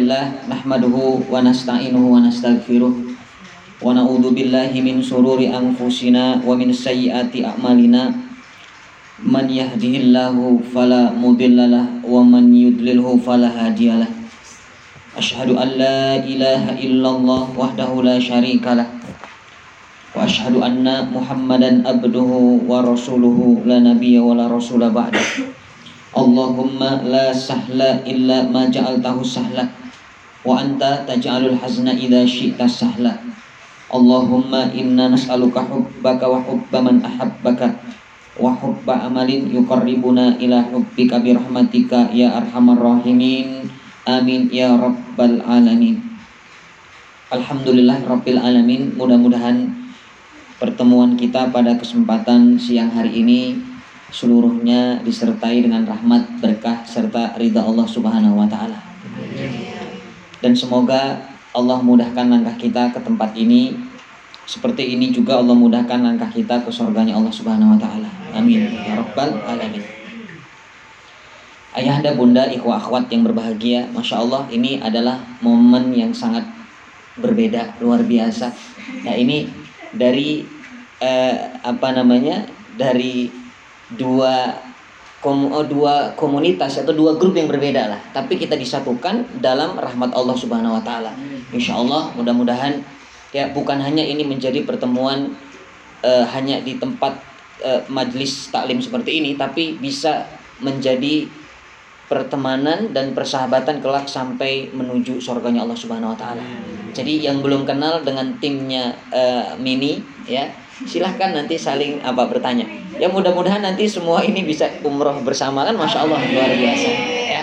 Hamdalillah nahmaduhu wa nasta'inuhu wa nastaghfiruh. Wa na'udzu min sururi anfusina wa min sayyiati a'malina. Man yahdihillahu fala mudhillalah wa man yudlilhu fala hadiyalah Ashhadu an la ilaha illallah wahdahu la syarika lah. Wa ashhadu anna muhammadan abduhu wa rasuluhu la nabiyya wa la rasula ba'da Allahumma la sahla illa ma ja'altahu sahla wa anta taj'alul hazna idha syi'ta sahla. Allahumma inna nas'aluka hubbaka wa hubba man ahabbaka wa hubba amalin yuqarribuna ila hubbika bi rahmatika ya arhamar rahimin. Amin ya rabbal alamin. Alhamdulillah rabbil alamin. Mudah-mudahan pertemuan kita pada kesempatan siang hari ini seluruhnya disertai dengan rahmat berkah serta ridha Allah Subhanahu wa taala dan semoga Allah mudahkan langkah kita ke tempat ini seperti ini juga Allah mudahkan langkah kita ke surganya Allah Subhanahu wa taala. Amin ya rabbal alamin. Ayahanda, bunda, ikhwah, akhwat yang berbahagia, masya Allah ini adalah momen yang sangat berbeda, luar biasa. Nah ini dari eh, apa namanya dari dua kom oh, dua komunitas atau dua grup yang berbeda lah, tapi kita disatukan dalam rahmat Allah Subhanahu Wa Taala. Insya Allah mudah-mudahan ya bukan hanya ini menjadi pertemuan uh, hanya di tempat uh, majlis taklim seperti ini tapi bisa menjadi pertemanan dan persahabatan kelak sampai menuju surganya Allah Subhanahu wa taala. Jadi yang belum kenal dengan timnya uh, Mini ya, silahkan nanti saling apa bertanya. Ya mudah-mudahan nanti semua ini bisa umroh bersama kan Masya Allah luar biasa ya.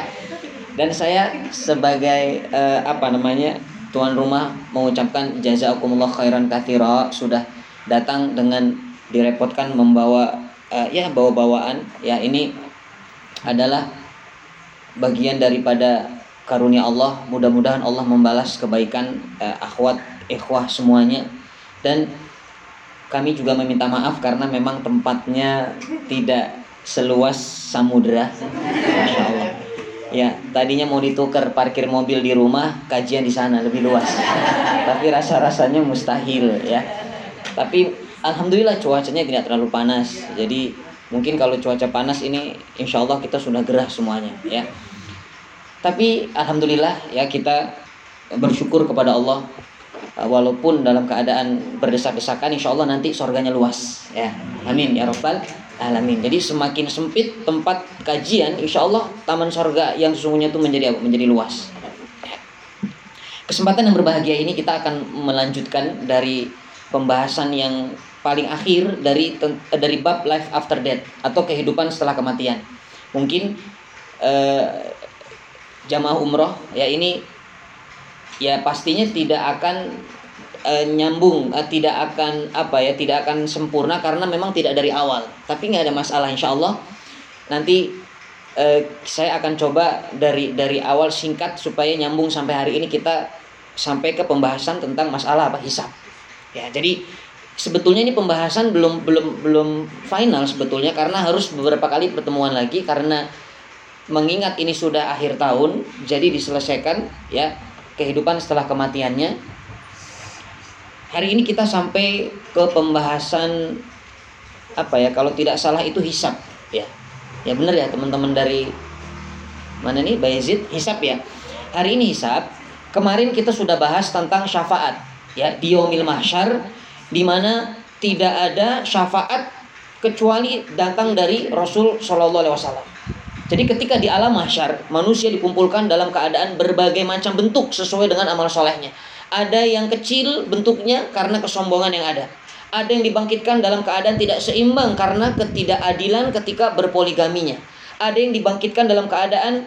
Dan saya sebagai uh, apa namanya tuan rumah mengucapkan jazakumullah khairan kathira sudah datang dengan direpotkan membawa uh, ya bawa bawaan ya ini adalah bagian daripada karunia Allah mudah-mudahan Allah membalas kebaikan uh, akhwat ikhwah semuanya dan kami juga meminta maaf karena memang tempatnya tidak seluas samudra Masya Allah ya tadinya mau ditukar parkir mobil di rumah kajian di sana lebih luas. Tapi rasa rasanya mustahil ya. Tapi alhamdulillah cuacanya tidak terlalu panas. Jadi mungkin kalau cuaca panas ini insya Allah kita sudah gerah semuanya ya. Tapi alhamdulillah ya kita bersyukur kepada Allah walaupun dalam keadaan berdesak-desakan insya Allah nanti surganya luas ya amin ya robbal alamin. Jadi semakin sempit tempat kajian, insya Allah taman sorga yang sesungguhnya itu menjadi apa? Menjadi luas. Kesempatan yang berbahagia ini kita akan melanjutkan dari pembahasan yang paling akhir dari dari bab life after death atau kehidupan setelah kematian. Mungkin eh, jamaah umroh ya ini ya pastinya tidak akan e, nyambung e, tidak akan apa ya tidak akan sempurna karena memang tidak dari awal. Tapi nggak ada masalah insya Allah. Nanti e, saya akan coba dari dari awal singkat supaya nyambung sampai hari ini kita sampai ke pembahasan tentang masalah apa hisap ya jadi sebetulnya ini pembahasan belum belum belum final sebetulnya karena harus beberapa kali pertemuan lagi karena mengingat ini sudah akhir tahun jadi diselesaikan ya kehidupan setelah kematiannya. Hari ini kita sampai ke pembahasan apa ya? Kalau tidak salah itu hisap ya. Ya benar ya teman-teman dari mana nih Bayezid hisap ya. Hari ini hisap. Kemarin kita sudah bahas tentang syafaat ya di yaumil mahsyar di mana tidak ada syafaat kecuali datang dari Rasul Shallallahu alaihi wasallam. Jadi ketika di alam mahsyar, manusia dikumpulkan dalam keadaan berbagai macam bentuk sesuai dengan amal solehnya. Ada yang kecil bentuknya karena kesombongan yang ada. Ada yang dibangkitkan dalam keadaan tidak seimbang karena ketidakadilan ketika berpoligaminya. Ada yang dibangkitkan dalam keadaan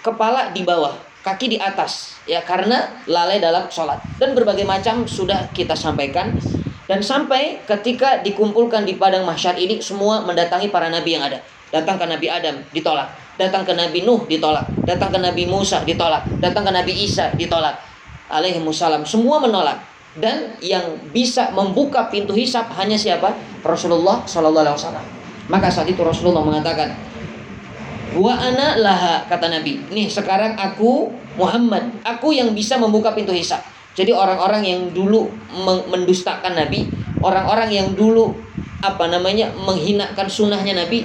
kepala di bawah, kaki di atas, ya karena lalai dalam sholat. Dan berbagai macam sudah kita sampaikan. Dan sampai ketika dikumpulkan di padang mahsyar ini semua mendatangi para nabi yang ada Datang ke Nabi Adam, ditolak. Datang ke Nabi Nuh, ditolak. Datang ke Nabi Musa, ditolak. Datang ke Nabi Isa, ditolak. Alaihi musallam. Semua menolak. dan yang bisa membuka pintu hisap hanya siapa? Rasulullah Shallallahu Alaihi Wasallam. Maka saat itu Rasulullah mengatakan, Wa ana laha kata Nabi. Nih sekarang aku Muhammad, aku yang bisa membuka pintu hisap. Jadi orang-orang yang dulu mendustakan Nabi, orang-orang yang dulu apa namanya menghinakan sunnahnya Nabi,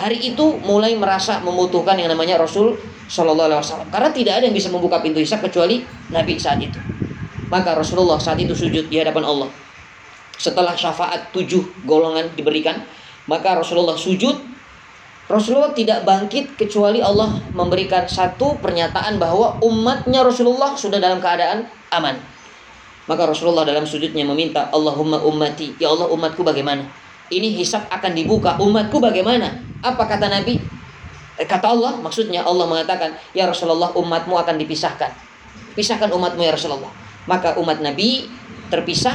hari itu mulai merasa membutuhkan yang namanya Rasul Shallallahu Alaihi Wasallam. Karena tidak ada yang bisa membuka pintu hisap kecuali Nabi saat itu. Maka Rasulullah saat itu sujud di hadapan Allah. Setelah syafaat tujuh golongan diberikan, maka Rasulullah sujud. Rasulullah tidak bangkit kecuali Allah memberikan satu pernyataan bahwa umatnya Rasulullah sudah dalam keadaan aman. Maka Rasulullah dalam sujudnya meminta, Allahumma ummati, ya Allah umatku bagaimana? Ini hisap akan dibuka, umatku bagaimana? Apa kata Nabi? Eh, kata Allah, maksudnya Allah mengatakan, ya Rasulullah umatmu akan dipisahkan. Pisahkan umatmu ya Rasulullah. Maka umat Nabi terpisah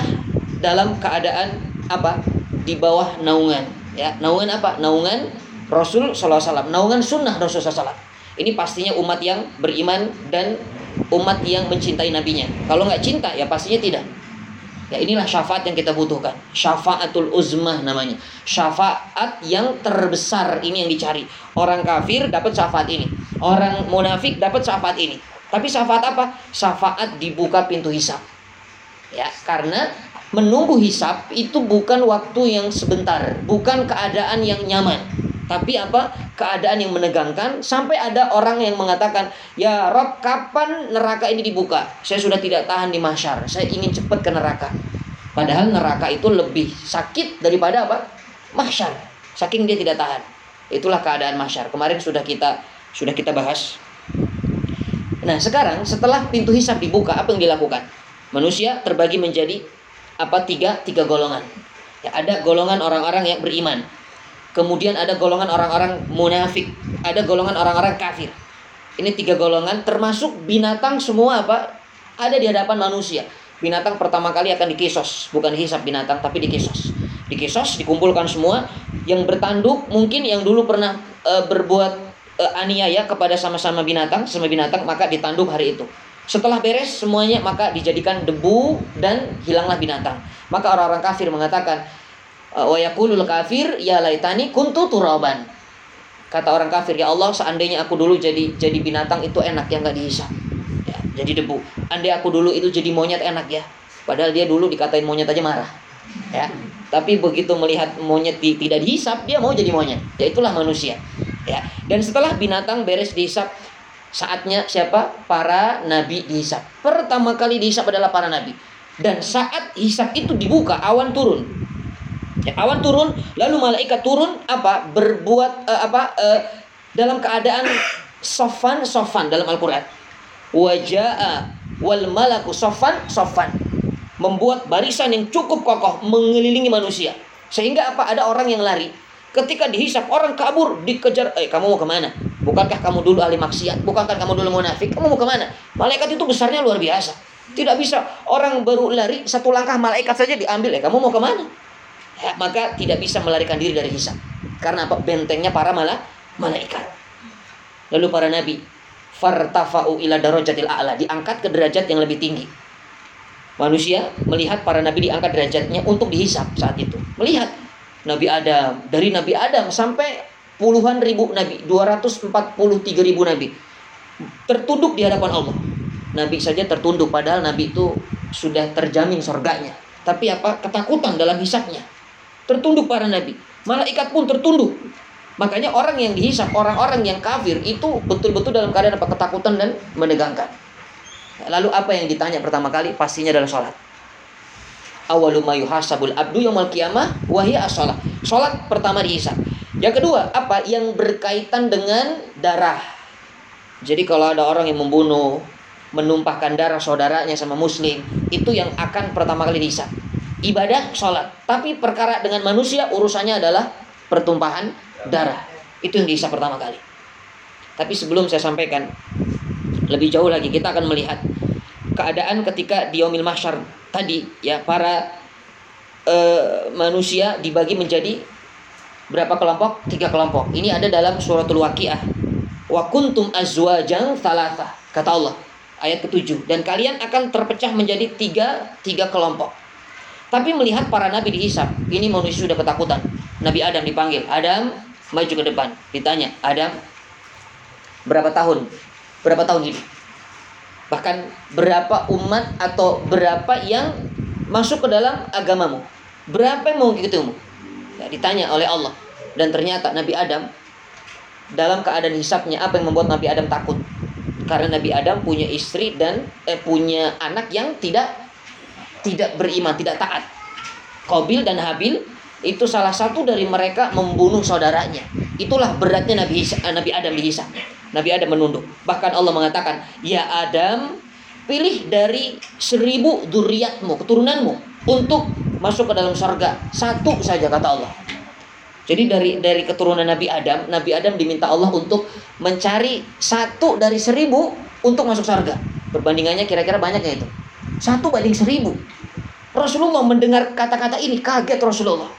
dalam keadaan apa? Di bawah naungan. Ya naungan apa? Naungan Rasul SAW naungan sunnah Rasul SAW ini pastinya umat yang beriman dan umat yang mencintai nabinya. Kalau nggak cinta ya pastinya tidak ya inilah syafaat yang kita butuhkan syafaatul uzmah namanya syafaat yang terbesar ini yang dicari orang kafir dapat syafaat ini orang munafik dapat syafaat ini tapi syafaat apa? Syafaat dibuka pintu hisap. Ya, karena menunggu hisap itu bukan waktu yang sebentar, bukan keadaan yang nyaman. Tapi apa? Keadaan yang menegangkan sampai ada orang yang mengatakan, "Ya Rob, kapan neraka ini dibuka? Saya sudah tidak tahan di masyar. Saya ingin cepat ke neraka." Padahal neraka itu lebih sakit daripada apa? Masyar. Saking dia tidak tahan. Itulah keadaan masyar. Kemarin sudah kita sudah kita bahas Nah, sekarang setelah pintu hisab dibuka, apa yang dilakukan? Manusia terbagi menjadi apa tiga tiga golongan. Ya, ada golongan orang-orang yang beriman. Kemudian ada golongan orang-orang munafik, ada golongan orang-orang kafir. Ini tiga golongan termasuk binatang semua apa? Ada di hadapan manusia. Binatang pertama kali akan dikisos, bukan dihisap binatang tapi dikisos. Dikisos, dikumpulkan semua yang bertanduk mungkin yang dulu pernah e, berbuat uh, aniaya kepada sama-sama binatang, sama binatang maka ditanduk hari itu. Setelah beres semuanya maka dijadikan debu dan hilanglah binatang. Maka orang-orang kafir mengatakan wa yaqulul kafir ya laitani kuntu turaban. Kata orang kafir, ya Allah seandainya aku dulu jadi jadi binatang itu enak ya nggak dihisap. Ya, jadi debu. Andai aku dulu itu jadi monyet enak ya. Padahal dia dulu dikatain monyet aja marah. Ya. Tapi begitu melihat monyet tidak dihisap, dia mau jadi monyet. Ya itulah manusia ya dan setelah binatang beres dihisap saatnya siapa para nabi dihisap pertama kali dihisap adalah para nabi dan saat hisap itu dibuka awan turun ya, awan turun lalu malaikat turun apa berbuat uh, apa uh, dalam keadaan sofan sofan dalam Al-Qur'an wajah wal malaku sofan sofan membuat barisan yang cukup kokoh mengelilingi manusia sehingga apa ada orang yang lari Ketika dihisap orang kabur, dikejar, eh kamu mau ke mana? Bukankah kamu dulu ahli maksiat? Bukankah kamu dulu munafik? Kamu mau ke mana? Malaikat itu besarnya luar biasa. Tidak bisa orang baru lari satu langkah malaikat saja diambil. Eh kamu mau ke mana? Maka tidak bisa melarikan diri dari hisap. Karena apa? Bentengnya para malah malaikat. Lalu para nabi fartafa'u ila darajatil a'la, diangkat ke derajat yang lebih tinggi. Manusia melihat para nabi diangkat derajatnya untuk dihisap saat itu. Melihat Nabi Adam, dari Nabi Adam sampai puluhan ribu nabi, 243 ribu nabi tertunduk di hadapan Allah. Nabi saja tertunduk padahal nabi itu sudah terjamin surganya. Tapi apa? Ketakutan dalam hisapnya. Tertunduk para nabi. Malaikat pun tertunduk. Makanya orang yang dihisap, orang-orang yang kafir itu betul-betul dalam keadaan apa? Ketakutan dan menegangkan. Lalu apa yang ditanya pertama kali? Pastinya adalah sholat awalu abdu hiya as-shalah. Salat pertama dihisab. Yang kedua, apa yang berkaitan dengan darah. Jadi kalau ada orang yang membunuh, menumpahkan darah saudaranya sama muslim, itu yang akan pertama kali dihisab. Ibadah salat, tapi perkara dengan manusia urusannya adalah pertumpahan darah. Itu yang dihisab pertama kali. Tapi sebelum saya sampaikan lebih jauh lagi kita akan melihat keadaan ketika di Yomil Mahsyar tadi ya para uh, manusia dibagi menjadi berapa kelompok? Tiga kelompok. Ini ada dalam suratul Waqiah. Wa kuntum azwajan thalatha. Kata Allah. ayat ketujuh dan kalian akan terpecah menjadi tiga tiga kelompok tapi melihat para nabi dihisap ini manusia sudah ketakutan Nabi Adam dipanggil Adam maju ke depan. Ditanya Adam berapa tahun? Berapa tahun hidup? Bahkan berapa umat atau berapa yang masuk ke dalam agamamu? Berapa yang mau ikutimu ya, ditanya oleh Allah. Dan ternyata Nabi Adam dalam keadaan hisapnya apa yang membuat Nabi Adam takut? Karena Nabi Adam punya istri dan eh, punya anak yang tidak tidak beriman tidak taat. Qabil dan Habil itu salah satu dari mereka membunuh saudaranya. Itulah beratnya Nabi Isa, eh, Nabi Adam dihisap Nabi Adam menunduk. Bahkan Allah mengatakan ya Adam pilih dari seribu duriatmu keturunanmu untuk masuk ke dalam surga. Satu saja kata Allah. Jadi dari dari keturunan Nabi Adam, Nabi Adam diminta Allah untuk mencari satu dari seribu untuk masuk surga. Perbandingannya kira-kira banyaknya itu. Satu banding seribu. Rasulullah mendengar kata-kata ini kaget Rasulullah.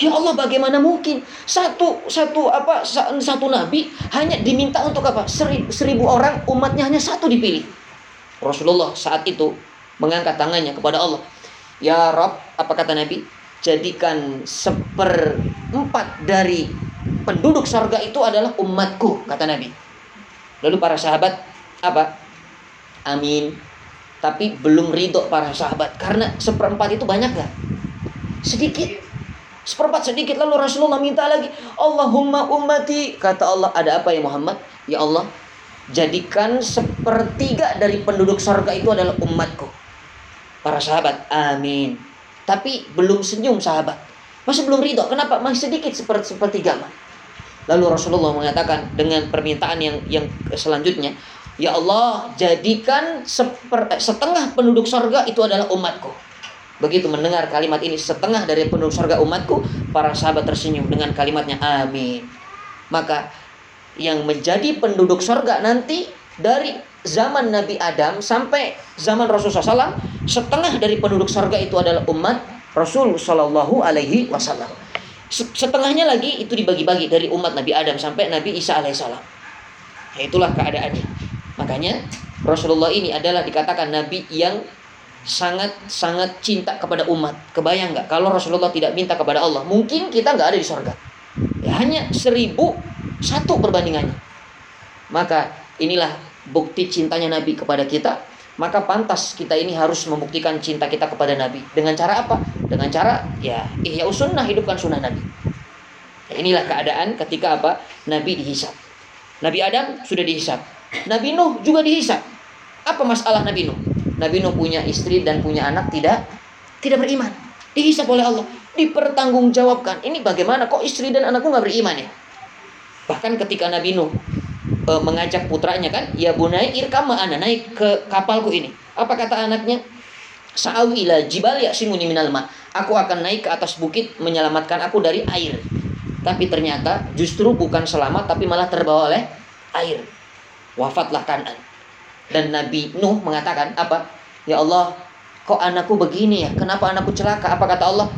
Ya Allah bagaimana mungkin satu satu apa satu nabi hanya diminta untuk apa seribu, seribu orang umatnya hanya satu dipilih. Rasulullah saat itu mengangkat tangannya kepada Allah. Ya Rob, apa kata Nabi? jadikan seperempat dari penduduk surga itu adalah umatku kata Nabi lalu para sahabat apa amin tapi belum ridho para sahabat karena seperempat itu banyak gak sedikit seperempat sedikit lalu Rasulullah minta lagi Allahumma ummati kata Allah ada apa ya Muhammad ya Allah jadikan sepertiga dari penduduk surga itu adalah umatku para sahabat amin tapi belum senyum sahabat. Masih belum ridho. Kenapa? Masih sedikit seperti seperti gamma. Lalu Rasulullah mengatakan dengan permintaan yang yang selanjutnya, Ya Allah, jadikan seper, setengah penduduk sorga itu adalah umatku. Begitu mendengar kalimat ini, setengah dari penduduk sorga umatku, para sahabat tersenyum dengan kalimatnya, amin. Maka yang menjadi penduduk sorga nanti dari zaman Nabi Adam sampai zaman Rasulullah SAW, setengah dari penduduk surga itu adalah umat Rasul Shallallahu Alaihi Wasallam. Setengahnya lagi itu dibagi-bagi dari umat Nabi Adam sampai Nabi Isa alaihissalam. Ya, itulah keadaannya. Makanya Rasulullah ini adalah dikatakan Nabi yang sangat sangat cinta kepada umat. Kebayang nggak kalau Rasulullah tidak minta kepada Allah, mungkin kita nggak ada di surga. Ya, hanya seribu satu perbandingannya. Maka inilah bukti cintanya Nabi kepada kita, maka pantas kita ini harus membuktikan cinta kita kepada Nabi. Dengan cara apa? Dengan cara ya ihya sunnah hidupkan sunnah Nabi. Ya, inilah keadaan ketika apa? Nabi dihisap. Nabi Adam sudah dihisap. Nabi Nuh juga dihisap. Apa masalah Nabi Nuh? Nabi Nuh punya istri dan punya anak tidak tidak beriman. Dihisap oleh Allah, dipertanggungjawabkan. Ini bagaimana kok istri dan anakku nggak beriman ya? Bahkan ketika Nabi Nuh e, mengajak putranya kan, ya bunai irkam ana naik ke kapalku ini. Apa kata anaknya? Sa'awi ila jibal simuni minal ma. Aku akan naik ke atas bukit menyelamatkan aku dari air. Tapi ternyata justru bukan selamat tapi malah terbawa oleh air. Wafatlah Kanan. Dan Nabi Nuh mengatakan apa? Ya Allah, kok anakku begini ya? Kenapa anakku celaka? Apa kata Allah?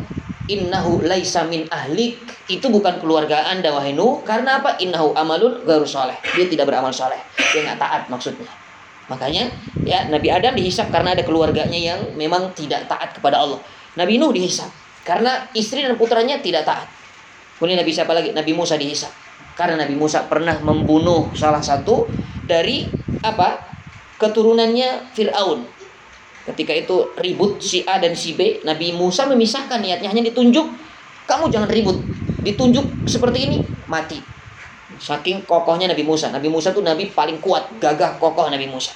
innahu laisa min ahlik itu bukan keluarga anda wahai Nuh karena apa innahu amalun garu soleh dia tidak beramal soleh dia nggak taat maksudnya makanya ya Nabi Adam dihisap karena ada keluarganya yang memang tidak taat kepada Allah Nabi Nuh dihisap karena istri dan putranya tidak taat kemudian Nabi siapa lagi Nabi Musa dihisap karena Nabi Musa pernah membunuh salah satu dari apa keturunannya Fir'aun Ketika itu ribut si A dan si B, Nabi Musa memisahkan niatnya hanya ditunjuk, kamu jangan ribut. Ditunjuk seperti ini, mati. Saking kokohnya Nabi Musa. Nabi Musa itu Nabi paling kuat, gagah, kokoh Nabi Musa.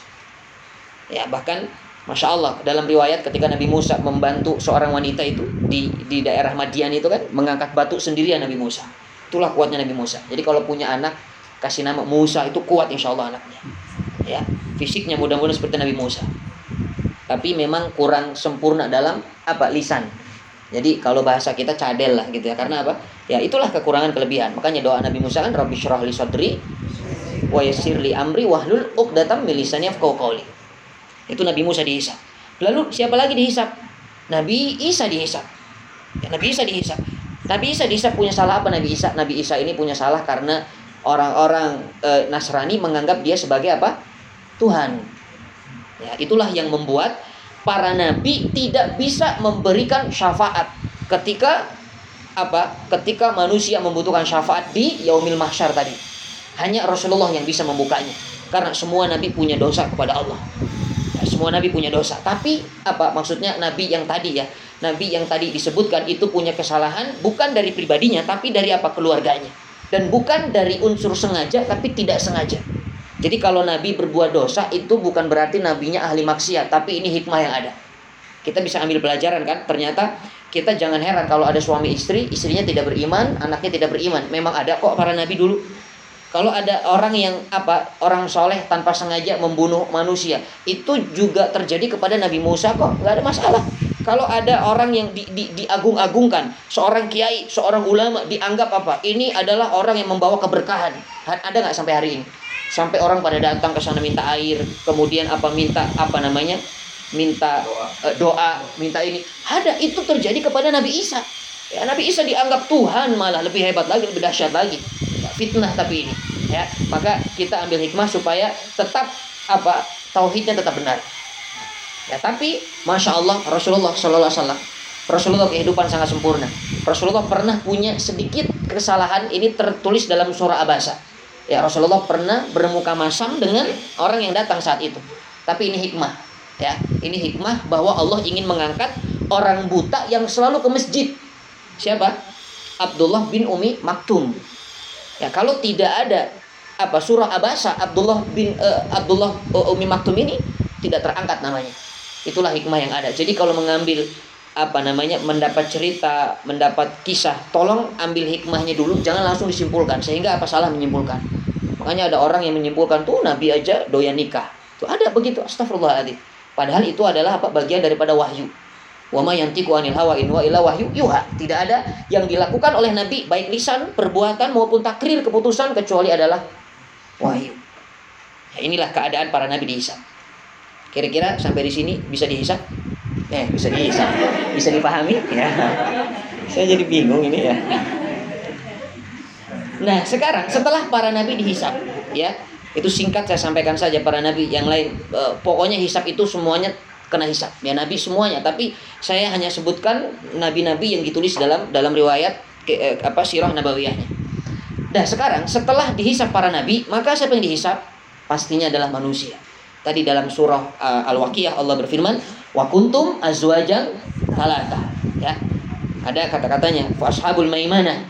Ya, bahkan Masya Allah, dalam riwayat ketika Nabi Musa membantu seorang wanita itu di, di daerah Madian itu kan, mengangkat batu sendirian Nabi Musa. Itulah kuatnya Nabi Musa. Jadi kalau punya anak, kasih nama Musa itu kuat insya Allah anaknya. Ya, fisiknya mudah-mudahan seperti Nabi Musa. Tapi memang kurang sempurna dalam apa lisan. Jadi kalau bahasa kita cadel lah gitu ya. Karena apa? Ya itulah kekurangan kelebihan. Makanya doa Nabi Musa kan Rabbi syrah li sadri wa li amri wahlul uqdatam min lisani yafqahu qawli. Itu Nabi Musa dihisap. Lalu siapa lagi dihisap? Nabi Isa dihisap. Ya, Nabi Isa dihisap Nabi Isa dihisap punya salah apa Nabi Isa Nabi Isa ini punya salah karena orang-orang e, Nasrani menganggap dia sebagai apa Tuhan Ya, itulah yang membuat para nabi tidak bisa memberikan syafaat ketika apa? Ketika manusia membutuhkan syafaat di yaumil mahsyar tadi. Hanya Rasulullah yang bisa membukanya. Karena semua nabi punya dosa kepada Allah. Ya, semua nabi punya dosa. Tapi apa maksudnya nabi yang tadi ya? Nabi yang tadi disebutkan itu punya kesalahan bukan dari pribadinya tapi dari apa keluarganya. Dan bukan dari unsur sengaja tapi tidak sengaja. Jadi kalau Nabi berbuat dosa itu bukan berarti nabinya ahli maksiat, tapi ini hikmah yang ada. Kita bisa ambil pelajaran kan? Ternyata kita jangan heran kalau ada suami istri, istrinya tidak beriman, anaknya tidak beriman. Memang ada kok para nabi dulu. Kalau ada orang yang apa orang soleh tanpa sengaja membunuh manusia, itu juga terjadi kepada Nabi Musa kok, nggak ada masalah. Kalau ada orang yang di, di, diagung-agungkan, seorang kiai, seorang ulama dianggap apa? Ini adalah orang yang membawa keberkahan. Ada nggak sampai hari ini? sampai orang pada datang ke sana minta air kemudian apa minta apa namanya minta doa, uh, doa minta ini ada itu terjadi kepada Nabi Isa ya Nabi Isa dianggap Tuhan malah lebih hebat lagi lebih dahsyat lagi fitnah tapi ini ya maka kita ambil hikmah supaya tetap apa tauhidnya tetap benar ya tapi masya Allah Rasulullah Shallallahu Alaihi Wasallam Rasulullah kehidupan sangat sempurna Rasulullah pernah punya sedikit kesalahan ini tertulis dalam surah Abasa Ya Rasulullah pernah bermuka masam dengan orang yang datang saat itu. Tapi ini hikmah. Ya, ini hikmah bahwa Allah ingin mengangkat orang buta yang selalu ke masjid. Siapa? Abdullah bin Umi Maktum. Ya, kalau tidak ada apa surah Abasa Abdullah bin uh, Abdullah uh, Umi Maktum ini tidak terangkat namanya. Itulah hikmah yang ada. Jadi kalau mengambil apa namanya mendapat cerita, mendapat kisah, tolong ambil hikmahnya dulu, jangan langsung disimpulkan sehingga apa salah menyimpulkan. Makanya ada orang yang menyimpulkan tuh Nabi aja doyan nikah. Tuh ada begitu, astagfirullahaladzim. Padahal itu adalah apa bagian daripada wahyu. Wa ma yantiqu anil hawa in wa ila wahyu yuha. Tidak ada yang dilakukan oleh Nabi baik lisan, perbuatan maupun takrir keputusan kecuali adalah wahyu. Ya, inilah keadaan para nabi dihisab. Kira-kira sampai di sini bisa dihisab? Eh, bisa dihisab. Bisa dipahami? Ya. Saya jadi bingung ini ya. Nah, sekarang setelah para nabi dihisap, ya, itu singkat saya sampaikan saja para nabi yang lain. E, pokoknya hisap itu semuanya kena hisap. Ya, nabi semuanya, tapi saya hanya sebutkan nabi-nabi yang ditulis dalam dalam riwayat ke, e, apa sirah nabawiyahnya. Nah, sekarang setelah dihisap para nabi, maka siapa yang dihisap? Pastinya adalah manusia. Tadi dalam surah uh, Al-Waqiah Allah berfirman, wa kuntum azwajan talata ya. Ada kata-katanya fa ashabul maimanah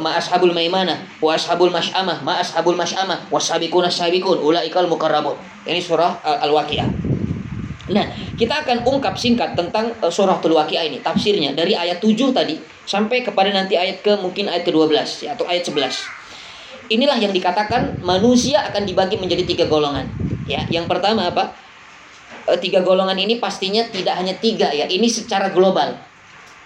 ma ashabul maimanah wa ashabul masyamah ma ashabul masyamah wasabiquna sabiqun. Ulaikal muqarrabun. Ini surah al-waqiah nah kita akan ungkap singkat tentang uh, surah al-waqiah ini tafsirnya dari ayat 7 tadi sampai kepada nanti ayat ke mungkin ayat ke-12 ya, atau ayat 11 inilah yang dikatakan manusia akan dibagi menjadi tiga golongan ya yang pertama apa Eh, tiga golongan ini pastinya tidak hanya tiga ya, ini secara global.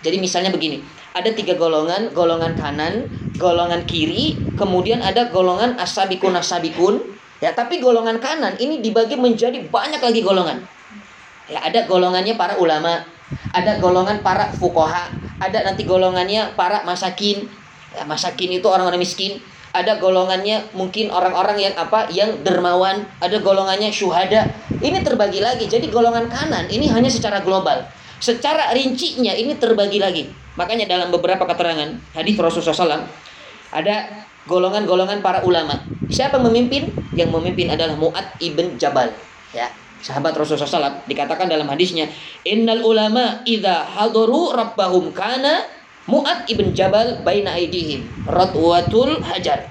Jadi misalnya begini, ada tiga golongan, golongan kanan, golongan kiri, kemudian ada golongan asabikun asabikun. Ya, tapi golongan kanan ini dibagi menjadi banyak lagi golongan. Ya, ada golongannya para ulama, ada golongan para fukoha, ada nanti golongannya para masakin. Ya, masakin itu orang-orang miskin, ada golongannya mungkin orang-orang yang apa yang dermawan. Ada golongannya syuhada. Ini terbagi lagi. Jadi golongan kanan ini hanya secara global. Secara rincinya ini terbagi lagi. Makanya dalam beberapa keterangan hadis Rasulullah SAW ada golongan-golongan para ulama. Siapa memimpin? Yang memimpin adalah Muad ibn Jabal. Ya sahabat Rasulullah SAW dikatakan dalam hadisnya innal ulama idha hadaru rabbahum kana Mu'ad ibn Jabal baina aidihim ratwatul hajar.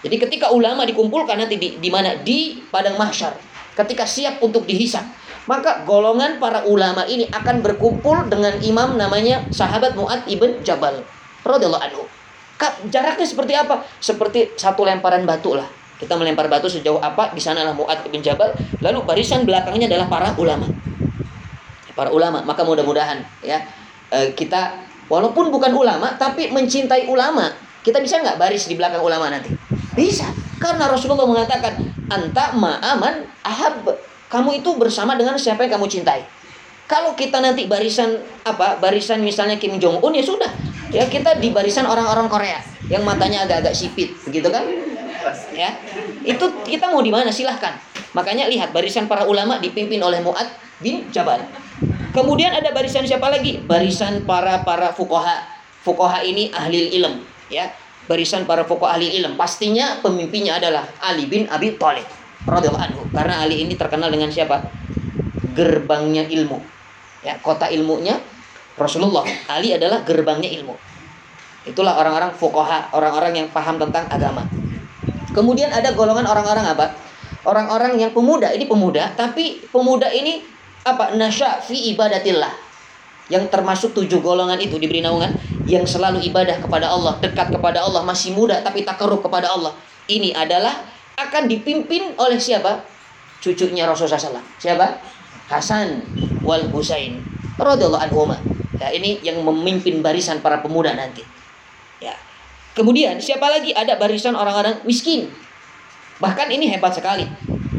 Jadi ketika ulama dikumpulkan nanti di, di mana di padang mahsyar, ketika siap untuk dihisap, maka golongan para ulama ini akan berkumpul dengan imam namanya sahabat Mu'ad ibn Jabal radhiyallahu anhu. Jaraknya seperti apa? Seperti satu lemparan batu lah. Kita melempar batu sejauh apa? Di sanalah Mu'ad ibn Jabal. Lalu barisan belakangnya adalah para ulama. Para ulama. Maka mudah-mudahan ya eh, kita Walaupun bukan ulama, tapi mencintai ulama. Kita bisa nggak baris di belakang ulama nanti? Bisa. Karena Rasulullah mengatakan, Anta ma'aman ahab. Kamu itu bersama dengan siapa yang kamu cintai. Kalau kita nanti barisan apa? Barisan misalnya Kim Jong Un ya sudah. Ya kita di barisan orang-orang Korea yang matanya agak-agak sipit, begitu kan? Ya. Itu kita mau di mana? Silahkan. Makanya lihat barisan para ulama dipimpin oleh Mu'ad bin Jabal. Kemudian ada barisan siapa lagi? Barisan para para fukoha. Fukoha ini ahli ilm, ya. Barisan para fukoha ahli ilm. Pastinya pemimpinnya adalah Ali bin Abi Thalib radhiyallahu anhu. Karena Ali ini terkenal dengan siapa? Gerbangnya ilmu. Ya, kota ilmunya Rasulullah. Ali adalah gerbangnya ilmu. Itulah orang-orang fukoha, orang-orang yang paham tentang agama. Kemudian ada golongan orang-orang apa? Orang-orang yang pemuda. Ini pemuda, tapi pemuda ini apa? Nasya fi ibadatillah. Yang termasuk tujuh golongan itu diberi naungan yang selalu ibadah kepada Allah, dekat kepada Allah, masih muda tapi tak takarub kepada Allah. Ini adalah akan dipimpin oleh siapa? Cucunya Rasulullah SAW. Siapa? Hasan wal Husain radhiyallahu anhuma. Ya, ini yang memimpin barisan para pemuda nanti. Ya. Kemudian siapa lagi? Ada barisan orang-orang miskin. Bahkan ini hebat sekali.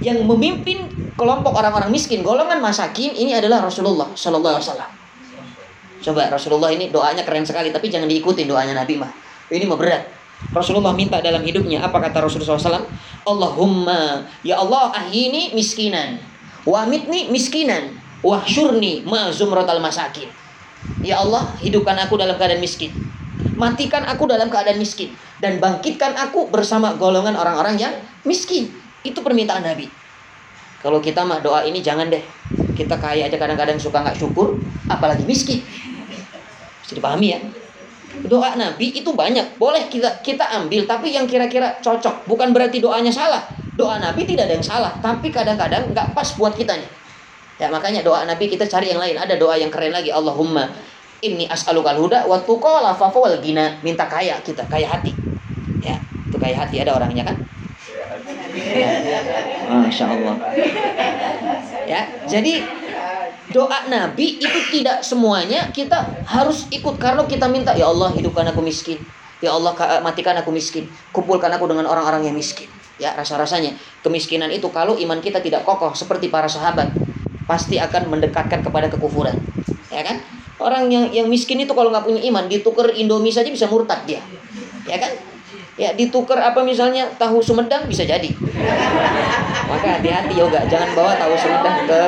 Yang memimpin kelompok orang-orang miskin, golongan masakin ini adalah Rasulullah Shallallahu Alaihi Wasallam. Coba Rasulullah ini doanya keren sekali, tapi jangan diikuti doanya Nabi mah. Ini mah berat. Rasulullah minta dalam hidupnya apa kata Rasulullah SAW? Allahumma ya Allah ahini miskinan, wamitni miskinan, wahsyurni ma zumratal masakin. Ya Allah hidupkan aku dalam keadaan miskin, matikan aku dalam keadaan miskin dan bangkitkan aku bersama golongan orang-orang yang miskin. Itu permintaan Nabi. Kalau kita mah doa ini jangan deh. Kita kaya aja kadang-kadang suka nggak syukur, apalagi miskin. Bisa dipahami ya? Doa Nabi itu banyak, boleh kita kita ambil, tapi yang kira-kira cocok. Bukan berarti doanya salah. Doa Nabi tidak ada yang salah, tapi kadang-kadang nggak pas buat kita nih. Ya makanya doa Nabi kita cari yang lain. Ada doa yang keren lagi. Allahumma ini as'alukal huda wa tuqa wal gina. Minta kaya kita, kaya hati. Ya, itu kaya hati ada orangnya kan? Masya Allah. Ya, jadi doa Nabi itu tidak semuanya kita harus ikut karena kita minta ya Allah hidupkan aku miskin. Ya Allah matikan aku miskin. Kumpulkan aku dengan orang-orang yang miskin. Ya, rasa-rasanya kemiskinan itu kalau iman kita tidak kokoh seperti para sahabat pasti akan mendekatkan kepada kekufuran. Ya kan? Orang yang yang miskin itu kalau nggak punya iman, ditukar Indomie saja bisa murtad dia. Ya kan? Ya ditukar apa misalnya tahu Sumedang bisa jadi. Maka hati-hati yoga, jangan bawa tahu Sumedang ke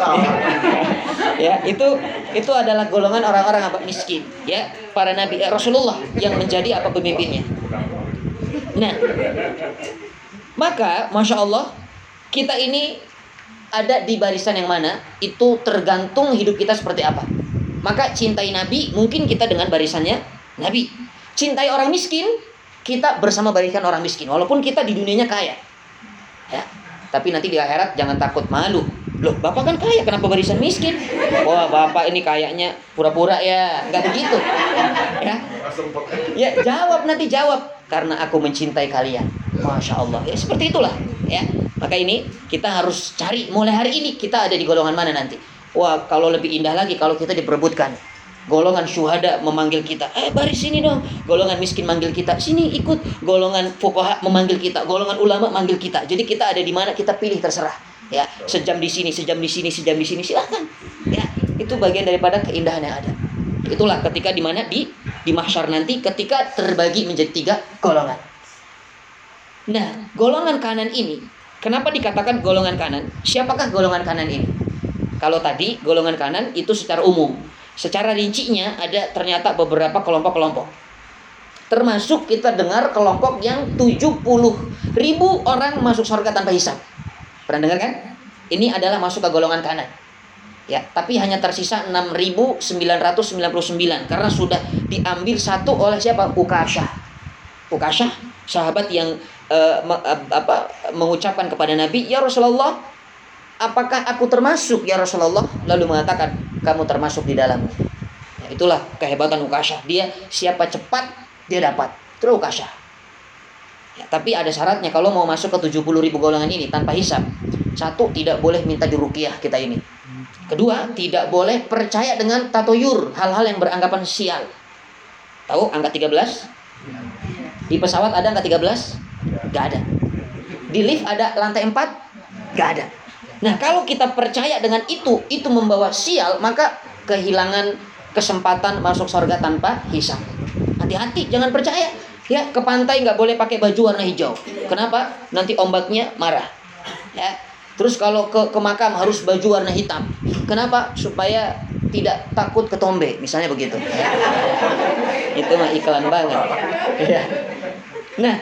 ya itu itu adalah golongan orang-orang apa miskin ya para nabi eh, Rasulullah yang menjadi apa pemimpinnya nah maka masya Allah kita ini ada di barisan yang mana itu tergantung hidup kita seperti apa. Maka cintai Nabi mungkin kita dengan barisannya Nabi. Cintai orang miskin kita bersama barisan orang miskin walaupun kita di dunianya kaya. Ya. Tapi nanti di akhirat jangan takut malu. Loh, Bapak kan kaya, kenapa barisan miskin? Wah, Bapak ini kayaknya pura-pura ya. Enggak begitu. Ya. Ya, jawab nanti jawab karena aku mencintai kalian. Masya Allah. Ya, seperti itulah. Ya. Maka ini kita harus cari mulai hari ini kita ada di golongan mana nanti. Wah, kalau lebih indah lagi kalau kita diperebutkan. Golongan syuhada memanggil kita, eh baris sini dong. Golongan miskin manggil kita, sini ikut. Golongan fuqaha memanggil kita, golongan ulama manggil kita. Jadi kita ada di mana kita pilih terserah. Ya, sejam di sini, sejam di sini, sejam di sini silahkan. Ya, itu bagian daripada keindahan yang ada. Itulah ketika di mana di di mahsyar nanti ketika terbagi menjadi tiga golongan. Nah, golongan kanan ini Kenapa dikatakan golongan kanan? Siapakah golongan kanan ini? Kalau tadi golongan kanan itu secara umum. Secara rincinya ada ternyata beberapa kelompok-kelompok. Termasuk kita dengar kelompok yang 70 ribu orang masuk surga tanpa hisap. Pernah dengar kan? Ini adalah masuk ke golongan kanan. Ya, tapi hanya tersisa 6.999 karena sudah diambil satu oleh siapa? Ukashah. Ukashah, sahabat yang uh, apa mengucapkan kepada Nabi, "Ya Rasulullah, apakah aku termasuk ya Rasulullah?" Lalu mengatakan, "Kamu termasuk di dalam." Ya, itulah kehebatan Ukasha. Dia siapa cepat dia dapat. Terus Ukasha. Ya, tapi ada syaratnya kalau mau masuk ke 70 ribu golongan ini tanpa hisap. Satu, tidak boleh minta dirukiah kita ini. Kedua, tidak boleh percaya dengan tatoyur, hal-hal yang beranggapan sial. Tahu angka 13? Di pesawat ada angka 13? Gak ada. Di lift ada lantai 4? Gak ada. Nah, kalau kita percaya dengan itu, itu membawa sial, maka kehilangan kesempatan masuk surga tanpa hisap. Hati-hati, jangan percaya. Ya, ke pantai nggak boleh pakai baju warna hijau. Kenapa? Nanti ombaknya marah. Ya. Terus kalau ke, ke makam harus baju warna hitam. Kenapa? Supaya tidak takut ketombe, misalnya begitu. Itu mah iklan banget. Ya. Nah,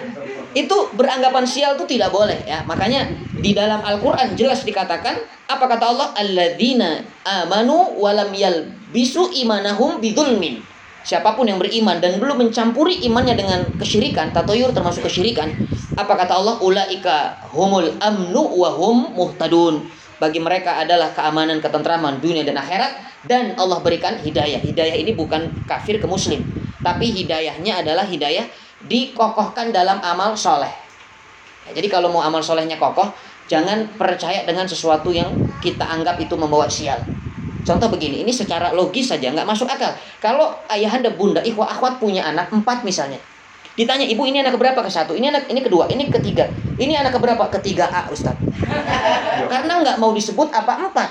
itu beranggapan sial itu tidak boleh ya. Makanya di dalam Al-Qur'an jelas dikatakan apa kata Allah? Alladzina amanu walam yalbisu imanahum bidzulmin. Siapa pun yang beriman dan belum mencampuri imannya dengan kesyirikan, tatoyur termasuk kesyirikan, apa kata Allah? Ulaika humul amnu wa hum muhtadun. Bagi mereka adalah keamanan, ketentraman dunia dan akhirat dan Allah berikan hidayah. Hidayah ini bukan kafir ke muslim, tapi hidayahnya adalah hidayah dikokohkan dalam amal soleh. Ya, jadi kalau mau amal solehnya kokoh, jangan percaya dengan sesuatu yang kita anggap itu membawa sial. Contoh begini, ini secara logis saja nggak masuk akal. Kalau ayahanda, bunda, ikhwah, akhwat punya anak empat misalnya, ditanya ibu ini anak keberapa ke satu, ini anak ini kedua, ini ketiga, ini anak keberapa ketiga A Ustaz. Karena nggak mau disebut apa empat,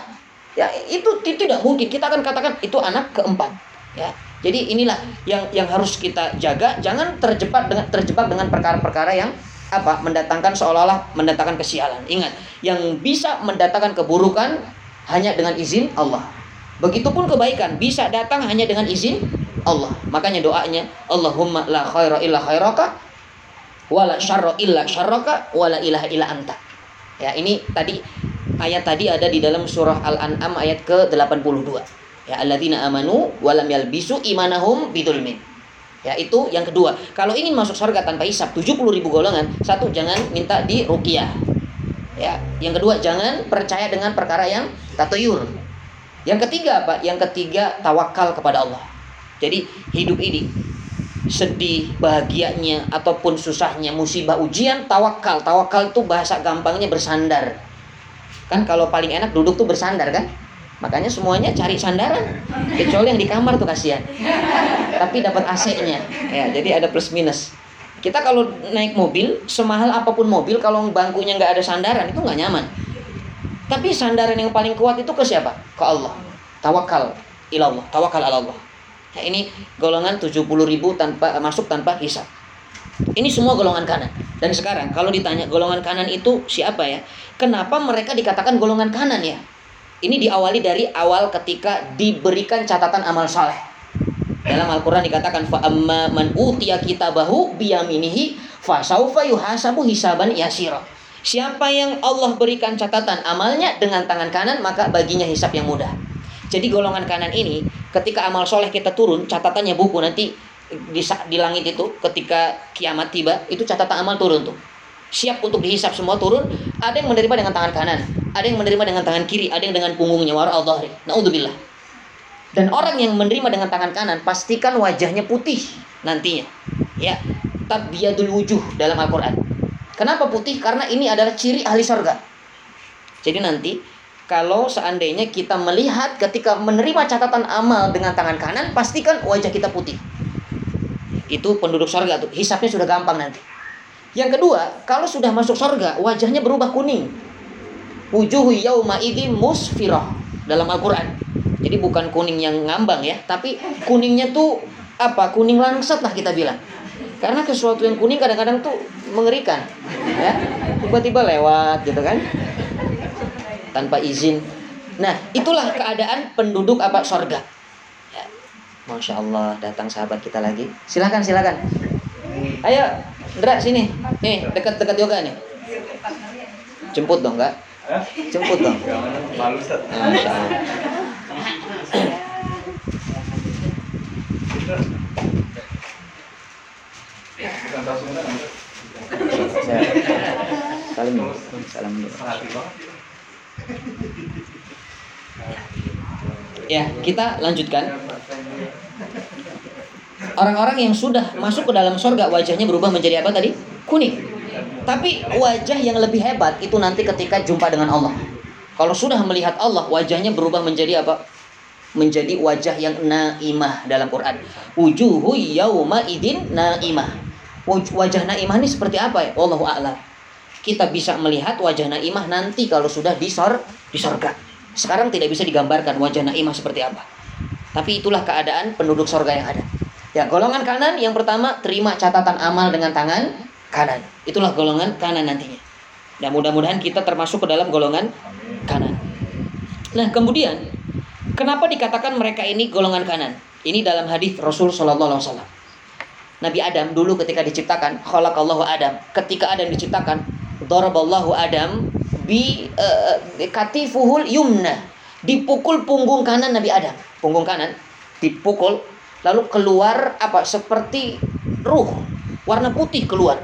ya itu tidak mungkin. Kita akan katakan itu anak keempat, ya. Jadi inilah yang yang harus kita jaga, jangan terjebak dengan terjebak dengan perkara-perkara yang apa mendatangkan seolah-olah mendatangkan kesialan. Ingat, yang bisa mendatangkan keburukan hanya dengan izin Allah. Begitupun kebaikan bisa datang hanya dengan izin Allah. Makanya doanya Allahumma la khaira illa khairaka wala syarra illa syarraka wala ilaha illa anta. Ya, ini tadi ayat tadi ada di dalam surah Al-An'am ayat ke-82. Ya, alladzina amanu walam yalbisu imanahum bidzulmin. Ya, itu yang kedua. Kalau ingin masuk surga tanpa hisab 70 ribu golongan, satu jangan minta di ruqyah. Ya, yang kedua jangan percaya dengan perkara yang tatuyur yang ketiga apa? Yang ketiga tawakal kepada Allah. Jadi hidup ini sedih, bahagianya ataupun susahnya, musibah, ujian, tawakal. Tawakal itu bahasa gampangnya bersandar. Kan kalau paling enak duduk tuh bersandar kan? Makanya semuanya cari sandaran. Kecuali yang di kamar tuh kasihan. Tapi dapat AC-nya. Ya, jadi ada plus minus. Kita kalau naik mobil, semahal apa pun mobil, kalau bangkunya nggak ada sandaran itu nggak nyaman. Tapi sandaran yang paling kuat itu ke siapa? Ke Allah. Tawakal ilallah, tawakal ala Allah. Nah, ini golongan 70 ribu tanpa masuk tanpa hisab. Ini semua golongan kanan. Dan sekarang kalau ditanya golongan kanan itu siapa ya? Kenapa mereka dikatakan golongan kanan ya? Ini diawali dari awal ketika diberikan catatan amal saleh. Dalam Al-Quran dikatakan fa amma man utiya kitabahu biyaminihi fa saufa yuhasabu hisaban yasira. Siapa yang Allah berikan catatan amalnya dengan tangan kanan, maka baginya hisap yang mudah. Jadi golongan kanan ini, ketika amal soleh kita turun, catatannya buku nanti di, di langit itu, ketika kiamat tiba, itu catatan amal turun tuh. Siap untuk dihisap semua turun. Ada yang menerima dengan tangan kanan, ada yang menerima dengan tangan kiri, ada yang dengan punggungnya. War Allah. Naudzubillah. Dan orang yang menerima dengan tangan kanan, pastikan wajahnya putih nantinya. Ya, tabyadul wujuh dalam Al-Quran Kenapa putih? Karena ini adalah ciri ahli sorga. Jadi nanti kalau seandainya kita melihat ketika menerima catatan amal dengan tangan kanan, pastikan wajah kita putih. Itu penduduk sorga tuh. Hisapnya sudah gampang nanti. Yang kedua, kalau sudah masuk sorga, wajahnya berubah kuning. Wujuhu yauma idin musfirah dalam Al-Quran. Jadi bukan kuning yang ngambang ya, tapi kuningnya tuh apa? Kuning langsat lah kita bilang. Karena sesuatu yang kuning kadang-kadang tuh mengerikan. Ya. Tiba-tiba lewat gitu kan. Tanpa izin. Nah, itulah keadaan penduduk apa sorga. Ya. Masya Allah, datang sahabat kita lagi. Silakan, silakan. Ayo, Ndra sini. Nih, dekat-dekat yoga nih. Jemput dong, enggak? Jemput dong. Malu, Masya Allah. Salam. Salam dulu. Ya, kita lanjutkan. Orang-orang yang sudah masuk ke dalam surga wajahnya berubah menjadi apa tadi? Kuning. Tapi wajah yang lebih hebat itu nanti ketika jumpa dengan Allah. Kalau sudah melihat Allah, wajahnya berubah menjadi apa? Menjadi wajah yang naimah dalam Quran. Wujuhu yauma idin naimah wajah Naimah ini seperti apa ya? Wallahu a'lam. Kita bisa melihat wajah Naimah nanti kalau sudah di sorga. Sekarang tidak bisa digambarkan wajah Naimah seperti apa. Tapi itulah keadaan penduduk sorga yang ada. Ya, golongan kanan yang pertama terima catatan amal dengan tangan kanan. Itulah golongan kanan nantinya. Dan mudah-mudahan kita termasuk ke dalam golongan kanan. Nah, kemudian kenapa dikatakan mereka ini golongan kanan? Ini dalam hadis Rasul Shallallahu Alaihi Wasallam. Nabi Adam dulu ketika diciptakan, khalaqallahu Adam. Ketika Adam diciptakan, daraballahu Adam bi uh, katifuhul yumna. Dipukul punggung kanan Nabi Adam. Punggung kanan dipukul lalu keluar apa seperti ruh warna putih keluar.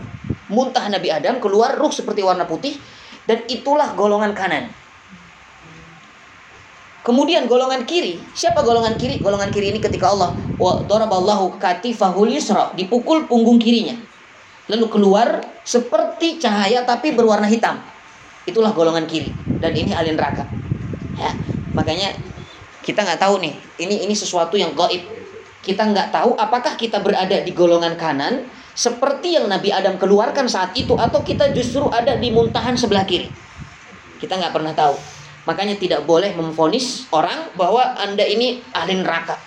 Muntah Nabi Adam keluar ruh seperti warna putih dan itulah golongan kanan. Kemudian golongan kiri, siapa golongan kiri? Golongan kiri ini ketika Allah wa daraballahu katifahul yusra, dipukul punggung kirinya. Lalu keluar seperti cahaya tapi berwarna hitam. Itulah golongan kiri dan ini alin neraka. Ya, makanya kita nggak tahu nih, ini ini sesuatu yang gaib. Kita nggak tahu apakah kita berada di golongan kanan seperti yang Nabi Adam keluarkan saat itu atau kita justru ada di muntahan sebelah kiri. Kita nggak pernah tahu. Makanya tidak boleh memfonis orang bahwa Anda ini ahli neraka.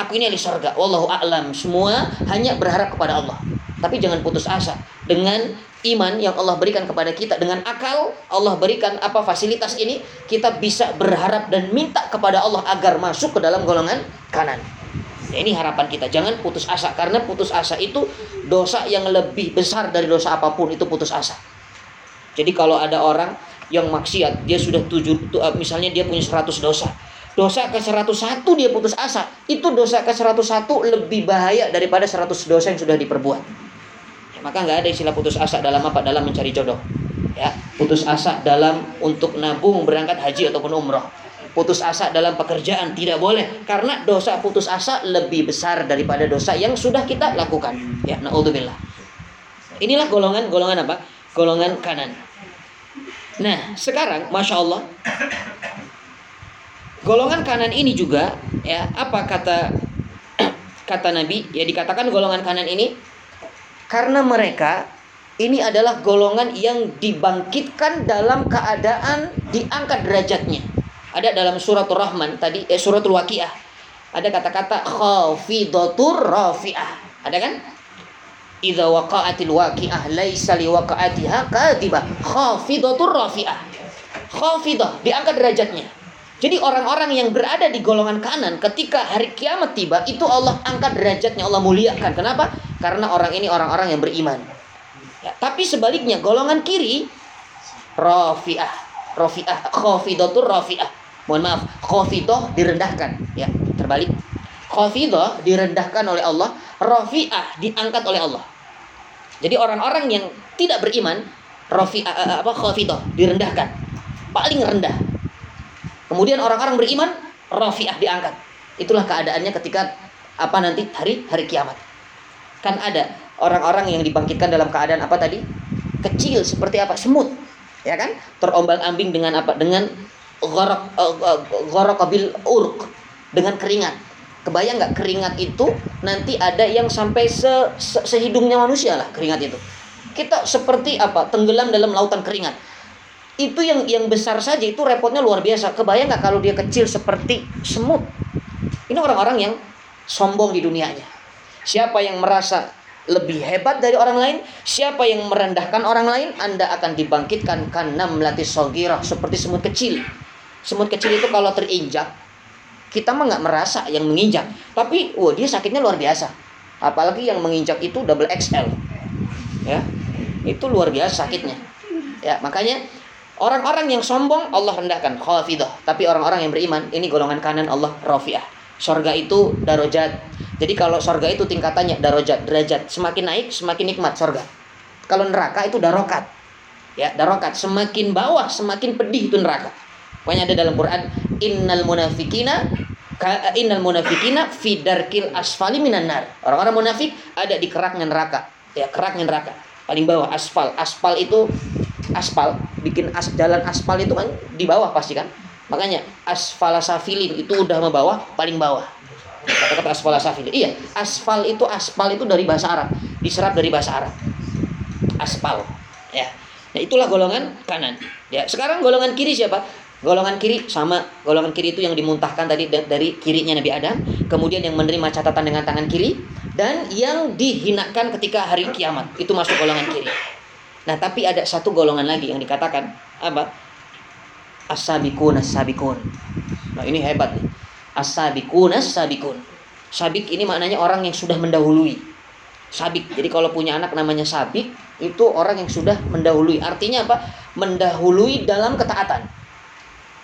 Aku ini ahli surga. Wallahu a'lam. Semua hanya berharap kepada Allah. Tapi jangan putus asa dengan iman yang Allah berikan kepada kita dengan akal Allah berikan apa fasilitas ini kita bisa berharap dan minta kepada Allah agar masuk ke dalam golongan kanan. Ya, ini harapan kita. Jangan putus asa karena putus asa itu dosa yang lebih besar dari dosa apa pun itu putus asa. Jadi kalau ada orang yang maksiat dia sudah tujuh eh, misalnya dia punya 100 dosa. Dosa ke 101 dia putus asa itu dosa ke 101 lebih bahaya daripada 100 dosa yang sudah diperbuat. Ya, maka nggak ada istilah putus asa dalam apa? Dalam mencari jodoh. Ya putus asa dalam untuk nabung berangkat haji ataupun umroh putus asa dalam pekerjaan tidak boleh. Karena dosa putus asa lebih besar daripada dosa yang sudah kita lakukan. Ya naudzubillah. Inilah golongan golongan apa? Golongan kanan. Nah, sekarang Masya Allah Golongan kanan ini juga ya apa kata kata Nabi? Ya dikatakan golongan kanan ini karena mereka ini adalah golongan yang dibangkitkan dalam keadaan diangkat derajatnya. Ada dalam suratul Rahman tadi eh, suratul Waqiah. Ada kata-kata khafidatur rafi'ah. Ada kan? Idza waqa'atil waqi'ah laisa liwaqa'atiha kadibah khafidatur rafi'ah. Khafidah diangkat derajatnya. Jadi orang-orang yang berada di golongan kanan ketika hari kiamat tiba itu Allah angkat derajatnya Allah muliakan. Kenapa? Karena orang ini orang-orang yang beriman. Ya, tapi sebaliknya golongan kiri rafi'ah, rafi'ah, khafidatur rafi'ah. Mohon maaf, khafidah direndahkan, ya, terbalik. Khafidah direndahkan oleh Allah, rafi'ah diangkat oleh Allah. Jadi orang-orang yang tidak beriman, rafi'ah eh, apa khafidah direndahkan. Paling rendah. Kemudian orang-orang beriman, rafi'ah diangkat. Itulah keadaannya ketika apa nanti hari hari kiamat. Kan ada orang-orang yang dibangkitkan dalam keadaan apa tadi? Kecil seperti apa? Semut. Ya kan? Terombang-ambing dengan apa? Dengan gharak uh, gharak bil urq dengan keringat Kebayang nggak keringat itu nanti ada yang sampai se, se sehidungnya manusia lah keringat itu. Kita seperti apa? Tenggelam dalam lautan keringat. Itu yang yang besar saja itu repotnya luar biasa. Kebayang nggak kalau dia kecil seperti semut? Ini orang-orang yang sombong di dunianya. Siapa yang merasa lebih hebat dari orang lain, siapa yang merendahkan orang lain, Anda akan dibangkitkan karena melatih sogirah seperti semut kecil. Semut kecil itu kalau terinjak, kita mah nggak merasa yang menginjak. Tapi wah dia sakitnya luar biasa. Apalagi yang menginjak itu double XL ya itu luar biasa sakitnya. Ya makanya orang-orang yang sombong Allah rendahkan. Khafidah. Tapi orang-orang yang beriman ini golongan kanan Allah rafiah. Sorga itu darajat. Jadi kalau sorga itu tingkatannya darajat. Derajat. Semakin naik semakin nikmat sorga. Kalau neraka itu darokat. Ya darokat. Semakin bawah semakin pedih itu neraka Pokoknya ada dalam Quran innal munafikina innal munafikina fi darkil asfali minan nar. Orang-orang munafik ada di keraknya neraka. Ya, keraknya neraka. Paling bawah aspal. Aspal itu aspal, bikin as, jalan aspal itu kan di bawah pasti kan. Makanya asfalasafilin itu udah mau bawah, paling bawah. Kata-kata asfalasafilin. Iya, aspal itu aspal itu dari bahasa Arab, diserap dari bahasa Arab. Aspal. Ya. Nah, itulah golongan kanan. Ya, sekarang golongan kiri siapa? Golongan kiri sama golongan kiri itu yang dimuntahkan tadi dari kirinya Nabi Adam, kemudian yang menerima catatan dengan tangan kiri dan yang dihinakan ketika hari kiamat itu masuk golongan kiri. Nah, tapi ada satu golongan lagi yang dikatakan apa? As-sabiqun as-sabiqun. Nah, ini hebat nih. As-sabiqun as-sabiqun. Sabik ini maknanya orang yang sudah mendahului. Sabik. Jadi kalau punya anak namanya sabik, itu orang yang sudah mendahului. Artinya apa? Mendahului dalam ketaatan.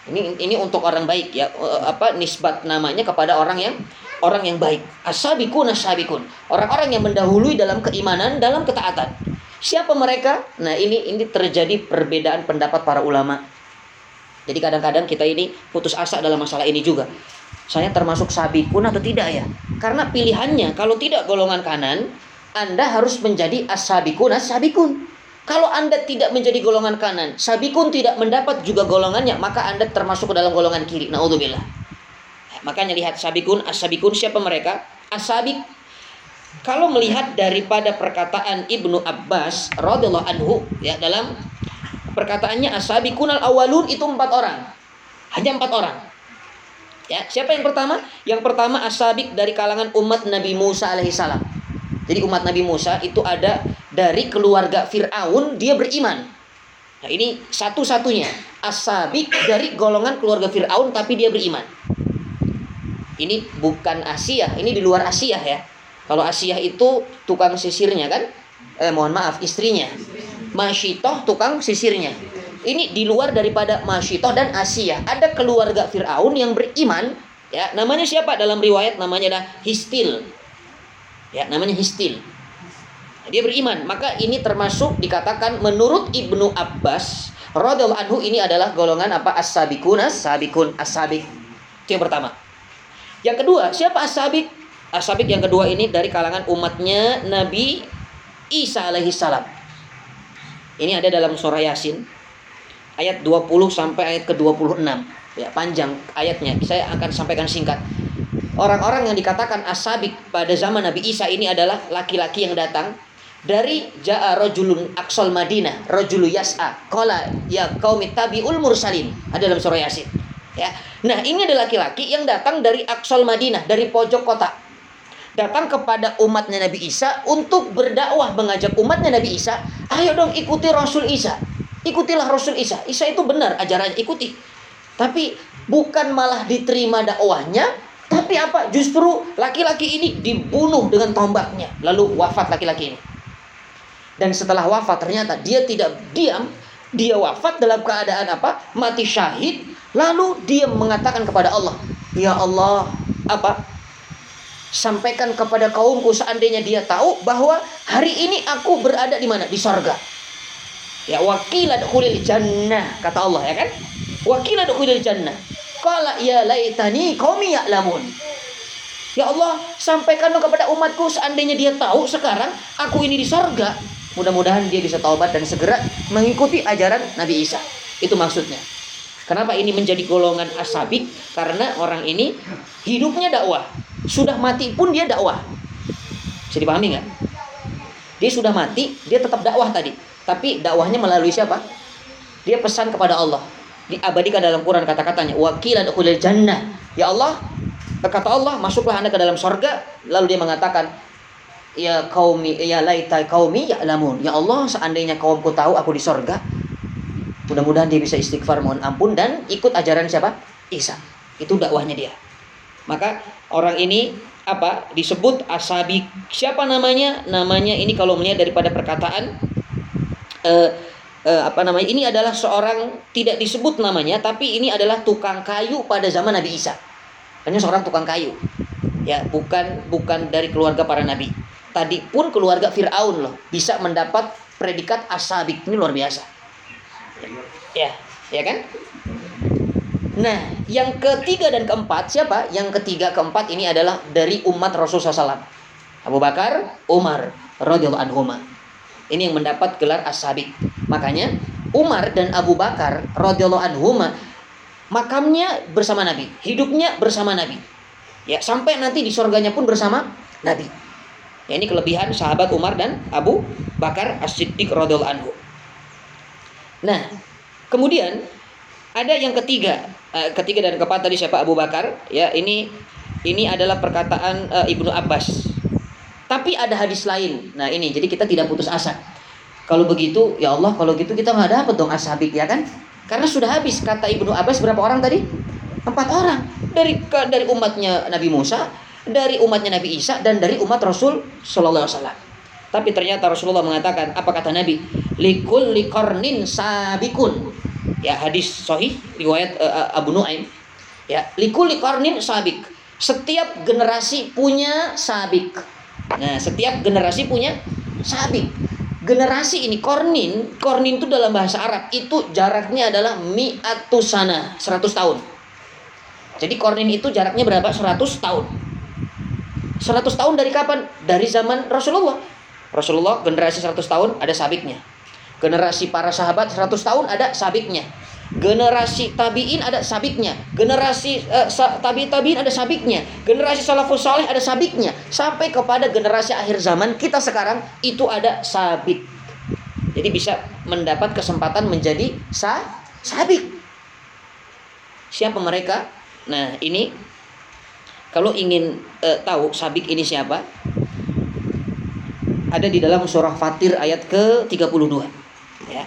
Ini ini untuk orang baik ya. Eh, apa nisbat namanya kepada orang yang orang yang baik. As-sabiqun as-sabiqun. Orang-orang yang mendahului dalam keimanan, dalam ketaatan. Siapa mereka? Nah, ini ini terjadi perbedaan pendapat para ulama. Jadi kadang-kadang kita ini putus asa dalam masalah ini juga. Saya termasuk sabikun atau tidak ya? Karena pilihannya kalau tidak golongan kanan, Anda harus menjadi as-sabikun as-sabikun. Kalau Anda tidak menjadi golongan kanan, sabikun tidak mendapat juga golongannya, maka Anda termasuk ke dalam golongan kiri. Naudzubillah. Makanya lihat sabikun as-sabikun siapa mereka? As-sabik kalau melihat daripada perkataan Ibnu Abbas radhiyallahu anhu ya dalam perkataannya asabi kunal awalun itu empat orang. Hanya empat orang. Ya, siapa yang pertama? Yang pertama asabik dari kalangan umat Nabi Musa alaihissalam. Jadi umat Nabi Musa itu ada dari keluarga Fir'aun dia beriman. Nah ini satu-satunya asabik dari golongan keluarga Fir'aun tapi dia beriman. Ini bukan Asia, ini di luar Asia ya. Kalau Asia itu tukang sisirnya kan? Eh mohon maaf, istrinya. Masyitoh tukang sisirnya. Ini di luar daripada Masyitoh dan Asia. Ada keluarga Fir'aun yang beriman. Ya, namanya siapa? Dalam riwayat namanya adalah Histil. Ya, namanya Histil. Dia beriman. Maka ini termasuk dikatakan menurut Ibnu Abbas radhiyallahu anhu ini adalah golongan apa? As-sabiqun as-sabiqun as-sabiq. Itu yang pertama. Yang kedua, siapa as-sabiq? Asabik yang kedua ini dari kalangan umatnya Nabi Isa alaihissalam. Ini ada dalam surah Yasin ayat 20 sampai ayat ke-26. Ya, panjang ayatnya. Saya akan sampaikan singkat. Orang-orang yang dikatakan asabik pada zaman Nabi Isa ini adalah laki-laki yang datang dari ja'a rajulun aqsal Madinah, rajulu yas'a, qala ya qaumi tabi'ul mursalin. Ada dalam surah Yasin. Ya. Nah, ini adalah laki-laki yang datang dari aqsal Madinah, dari pojok kota datang kepada umatnya Nabi Isa untuk berdakwah mengajak umatnya Nabi Isa, ayo dong ikuti Rasul Isa. Ikutilah Rasul Isa. Isa itu benar ajarannya, ikuti. Tapi bukan malah diterima dakwahnya, tapi apa? Justru laki-laki ini dibunuh dengan tombaknya. Lalu wafat laki-laki ini. Dan setelah wafat ternyata dia tidak diam, dia wafat dalam keadaan apa? Mati syahid. Lalu dia mengatakan kepada Allah, "Ya Allah, apa? sampaikan kepada kaumku seandainya dia tahu bahwa hari ini aku berada di mana? Di sorga. Ya wakilah dukhulil jannah kata Allah ya kan? Wakilah dukhulil jannah. Qala ya laitani qaumi ya'lamun. Ya Allah sampaikan kepada umatku seandainya dia tahu sekarang aku ini di sorga mudah-mudahan dia bisa taubat dan segera mengikuti ajaran Nabi Isa itu maksudnya Kenapa ini menjadi golongan asabik? Karena orang ini hidupnya dakwah. Sudah mati pun dia dakwah. Bisa dipahami nggak? Dia sudah mati, dia tetap dakwah tadi. Tapi dakwahnya melalui siapa? Dia pesan kepada Allah. Diabadikan dalam Quran kata-katanya. Wakilan jannah. Ya Allah, kata Allah, masuklah anda ke dalam sorga. Lalu dia mengatakan, Ya kaumi, ya laita kaumi ya lamun. Ya Allah, seandainya kaumku tahu aku di sorga, Mudah-mudahan dia bisa istighfar mohon ampun dan ikut ajaran siapa? Isa. Itu dakwahnya dia. Maka orang ini apa disebut asabi siapa namanya namanya ini kalau melihat daripada perkataan uh, uh, apa namanya ini adalah seorang tidak disebut namanya tapi ini adalah tukang kayu pada zaman Nabi Isa hanya seorang tukang kayu ya bukan bukan dari keluarga para nabi tadi pun keluarga Fir'aun loh bisa mendapat predikat asabik ini luar biasa Ya, ya kan? Nah, yang ketiga dan keempat siapa? Yang ketiga keempat ini adalah dari umat Rasulullah SAW. Abu Bakar, Umar, radhiyallahu anhuma. Ini yang mendapat gelar as Makanya Umar dan Abu Bakar radhiyallahu anhuma makamnya bersama Nabi, hidupnya bersama Nabi. Ya, sampai nanti di surganya pun bersama Nabi. Ya, ini kelebihan sahabat Umar dan Abu Bakar As-Siddiq radhiyallahu anhu. Nah, kemudian ada yang ketiga, uh, ketiga dan keempat tadi siapa Abu Bakar? Ya, ini ini adalah perkataan uh, Ibnu Abbas. Tapi ada hadis lain. Nah, ini jadi kita tidak putus asa. Kalau begitu, ya Allah, kalau gitu kita nggak dapat dong ashabik ya kan? Karena sudah habis kata Ibnu Abbas berapa orang tadi? Empat orang dari dari umatnya Nabi Musa, dari umatnya Nabi Isa dan dari umat Rasul Shallallahu Alaihi Wasallam. Tapi ternyata Rasulullah mengatakan apa kata Nabi? Likul likornin sabikun. Ya hadis Sahih riwayat uh, Abu Nuaim. Ya likul likornin sabik. Setiap generasi punya sabik. Nah setiap generasi punya sabik. Generasi ini kornin, kornin itu dalam bahasa Arab itu jaraknya adalah mi'atu sana, 100 tahun. Jadi kornin itu jaraknya berapa? 100 tahun. 100 tahun dari kapan? Dari zaman Rasulullah. Rasulullah generasi 100 tahun ada sabiknya. Generasi para sahabat 100 tahun ada sabiknya. Generasi tabiin ada sabiknya. Generasi uh, tabi tabiin ada sabiknya. Generasi salafus saleh ada sabiknya. Sampai kepada generasi akhir zaman kita sekarang itu ada sabik. Jadi bisa mendapat kesempatan menjadi sa sabik. Siapa mereka? Nah, ini kalau ingin uh, tahu sabik ini siapa, ada di dalam surah Fatir ayat ke-32 ya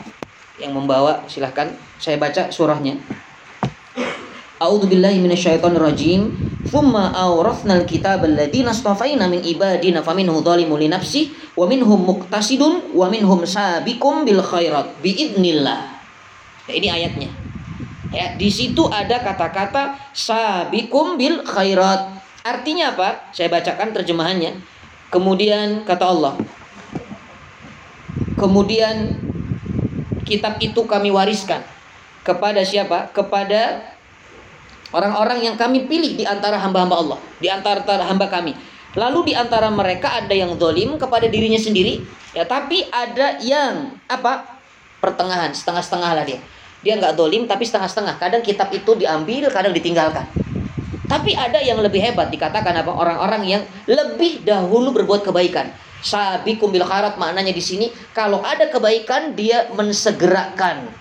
yang membawa silahkan saya baca surahnya A'udzu billahi minasyaitonir rajim. Tsumma awrathna al-kitaba alladziina astafaina min ibadina faminhum dzalimun li nafsi wa minhum muqtasidun wa minhum sabiqum bil khairat biidznillah. Ya, ini ayatnya. Ya, di situ ada kata-kata sabiqum bil khairat. Artinya apa? Saya bacakan terjemahannya. Kemudian kata Allah, Kemudian kitab itu kami wariskan kepada siapa? Kepada orang-orang yang kami pilih di antara hamba-hamba Allah, di antara hamba kami. Lalu di antara mereka ada yang dolim kepada dirinya sendiri, ya tapi ada yang apa? Pertengahan, setengah-setengah lah dia. Dia nggak dolim tapi setengah-setengah. Kadang kitab itu diambil, kadang ditinggalkan. Tapi ada yang lebih hebat dikatakan apa? Orang-orang yang lebih dahulu berbuat kebaikan Sabikum bil khairat maknanya di sini kalau ada kebaikan dia mensegerakan.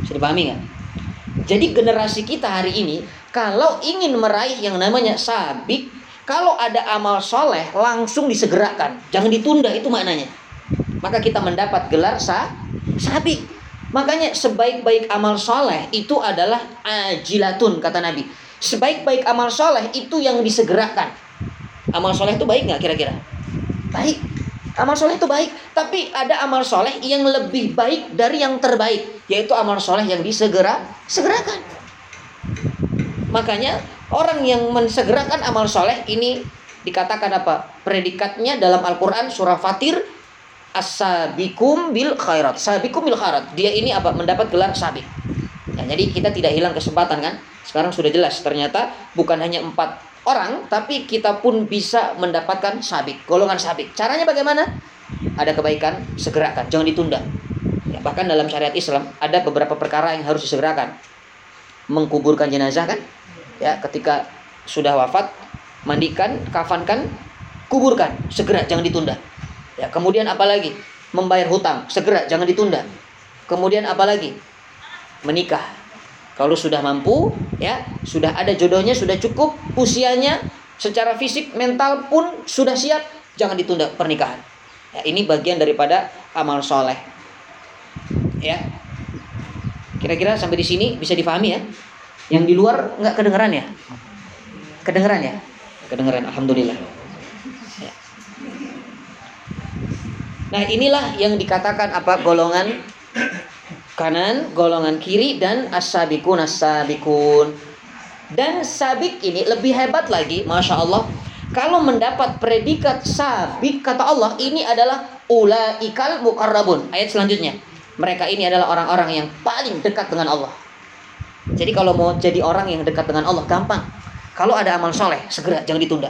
Bisa dipahami nggak? Jadi generasi kita hari ini kalau ingin meraih yang namanya sabik, kalau ada amal soleh langsung disegerakan, jangan ditunda itu maknanya. Maka kita mendapat gelar sa sabik. Makanya sebaik-baik amal soleh itu adalah ajilatun kata Nabi. Sebaik-baik amal soleh itu yang disegerakan. Amal soleh itu baik nggak kira-kira? baik. Amal soleh itu baik, tapi ada amal soleh yang lebih baik dari yang terbaik, yaitu amal soleh yang disegera segerakan. Makanya orang yang mensegerakan amal soleh ini dikatakan apa? Predikatnya dalam Al-Quran surah Fatir as-sabikum bil khairat. Sabikum bil khairat. Dia ini apa? Mendapat gelar sabik. Ya, jadi kita tidak hilang kesempatan kan? Sekarang sudah jelas ternyata bukan hanya empat orang, tapi kita pun bisa mendapatkan sabik, golongan sabik. Caranya bagaimana? Ada kebaikan, segerakan, jangan ditunda. Ya, bahkan dalam syariat Islam ada beberapa perkara yang harus disegerakan. Mengkuburkan jenazah kan? Ya, ketika sudah wafat, mandikan, kafankan, kuburkan, segera, jangan ditunda. Ya, kemudian apa lagi? Membayar hutang, segera, jangan ditunda. Kemudian apa lagi? Menikah, kalau sudah mampu, ya, sudah ada jodohnya, sudah cukup usianya, secara fisik, mental pun sudah siap, jangan ditunda pernikahan. Ya, ini bagian daripada amal soleh. Ya, kira-kira sampai di sini bisa difahami ya? Yang di luar nggak kedengeran ya? Kedengeran ya? Kedengeran, alhamdulillah. Ya. Nah inilah yang dikatakan apa golongan kanan, golongan kiri dan as-sabiqun as-sabiqun. Dan sabik ini lebih hebat lagi, masya Allah. Kalau mendapat predikat sabik kata Allah ini adalah ulaikal mukarrabun. Ayat selanjutnya. Mereka ini adalah orang-orang yang paling dekat dengan Allah. Jadi kalau mau jadi orang yang dekat dengan Allah gampang. Kalau ada amal soleh segera jangan ditunda.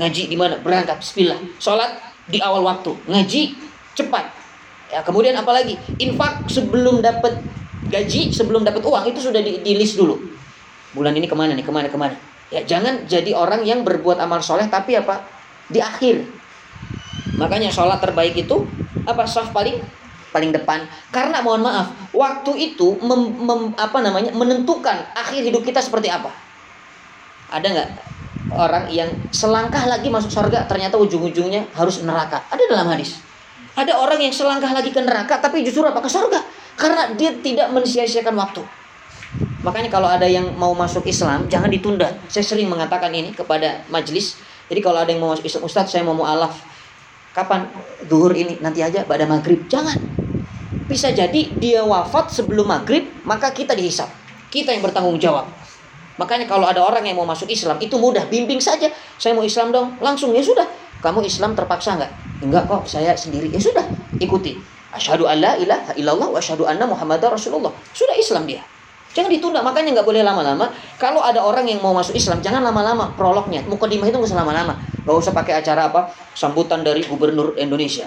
Ngaji di mana? Berangkat. Bismillah. Sholat di awal waktu. Ngaji cepat Ya, kemudian apalagi infak sebelum dapat gaji, sebelum dapat uang itu sudah di, di list dulu. Bulan ini ke mana nih, ke mana, ke mana. Ya jangan jadi orang yang berbuat amal soleh tapi apa di akhir. Makanya sholat terbaik itu apa saf paling paling depan. Karena mohon maaf, waktu itu mem, mem, apa namanya menentukan akhir hidup kita seperti apa. Ada nggak orang yang selangkah lagi masuk surga ternyata ujung-ujungnya harus neraka? Ada dalam hadis. Ada orang yang selangkah lagi ke neraka tapi justru apa ke surga karena dia tidak mensia-siakan waktu. Makanya kalau ada yang mau masuk Islam jangan ditunda. Saya sering mengatakan ini kepada majelis. Jadi kalau ada yang mau masuk Islam, Ustadz saya mau mualaf. Kapan duhur ini? Nanti aja pada maghrib. Jangan. Bisa jadi dia wafat sebelum maghrib, maka kita dihisap. Kita yang bertanggung jawab. Makanya kalau ada orang yang mau masuk Islam itu mudah, bimbing saja. Saya mau Islam dong, langsung ya sudah. Kamu Islam terpaksa nggak? Enggak kok, saya sendiri. Ya sudah, ikuti. Asyhadu alla ilaha illallah wa asyhadu anna muhammadar rasulullah. Sudah Islam dia. Jangan ditunda, makanya nggak boleh lama-lama. Kalau ada orang yang mau masuk Islam, jangan lama-lama prolognya. Mukadimah itu nggak usah lama-lama. Nggak usah pakai acara apa? Sambutan dari Gubernur Indonesia,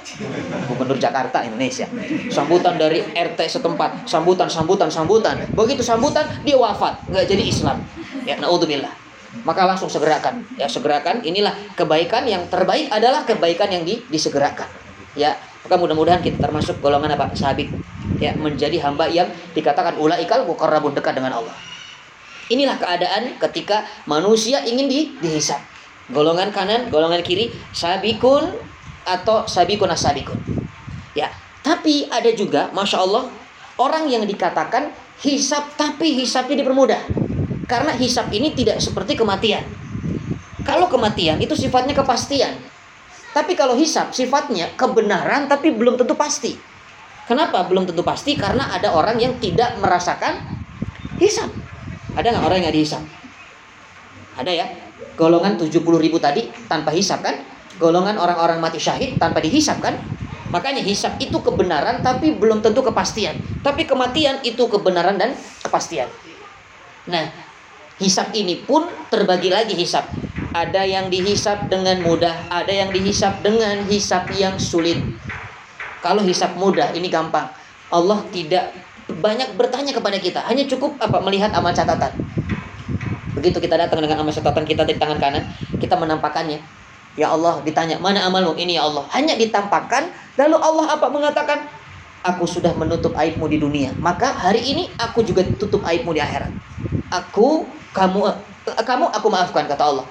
Gubernur Jakarta Indonesia. Sambutan dari RT setempat, sambutan, sambutan, sambutan. Begitu sambutan, dia wafat, nggak jadi Islam. Ya, naudzubillah. Maka langsung segerakan. Ya, segerakan. Inilah kebaikan yang terbaik adalah kebaikan yang di, disegerakan. Ya, maka mudah-mudahan kita termasuk golongan apa? Sahabat ya menjadi hamba yang dikatakan ulaikal muqarrabun dekat dengan Allah. Inilah keadaan ketika manusia ingin di, dihisap. Golongan kanan, golongan kiri, sabikun atau sabikun asabikun. Ya, tapi ada juga, masya Allah, orang yang dikatakan hisap tapi hisapnya dipermudah. Karena hisap ini tidak seperti kematian. Kalau kematian itu sifatnya kepastian. Tapi kalau hisap sifatnya kebenaran tapi belum tentu pasti. Kenapa belum tentu pasti? Karena ada orang yang tidak merasakan hisap. Ada nggak orang yang dihisap? Ada ya. Golongan 70 ribu tadi tanpa hisap kan? Golongan orang-orang mati syahid tanpa dihisap kan? Makanya hisap itu kebenaran tapi belum tentu kepastian. Tapi kematian itu kebenaran dan kepastian. Nah, hisap ini pun terbagi lagi hisap. Ada yang dihisap dengan mudah, ada yang dihisap dengan hisap yang sulit. Kalau hisap mudah, ini gampang. Allah tidak banyak bertanya kepada kita. Hanya cukup apa melihat amal catatan. Begitu kita datang dengan amal catatan kita di tangan kanan, kita menampakkannya. Ya Allah, ditanya, mana amalmu? Ini ya Allah. Hanya ditampakkan, lalu Allah apa mengatakan? Aku sudah menutup aibmu di dunia. Maka hari ini aku juga tutup aibmu di akhirat. Aku, kamu, eh, kamu aku maafkan, kata Allah.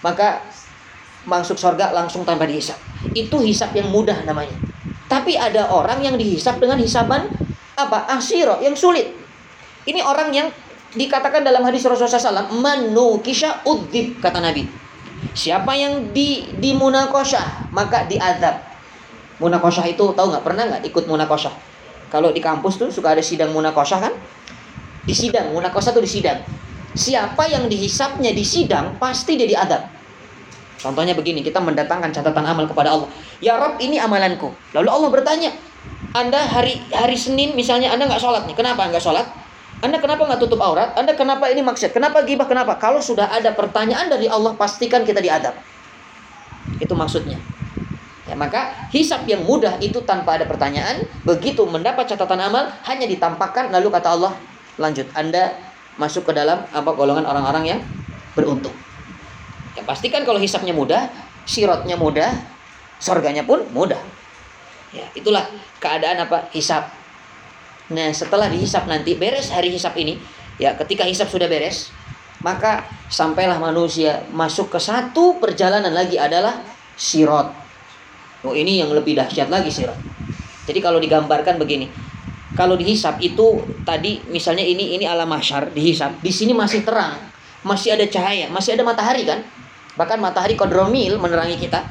Maka masuk surga langsung tanpa dihisap. Itu hisap yang mudah namanya. Tapi ada orang yang dihisap dengan hisaban apa? Asyiro yang sulit. Ini orang yang dikatakan dalam hadis Rasulullah SAW manukisha udzib kata Nabi. Siapa yang di di maka diadab. Munakosha itu tahu nggak pernah nggak ikut munakosha? Kalau di kampus tuh suka ada sidang munakosha kan? Di sidang munakosha tuh di sidang. Siapa yang dihisapnya di sidang pasti dia diadab. Contohnya begini, kita mendatangkan catatan amal kepada Allah. Ya Rob, ini amalanku. Lalu Allah bertanya, Anda hari hari Senin misalnya Anda nggak sholat nih. Kenapa nggak sholat? Anda kenapa nggak tutup aurat? Anda kenapa ini maksud? Kenapa gibah? Kenapa? Kalau sudah ada pertanyaan dari Allah, pastikan kita diadab. Itu maksudnya. Ya, maka hisap yang mudah itu tanpa ada pertanyaan, begitu mendapat catatan amal hanya ditampakkan lalu kata Allah, lanjut Anda masuk ke dalam apa golongan orang-orang yang beruntung. Ya pastikan kalau hisapnya mudah, sirotnya mudah, sorganya pun mudah. Ya, itulah keadaan apa? Hisap. Nah, setelah dihisap nanti beres hari hisap ini, ya ketika hisap sudah beres, maka sampailah manusia masuk ke satu perjalanan lagi adalah sirot. Oh, ini yang lebih dahsyat lagi sirot. Jadi kalau digambarkan begini, kalau dihisap itu tadi misalnya ini ini alam mahsyar dihisap, di sini masih terang, masih ada cahaya, masih ada matahari kan? Bahkan matahari kodromil menerangi kita.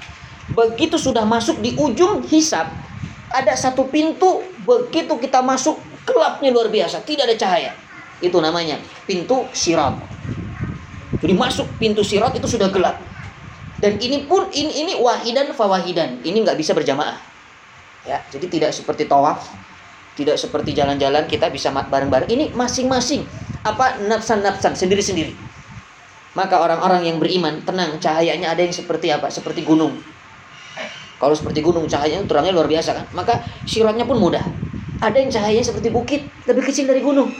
Begitu sudah masuk di ujung hisap, ada satu pintu, begitu kita masuk, gelapnya luar biasa, tidak ada cahaya. Itu namanya pintu sirat. Jadi masuk pintu sirat itu sudah gelap. Dan ini pun ini ini wahidan fawahidan. Ini nggak bisa berjamaah. Ya, jadi tidak seperti tawaf, tidak seperti jalan-jalan kita bisa bareng-bareng. Ini masing-masing apa nafsan-nafsan sendiri-sendiri. Maka orang-orang yang beriman tenang, cahayanya ada yang seperti apa? Seperti gunung. Kalau seperti gunung cahayanya terangnya luar biasa kan? Maka siratnya pun mudah. Ada yang cahayanya seperti bukit, lebih kecil dari gunung.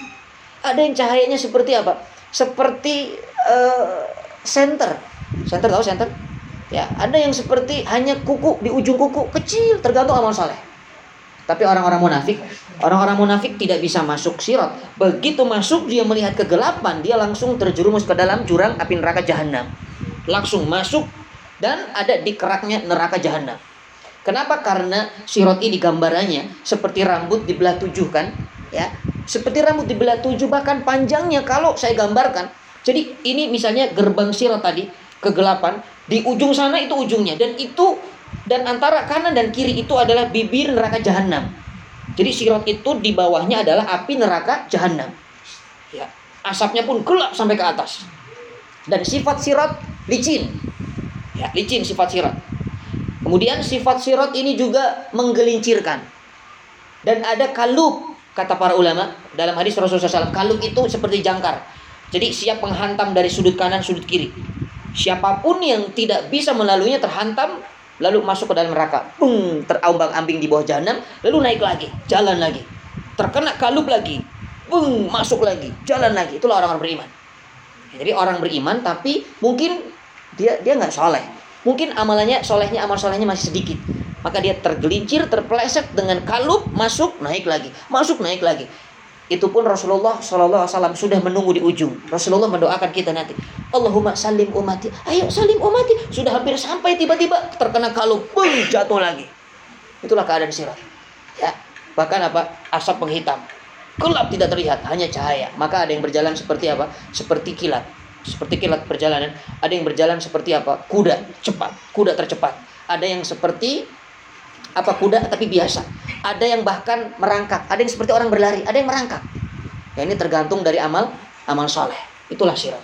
Ada yang cahayanya seperti apa? Seperti uh, center. Center tahu center? Ya, ada yang seperti hanya kuku di ujung kuku kecil tergantung amal saleh. Tapi orang-orang munafik, orang-orang munafik tidak bisa masuk sirat. Begitu masuk dia melihat kegelapan, dia langsung terjerumus ke dalam jurang api neraka jahanam. Langsung masuk dan ada di keraknya neraka jahanam. Kenapa? Karena sirot ini gambarannya seperti rambut dibelah tujuh kan? Ya, seperti rambut dibelah tujuh bahkan panjangnya kalau saya gambarkan. Jadi ini misalnya gerbang sirot tadi kegelapan di ujung sana itu ujungnya dan itu dan antara kanan dan kiri itu adalah bibir neraka jahanam. Jadi sirot itu di bawahnya adalah api neraka jahanam. Ya, asapnya pun gelap sampai ke atas. Dan sifat sirot licin. Ya, licin sifat sirot. Kemudian sifat sirot ini juga menggelincirkan. Dan ada kalub kata para ulama dalam hadis Rasulullah SAW. Kalub itu seperti jangkar. Jadi siap menghantam dari sudut kanan, sudut kiri. Siapa pun yang tidak bisa melaluinya terhantam lalu masuk ke dalam neraka. Bung, terombang-ambing di bawah jahanam, lalu naik lagi, jalan lagi. Terkena kalub lagi. Bung, masuk lagi, jalan lagi. Itulah orang-orang beriman. Jadi orang beriman tapi mungkin dia dia nggak soleh. Mungkin amalannya solehnya amal solehnya masih sedikit. Maka dia tergelincir, terpeleset dengan kalub, masuk, naik lagi, masuk, naik lagi. Itu pun Rasulullah SAW sudah menunggu di ujung. Rasulullah mendoakan kita nanti. Allahumma salim umati. Ayo salim umati. Sudah hampir sampai tiba-tiba terkena kalub. Bung, jatuh lagi. Itulah keadaan sirat. Ya. Bahkan apa? Asap penghitam. Gelap tidak terlihat, hanya cahaya. Maka ada yang berjalan seperti apa? Seperti kilat. Seperti kilat perjalanan. Ada yang berjalan seperti apa? Kuda cepat. Kuda tercepat. Ada yang seperti apa kuda tapi biasa. Ada yang bahkan merangkak, ada yang seperti orang berlari, ada yang merangkak. Ya ini tergantung dari amal amal soleh. Itulah sirat.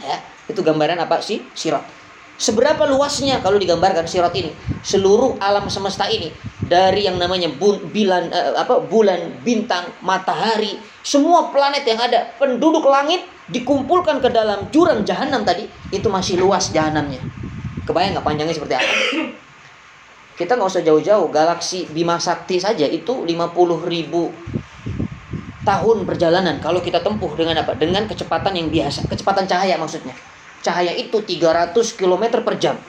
Ya, itu gambaran apa sih sirat. Seberapa luasnya kalau digambarkan sirat ini? Seluruh alam semesta ini dari yang namanya bun, bilan eh, apa bulan, bintang, matahari, semua planet yang ada, penduduk langit dikumpulkan ke dalam jurang jahanam tadi, itu masih luas jahanamnya. Kebayang nggak panjangnya seperti apa? Kita nggak usah jauh-jauh, galaksi Bima Sakti saja itu 50 ribu tahun perjalanan kalau kita tempuh dengan apa? Dengan kecepatan yang biasa, kecepatan cahaya maksudnya. Cahaya itu 300 km per jam.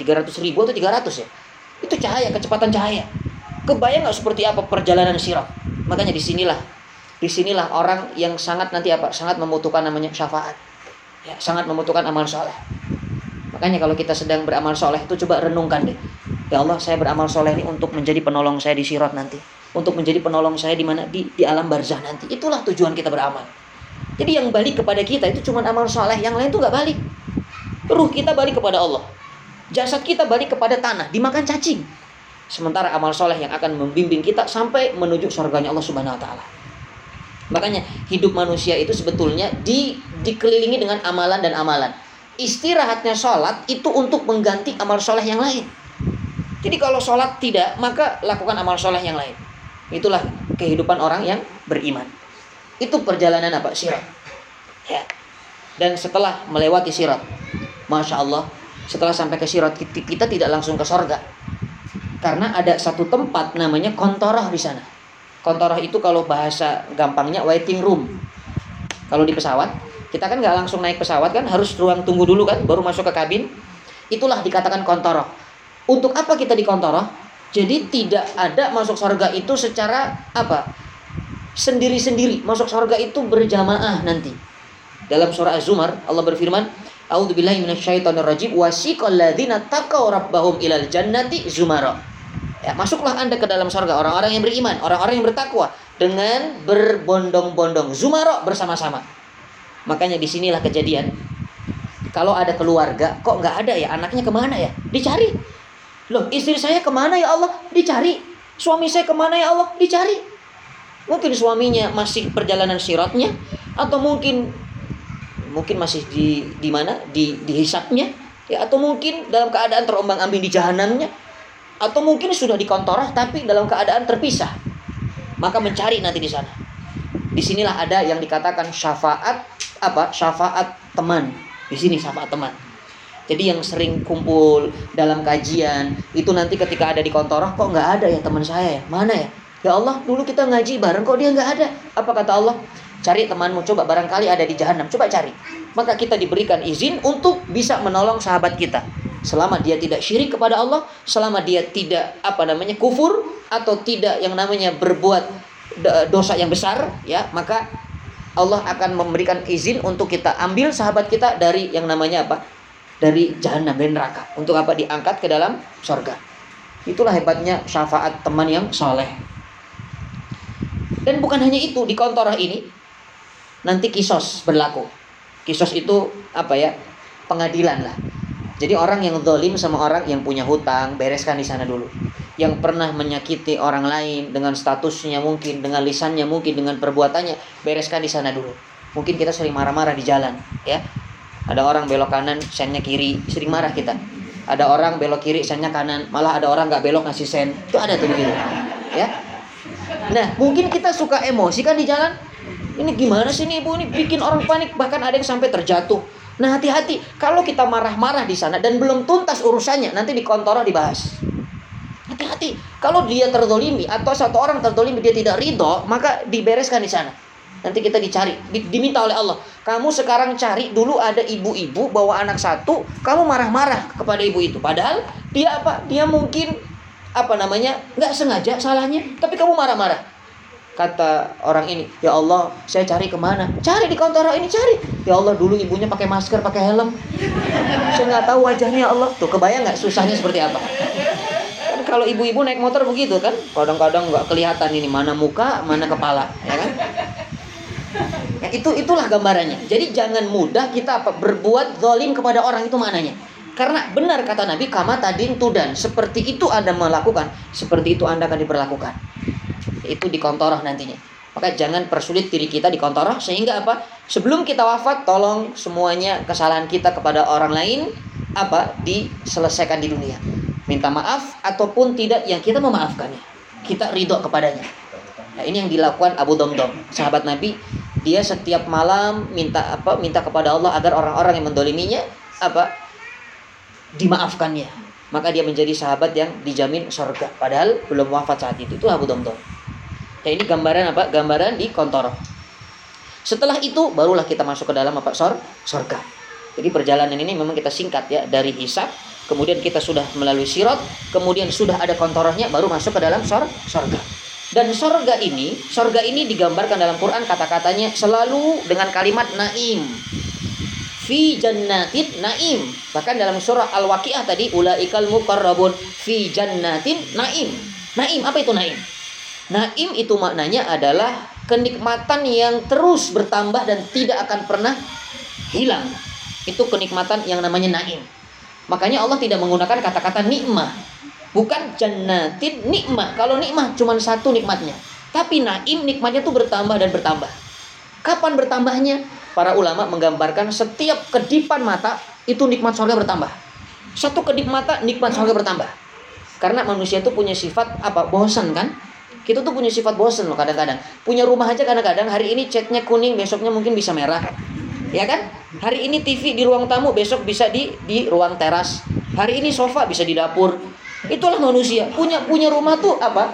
300 ribu atau 300 ya? Itu cahaya, kecepatan cahaya. Kebayang nggak seperti apa perjalanan sirat? Makanya di sinilah, di sinilah orang yang sangat nanti apa? Sangat membutuhkan namanya syafaat. Ya, sangat membutuhkan amal soleh. Makanya kalau kita sedang beramal soleh itu coba renungkan deh. Ya Allah, saya beramal soleh ini untuk menjadi penolong saya di sirat nanti. Untuk menjadi penolong saya di mana di, di alam barzah nanti. Itulah tujuan kita beramal. Jadi yang balik kepada kita itu cuma amal soleh, yang lain tuh nggak balik. Ruh kita balik kepada Allah. Jasad kita balik kepada tanah, dimakan cacing. Sementara amal soleh yang akan membimbing kita sampai menuju surganya Allah Subhanahu Wa Taala. Makanya hidup manusia itu sebetulnya di, dikelilingi dengan amalan dan amalan. Istirahatnya sholat itu untuk mengganti amal soleh yang lain. Jadi kalau sholat tidak, maka lakukan amal soleh yang lain. Itulah kehidupan orang yang beriman. Itu perjalanan apa? Sirat. Ya. Dan setelah melewati sirat, Masya Allah, setelah sampai ke sirat, kita tidak langsung ke sorga. Karena ada satu tempat namanya kontoroh di sana. Kontoroh itu kalau bahasa gampangnya waiting room. Kalau di pesawat, kita kan nggak langsung naik pesawat kan, harus ruang tunggu dulu kan, baru masuk ke kabin. Itulah dikatakan kontoroh untuk apa kita di kontoroh? Jadi tidak ada masuk surga itu secara apa? Sendiri-sendiri. Masuk surga itu berjamaah nanti. Dalam surah Az-Zumar Allah berfirman, A'udzubillahi minasyaitonirrajim wasiqal ladzina taqaw rabbahum ilal jannati zumara. Ya, masuklah Anda ke dalam surga orang-orang yang beriman, orang-orang yang bertakwa dengan berbondong-bondong zumara bersama-sama. Makanya di sinilah kejadian. Kalau ada keluarga, kok nggak ada ya anaknya ke mana ya? Dicari. Loh, istri saya ke mana ya Allah? Dicari. Suami saya ke mana ya Allah? Dicari. Mungkin suaminya masih perjalanan siratnya atau mungkin mungkin masih di di mana? Di dihisapnya ya atau mungkin dalam keadaan terombang-ambing di jahanamnya atau mungkin sudah di kontorah tapi dalam keadaan terpisah. Maka mencari nanti di sana. Di sinilah ada yang dikatakan syafaat apa? Syafaat teman. Di sini syafaat teman. Jadi yang sering kumpul dalam kajian itu nanti ketika ada di kontoroh kok nggak ada ya teman saya ya mana ya? Ya Allah dulu kita ngaji bareng kok dia nggak ada. Apa kata Allah? Cari temanmu coba barangkali ada di jahanam. Coba cari. Maka kita diberikan izin untuk bisa menolong sahabat kita. Selama dia tidak syirik kepada Allah, selama dia tidak apa namanya kufur atau tidak yang namanya berbuat dosa yang besar, ya maka Allah akan memberikan izin untuk kita ambil sahabat kita dari yang namanya apa dari jahanam dari neraka untuk apa diangkat ke dalam sorga Itulah hebatnya syafaat teman yang soleh. Dan bukan hanya itu di kontor ini nanti kisos berlaku. Kisos itu apa ya? Pengadilan lah. Jadi orang yang dolim sama orang yang punya hutang bereskan di sana dulu. Yang pernah menyakiti orang lain dengan statusnya mungkin, dengan lisannya mungkin, dengan perbuatannya bereskan di sana dulu. Mungkin kita sering marah-marah di jalan, ya. Ada orang belok kanan, sennya kiri, sering marah kita. Ada orang belok kiri, sennya kanan, malah ada orang nggak belok ngasih sen. Itu ada tuh begitu, ya. Nah, mungkin kita suka emosi kan di jalan. Ini gimana sih nih ibu ini bikin orang panik bahkan ada yang sampai terjatuh Nah hati-hati kalau kita marah-marah di sana dan belum tuntas urusannya nanti di kontoro dibahas. Hati-hati kalau dia terdolimi atau satu orang terdolimi dia tidak ridho maka dibereskan di sana. Nanti kita dicari, diminta oleh Allah. Kamu sekarang cari dulu ada ibu-ibu bawa anak satu, kamu marah-marah kepada ibu itu. Padahal dia apa? Dia mungkin apa namanya nggak sengaja salahnya, tapi kamu marah-marah kata orang ini ya Allah saya cari ke mana cari di kantor ini cari ya Allah dulu ibunya pakai masker pakai helm saya nggak tahu wajahnya ya Allah tuh kebayang nggak susahnya seperti apa kalau ibu-ibu naik motor begitu kan kadang-kadang nggak kelihatan ini mana muka mana kepala ya kan ya, itu itulah gambarannya jadi jangan mudah kita apa berbuat zalim kepada orang itu mananya karena benar kata Nabi kama tadin tudan seperti itu anda melakukan seperti itu anda akan diperlakukan itu di kontoroh nantinya. Maka jangan persulit diri kita di kontoroh sehingga apa? Sebelum kita wafat tolong semuanya kesalahan kita kepada orang lain apa diselesaikan di dunia. Minta maaf ataupun tidak yang kita memaafkannya. Kita ridho kepadanya. Nah, ini yang dilakukan Abu Domdom, sahabat Nabi. Dia setiap malam minta apa? Minta kepada Allah agar orang-orang yang mendoliminya apa? dimaafkannya. Maka dia menjadi sahabat yang dijamin surga. Padahal belum wafat saat itu. Itu Abu Domdom. Ya ini gambaran apa? Gambaran di kontoro. Setelah itu barulah kita masuk ke dalam apa? Sor, sorga. Jadi perjalanan ini memang kita singkat ya dari hisab, kemudian kita sudah melalui sirot, kemudian sudah ada kontorohnya, baru masuk ke dalam sor, sorga. Dan sorga ini, sorga ini digambarkan dalam Quran kata-katanya selalu dengan kalimat naim. Fi jannatin naim. Bahkan dalam surah Al-Waqiah tadi ulaikal muqarrabun fi jannatin naim. Naim apa itu naim? Naim itu maknanya adalah kenikmatan yang terus bertambah dan tidak akan pernah hilang. Itu kenikmatan yang namanya naim. Makanya Allah tidak menggunakan kata-kata nikmah. Bukan jannatin nikmah. Kalau nikmah cuma satu nikmatnya. Tapi naim nikmatnya itu bertambah dan bertambah. Kapan bertambahnya? Para ulama menggambarkan setiap kedipan mata itu nikmat surga bertambah. Satu kedip mata nikmat surga bertambah. Karena manusia itu punya sifat apa? Bosan kan? Kita tuh punya sifat bosen loh kadang-kadang. Punya rumah aja kadang-kadang hari ini catnya kuning, besoknya mungkin bisa merah. Ya kan? Hari ini TV di ruang tamu, besok bisa di di ruang teras. Hari ini sofa bisa di dapur. Itulah manusia. Punya punya rumah tuh apa?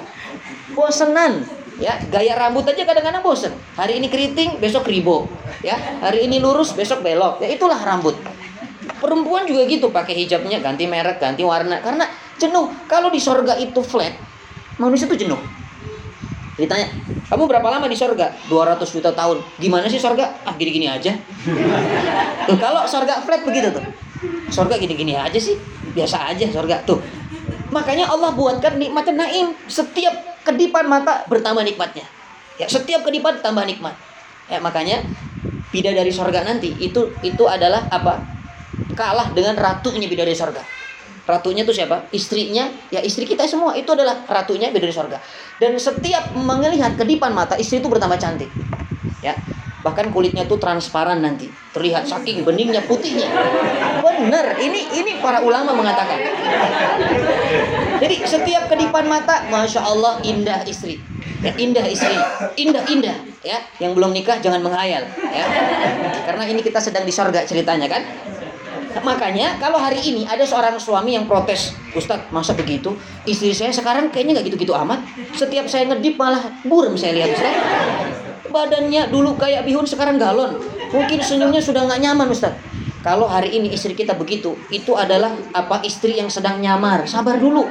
Bosenan. Ya, gaya rambut aja kadang-kadang bosen. Hari ini keriting, besok ribo. Ya, hari ini lurus, besok belok. Ya itulah rambut. Perempuan juga gitu, pakai hijabnya ganti merek, ganti warna karena jenuh. Kalau di sorga itu flat, manusia tuh jenuh. Ditanya, kamu berapa lama di sorga? 200 juta tahun. Gimana sih sorga? Ah gini-gini aja. Kalau sorga flat begitu tuh. Sorga gini-gini aja sih. Biasa aja sorga. Tuh. Makanya Allah buatkan nikmatnya naim. Setiap kedipan mata bertambah nikmatnya. Ya, setiap kedipan tambah nikmat. Ya, makanya bidadari sorga nanti itu itu adalah apa? Kalah dengan ratunya bidadari sorga. Ratunya itu siapa? Istrinya, ya istri kita semua. Itu adalah ratunya bidadari sorga. Dan setiap melihat kedipan mata, istri itu bertambah cantik. Ya, bahkan kulitnya tuh transparan nanti terlihat saking beningnya putihnya bener ini ini para ulama mengatakan jadi setiap kedipan mata masya Allah indah istri ya, indah istri indah indah ya yang belum nikah jangan menghayal ya karena ini kita sedang di sorga ceritanya kan Makanya kalau hari ini ada seorang suami yang protes, Ustadz masa begitu? Istri saya sekarang kayaknya nggak gitu-gitu amat. Setiap saya ngedip malah burem saya lihat Ustadz. Badannya dulu kayak bihun sekarang galon. Mungkin senyumnya sudah nggak nyaman Ustadz. Kalau hari ini istri kita begitu, itu adalah apa istri yang sedang nyamar. Sabar dulu.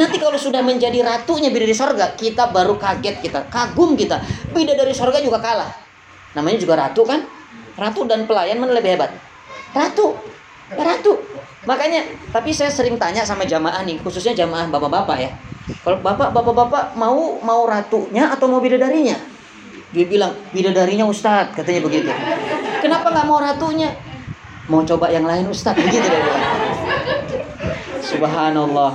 Nanti kalau sudah menjadi ratunya bidadari sorga, kita baru kaget kita, kagum kita. Bidadari sorga juga kalah. Namanya juga ratu kan? Ratu dan pelayan mana lebih hebat? Ratu. Ratu. Makanya, tapi saya sering tanya sama jamaah nih, khususnya jamaah bapak-bapak ya. Kalau bapak, bapak-bapak mau mau ratunya atau mau bidadarinya? Dia bilang bidadarinya Ustadz, katanya begitu. Kenapa nggak mau ratunya? Mau coba yang lain Ustadz, begitu dia bilang. Subhanallah.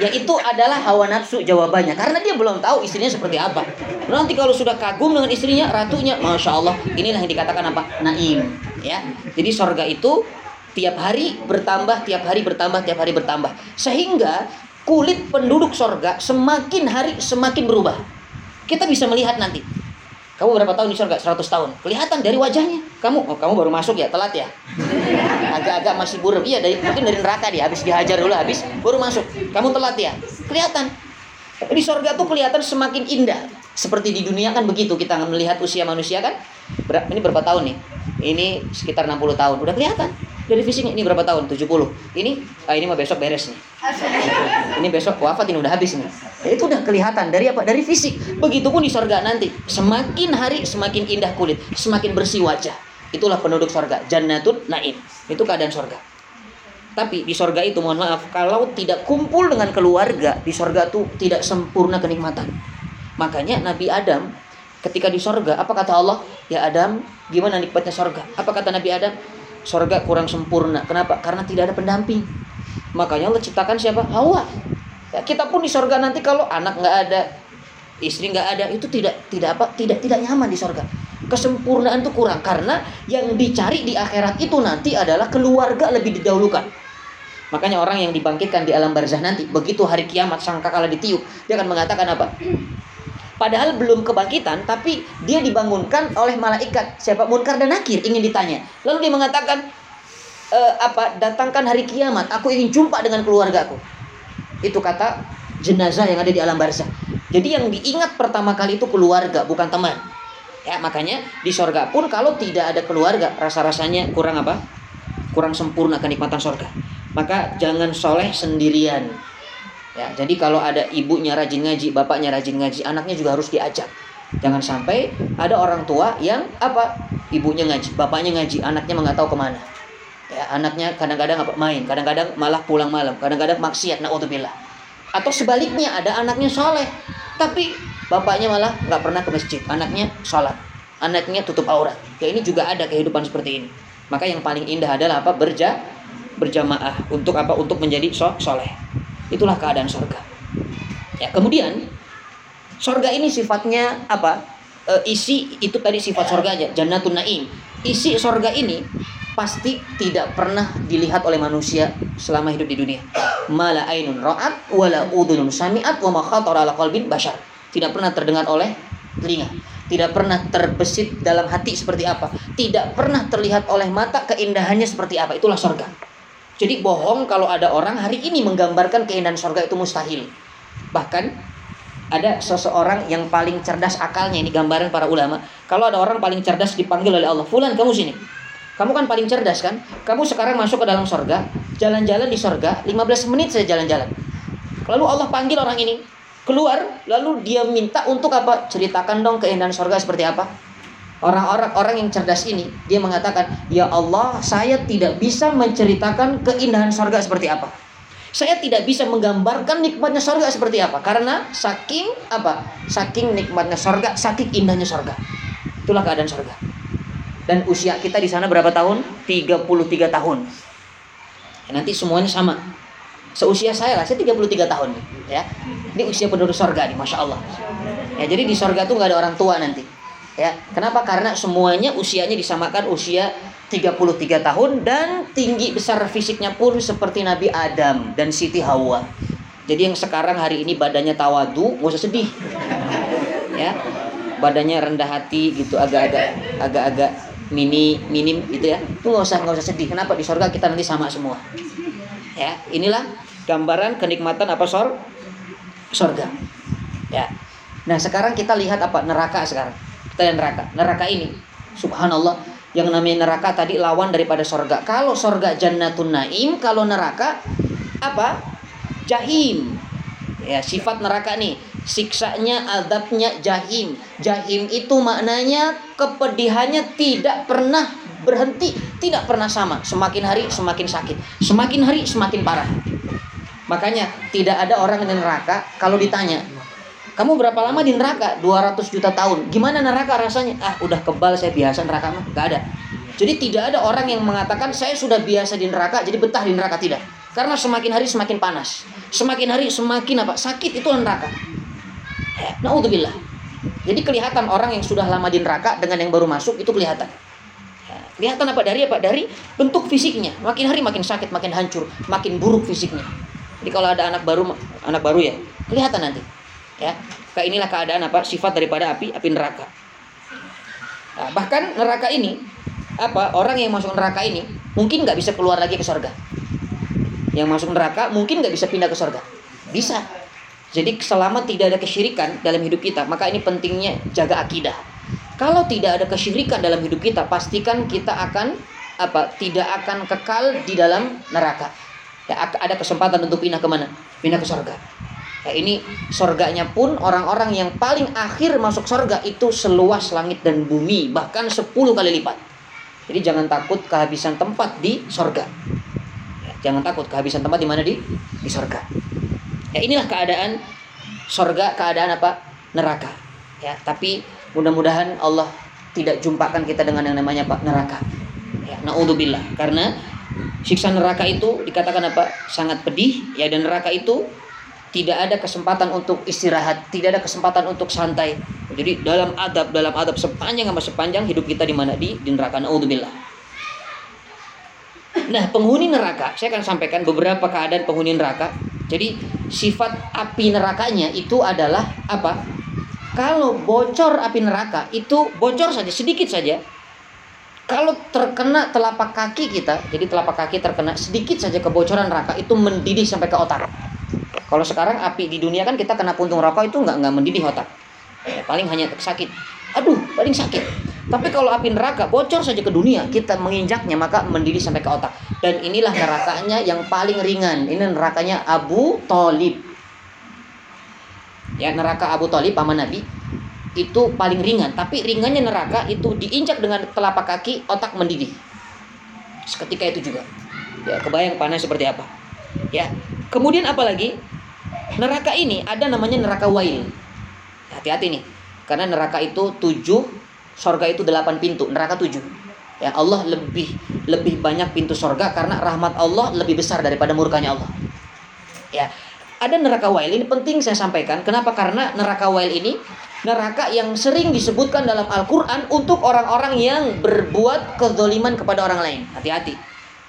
Ya itu adalah hawa nafsu jawabannya Karena dia belum tahu istrinya seperti apa Nanti kalau sudah kagum dengan istrinya Ratunya Masya Allah Inilah yang dikatakan apa? Naim ya Jadi sorga itu Tiap hari bertambah Tiap hari bertambah Tiap hari bertambah Sehingga kulit penduduk sorga Semakin hari semakin berubah Kita bisa melihat nanti kamu berapa tahun di surga? 100 tahun. Kelihatan dari wajahnya. Kamu, oh, kamu baru masuk ya, telat ya. Agak-agak masih buruk. Iya, dari mungkin dari neraka dia habis dihajar dulu habis baru masuk. Kamu telat ya. Kelihatan. Di surga tuh kelihatan semakin indah. Seperti di dunia kan begitu kita melihat usia manusia kan. Ini berapa tahun nih? Ini sekitar 60 tahun. Udah kelihatan dari fisiknya ini berapa tahun? 70 ini ah, ini mah besok beres nih. Ini besok wafat ini udah habis nih. Ya, itu udah kelihatan dari apa? Dari fisik. Begitupun di sorga nanti. Semakin hari semakin indah kulit semakin bersih wajah. Itulah penduduk sorga jannatun naim. Itu keadaan sorga. Tapi di sorga itu mohon maaf kalau tidak kumpul dengan keluarga di sorga itu tidak sempurna kenikmatan makanya Nabi Adam ketika di sorga apa kata Allah ya Adam gimana nikmatnya sorga apa kata Nabi Adam Sorga kurang sempurna. Kenapa? Karena tidak ada pendamping. Makanya Allah ciptakan siapa? Hawa. Ya, kita pun di sorga nanti kalau anak nggak ada, istri nggak ada, itu tidak tidak apa? Tidak tidak nyaman di sorga. Kesempurnaan itu kurang karena yang dicari di akhirat itu nanti adalah keluarga lebih didahulukan. Makanya orang yang dibangkitkan di alam barzah nanti, begitu hari kiamat sangka kala ditiup, dia akan mengatakan apa? Padahal belum kebangkitan, tapi dia dibangunkan oleh malaikat. Siapa Munkar dan Nakir ingin ditanya. Lalu dia mengatakan, e, apa? Datangkan hari kiamat. Aku ingin jumpa dengan keluargaku. Itu kata jenazah yang ada di alam barzah. Jadi yang diingat pertama kali itu keluarga, bukan teman. Ya, makanya di sorga pun kalau tidak ada keluarga, rasa-rasanya kurang apa? Kurang sempurna kenikmatan sorga. Maka jangan soleh sendirian Ya, jadi kalau ada ibunya rajin ngaji, bapaknya rajin ngaji, anaknya juga harus diajak. Jangan sampai ada orang tua yang apa? Ibunya ngaji, bapaknya ngaji, anaknya nggak tahu ke mana. Ya, anaknya kadang-kadang apa main, kadang-kadang malah pulang malam, kadang-kadang maksiat, naudzubillah. Atau sebaliknya ada anaknya soleh, tapi bapaknya malah nggak pernah ke masjid, anaknya sholat, anaknya tutup aurat. Ya ini juga ada kehidupan seperti ini. Maka yang paling indah adalah apa? Berja berjamaah untuk apa? Untuk menjadi soleh. Itulah keadaan sorga. Ya, kemudian sorga ini sifatnya apa? E, isi itu tadi sifat sorga aja, jannatun naim. Isi sorga ini pasti tidak pernah dilihat oleh manusia selama hidup di dunia. Mala ainun ra'at wala udunun sami'at wa ma khatara ala qalbin bashar. Tidak pernah terdengar oleh telinga, tidak pernah terbesit dalam hati seperti apa, tidak pernah terlihat oleh mata keindahannya seperti apa. Itulah sorga. Jadi bohong kalau ada orang hari ini menggambarkan keindahan surga itu mustahil. Bahkan ada seseorang yang paling cerdas akalnya ini gambaran para ulama. Kalau ada orang paling cerdas dipanggil oleh Allah, "Fulan, kamu sini." Kamu kan paling cerdas kan? Kamu sekarang masuk ke dalam surga, jalan-jalan di surga, 15 menit saja jalan-jalan. Lalu Allah panggil orang ini keluar, lalu dia minta untuk apa? Ceritakan dong keindahan surga seperti apa? Orang-orang orang yang cerdas ini dia mengatakan, "Ya Allah, saya tidak bisa menceritakan keindahan sorga seperti apa. Saya tidak bisa menggambarkan nikmatnya sorga seperti apa karena saking apa? Saking nikmatnya sorga, saking indahnya sorga. Itulah keadaan sorga. Dan usia kita di sana berapa tahun? 33 tahun. Ya, nanti semuanya sama. Seusia saya lah, saya 33 tahun ya. Ini usia penduduk sorga nih, masya Allah. Ya, jadi di sorga tuh nggak ada orang tua nanti Ya, kenapa? Karena semuanya usianya disamakan usia 33 tahun dan tinggi besar fisiknya pun seperti Nabi Adam dan Siti Hawa. Jadi yang sekarang hari ini badannya tawadu, nggak usah sedih. Ya. Badannya rendah hati gitu, agak-agak agak-agak mini minim gitu ya. Itu nggak usah nggak usah sedih. Kenapa di sorga kita nanti sama semua. Ya, inilah gambaran kenikmatan apa sor sorga. Ya. Nah, sekarang kita lihat apa neraka sekarang dan neraka. Neraka ini, subhanallah, yang namanya neraka tadi lawan daripada sorga. Kalau sorga jannatun naim, kalau neraka apa? Jahim. Ya, sifat neraka nih, siksanya, adabnya jahim. Jahim itu maknanya kepedihannya tidak pernah berhenti tidak pernah sama. Semakin hari semakin sakit, semakin hari semakin parah. Makanya tidak ada orang di neraka kalau ditanya, kamu berapa lama di neraka? 200 juta tahun. Gimana neraka rasanya? Ah, udah kebal saya biasa neraka mah. Gak ada. Jadi tidak ada orang yang mengatakan saya sudah biasa di neraka, jadi betah di neraka tidak. Karena semakin hari semakin panas. Semakin hari semakin apa? Sakit itu neraka. Ya, naudzubillah. Jadi kelihatan orang yang sudah lama di neraka dengan yang baru masuk itu kelihatan. Ya, kelihatan apa dari apa? Dari bentuk fisiknya. Makin hari makin sakit, makin hancur, makin buruk fisiknya. Jadi kalau ada anak baru anak baru ya, kelihatan nanti. Ya. Kayak inilah keadaan apa? Sifat daripada api api neraka. Nah, bahkan neraka ini apa? Orang yang masuk neraka ini mungkin nggak bisa keluar lagi ke surga. Yang masuk neraka mungkin nggak bisa pindah ke surga. Bisa. Jadi selama tidak ada kesyirikan dalam hidup kita, maka ini pentingnya jaga akidah. Kalau tidak ada kesyirikan dalam hidup kita, pastikan kita akan apa? Tidak akan kekal di dalam neraka ya ada kesempatan untuk pindah ke mana pindah ke surga ya ini surganya pun orang-orang yang paling akhir masuk surga itu seluas langit dan bumi bahkan 10 kali lipat. Jadi jangan takut kehabisan tempat di surga. Ya, jangan takut kehabisan tempat di mana di di surga. Ya inilah keadaan surga keadaan apa? Neraka. Ya tapi mudah-mudahan Allah tidak jumpakan kita dengan yang namanya apa neraka. Ya naudzubillah. Karena siksa neraka itu dikatakan apa? Sangat pedih. Ya dan neraka itu tidak ada kesempatan untuk istirahat tidak ada kesempatan untuk santai. Jadi dalam adab dalam adab sepanjang apa sepanjang hidup kita di mana? Di di neraka. Naudzubillah. Nah penghuni neraka saya akan sampaikan beberapa keadaan penghuni neraka. Jadi sifat api nerakanya itu adalah apa? Kalau bocor api neraka itu bocor saja sedikit saja. Kalau terkena telapak kaki kita, jadi telapak kaki terkena sedikit saja kebocoran neraka itu mendidih sampai ke otak. Kalau sekarang api di dunia kan kita kena puntung rokok itu nggak nggak mendidih otak, ya, paling hanya sakit. Aduh, paling sakit. Tapi kalau api neraka bocor saja ke dunia, kita menginjaknya maka mendidih sampai ke otak. Dan inilah nerakanya yang paling ringan. Ini nerakanya Abu Talib. Ya neraka Abu Talib paman Nabi itu paling ringan tapi ringannya neraka itu diinjak dengan telapak kaki otak mendidih seketika itu juga ya kebayang panas seperti apa ya kemudian apalagi neraka ini ada namanya neraka wail. Hati-hati nih karena neraka itu tujuh sorga itu delapan pintu neraka tujuh. Ya Allah lebih lebih banyak pintu sorga karena rahmat Allah lebih besar daripada murkanya Allah. Ya ada neraka wail ini penting saya sampaikan. Kenapa? Karena neraka wail ini neraka yang sering disebutkan dalam Al-Quran untuk orang-orang yang berbuat kezoliman kepada orang lain. Hati-hati.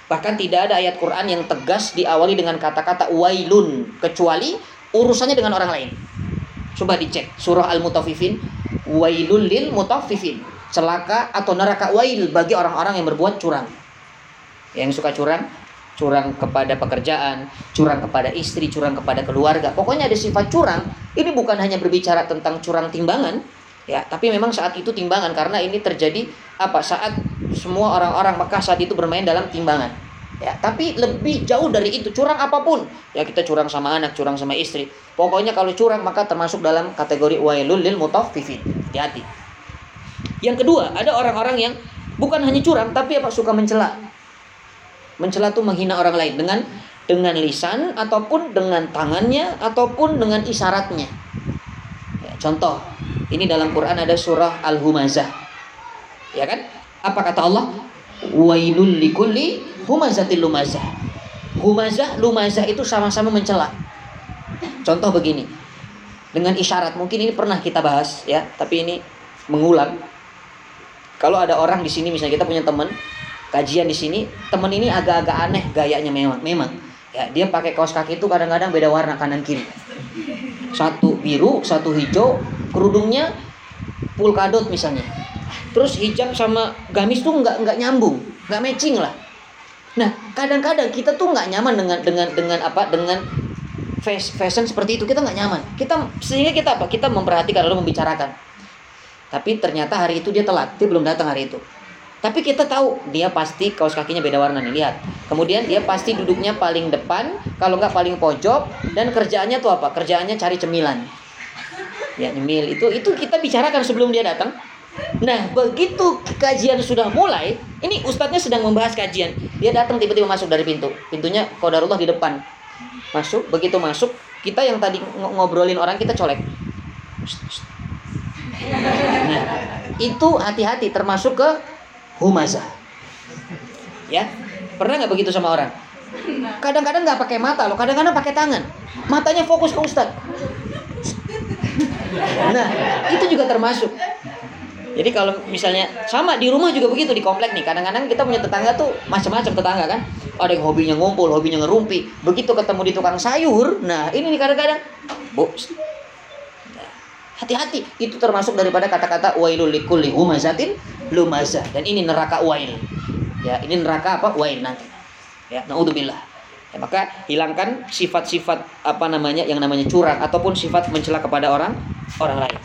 Bahkan tidak ada ayat Quran yang tegas diawali dengan kata-kata wailun. Kecuali urusannya dengan orang lain. Coba dicek. Surah Al-Mutafifin. Wailul lil mutafifin. Celaka atau neraka wail bagi orang-orang yang berbuat curang. Yang suka curang, curang kepada pekerjaan, curang kepada istri, curang kepada keluarga. Pokoknya ada sifat curang. Ini bukan hanya berbicara tentang curang timbangan, ya, tapi memang saat itu timbangan karena ini terjadi apa? Saat semua orang-orang Mekah saat itu bermain dalam timbangan. Ya, tapi lebih jauh dari itu curang apa pun. Ya kita curang sama anak, curang sama istri. Pokoknya kalau curang maka termasuk dalam kategori wailul lil mutaffifin. Hati-hati. Yang kedua, ada orang-orang yang bukan hanya curang tapi apa suka mencela Mencela itu menghina orang lain dengan dengan lisan ataupun dengan tangannya ataupun dengan isyaratnya. Contoh, ini dalam Quran ada surah Al-Humazah. Ya kan? Apa kata Allah? Wailul likulli humazatil lumazah. Humazah, lumazah itu sama-sama mencela. Contoh begini. Dengan isyarat, mungkin ini pernah kita bahas ya, tapi ini mengulang. Kalau ada orang di sini misalnya kita punya teman kajian di sini temen ini agak-agak aneh gayanya memang memang ya dia pakai kaos kaki itu kadang-kadang beda warna kanan kiri. Satu biru satu hijau kerudungnya pulkadot misalnya. Terus hijab sama gamis tuh nggak nggak nyambung nggak matching lah. Nah kadang-kadang kita tuh nggak nyaman dengan dengan dengan apa dengan fashion seperti itu. Kita nggak nyaman. Kita sehingga kita apa? Kita memperhatikan lalu membicarakan. Tapi ternyata hari itu dia telat dia belum datang hari itu tapi kita tahu dia pasti kaos kakinya beda warna nih lihat. Kemudian dia pasti duduknya paling depan, kalau nggak paling pojok dan kerjaannya tuh apa? Kerjaannya cari cemilan. Ya nyemil itu itu kita bicarakan sebelum dia datang. Nah, begitu kajian sudah mulai, ini ustadznya sedang membahas kajian. Dia datang tiba-tiba masuk dari pintu. Pintunya kodarullah di depan. Masuk, begitu masuk, kita yang tadi ngobrolin orang kita colek. Nah, itu hati-hati termasuk ke humazah. Ya, pernah nggak begitu sama orang? Kadang-kadang nggak pakai mata loh, kadang-kadang pakai tangan. Matanya fokus ke ustadz. Nah, itu juga termasuk. Jadi kalau misalnya sama di rumah juga begitu di komplek nih. Kadang-kadang kita punya tetangga tuh macam-macam tetangga kan. Ada yang hobinya ngumpul, hobinya ngerumpi. Begitu ketemu di tukang sayur, nah ini nih kadang-kadang, bu, hati-hati. Itu termasuk daripada kata-kata wailul likulli humazatin lumazah. Dan ini neraka wail. Ya, ini neraka apa? Wail nanti. Ya, naudzubillah. Ya, maka hilangkan sifat-sifat apa namanya yang namanya curang ataupun sifat mencela kepada orang orang lain.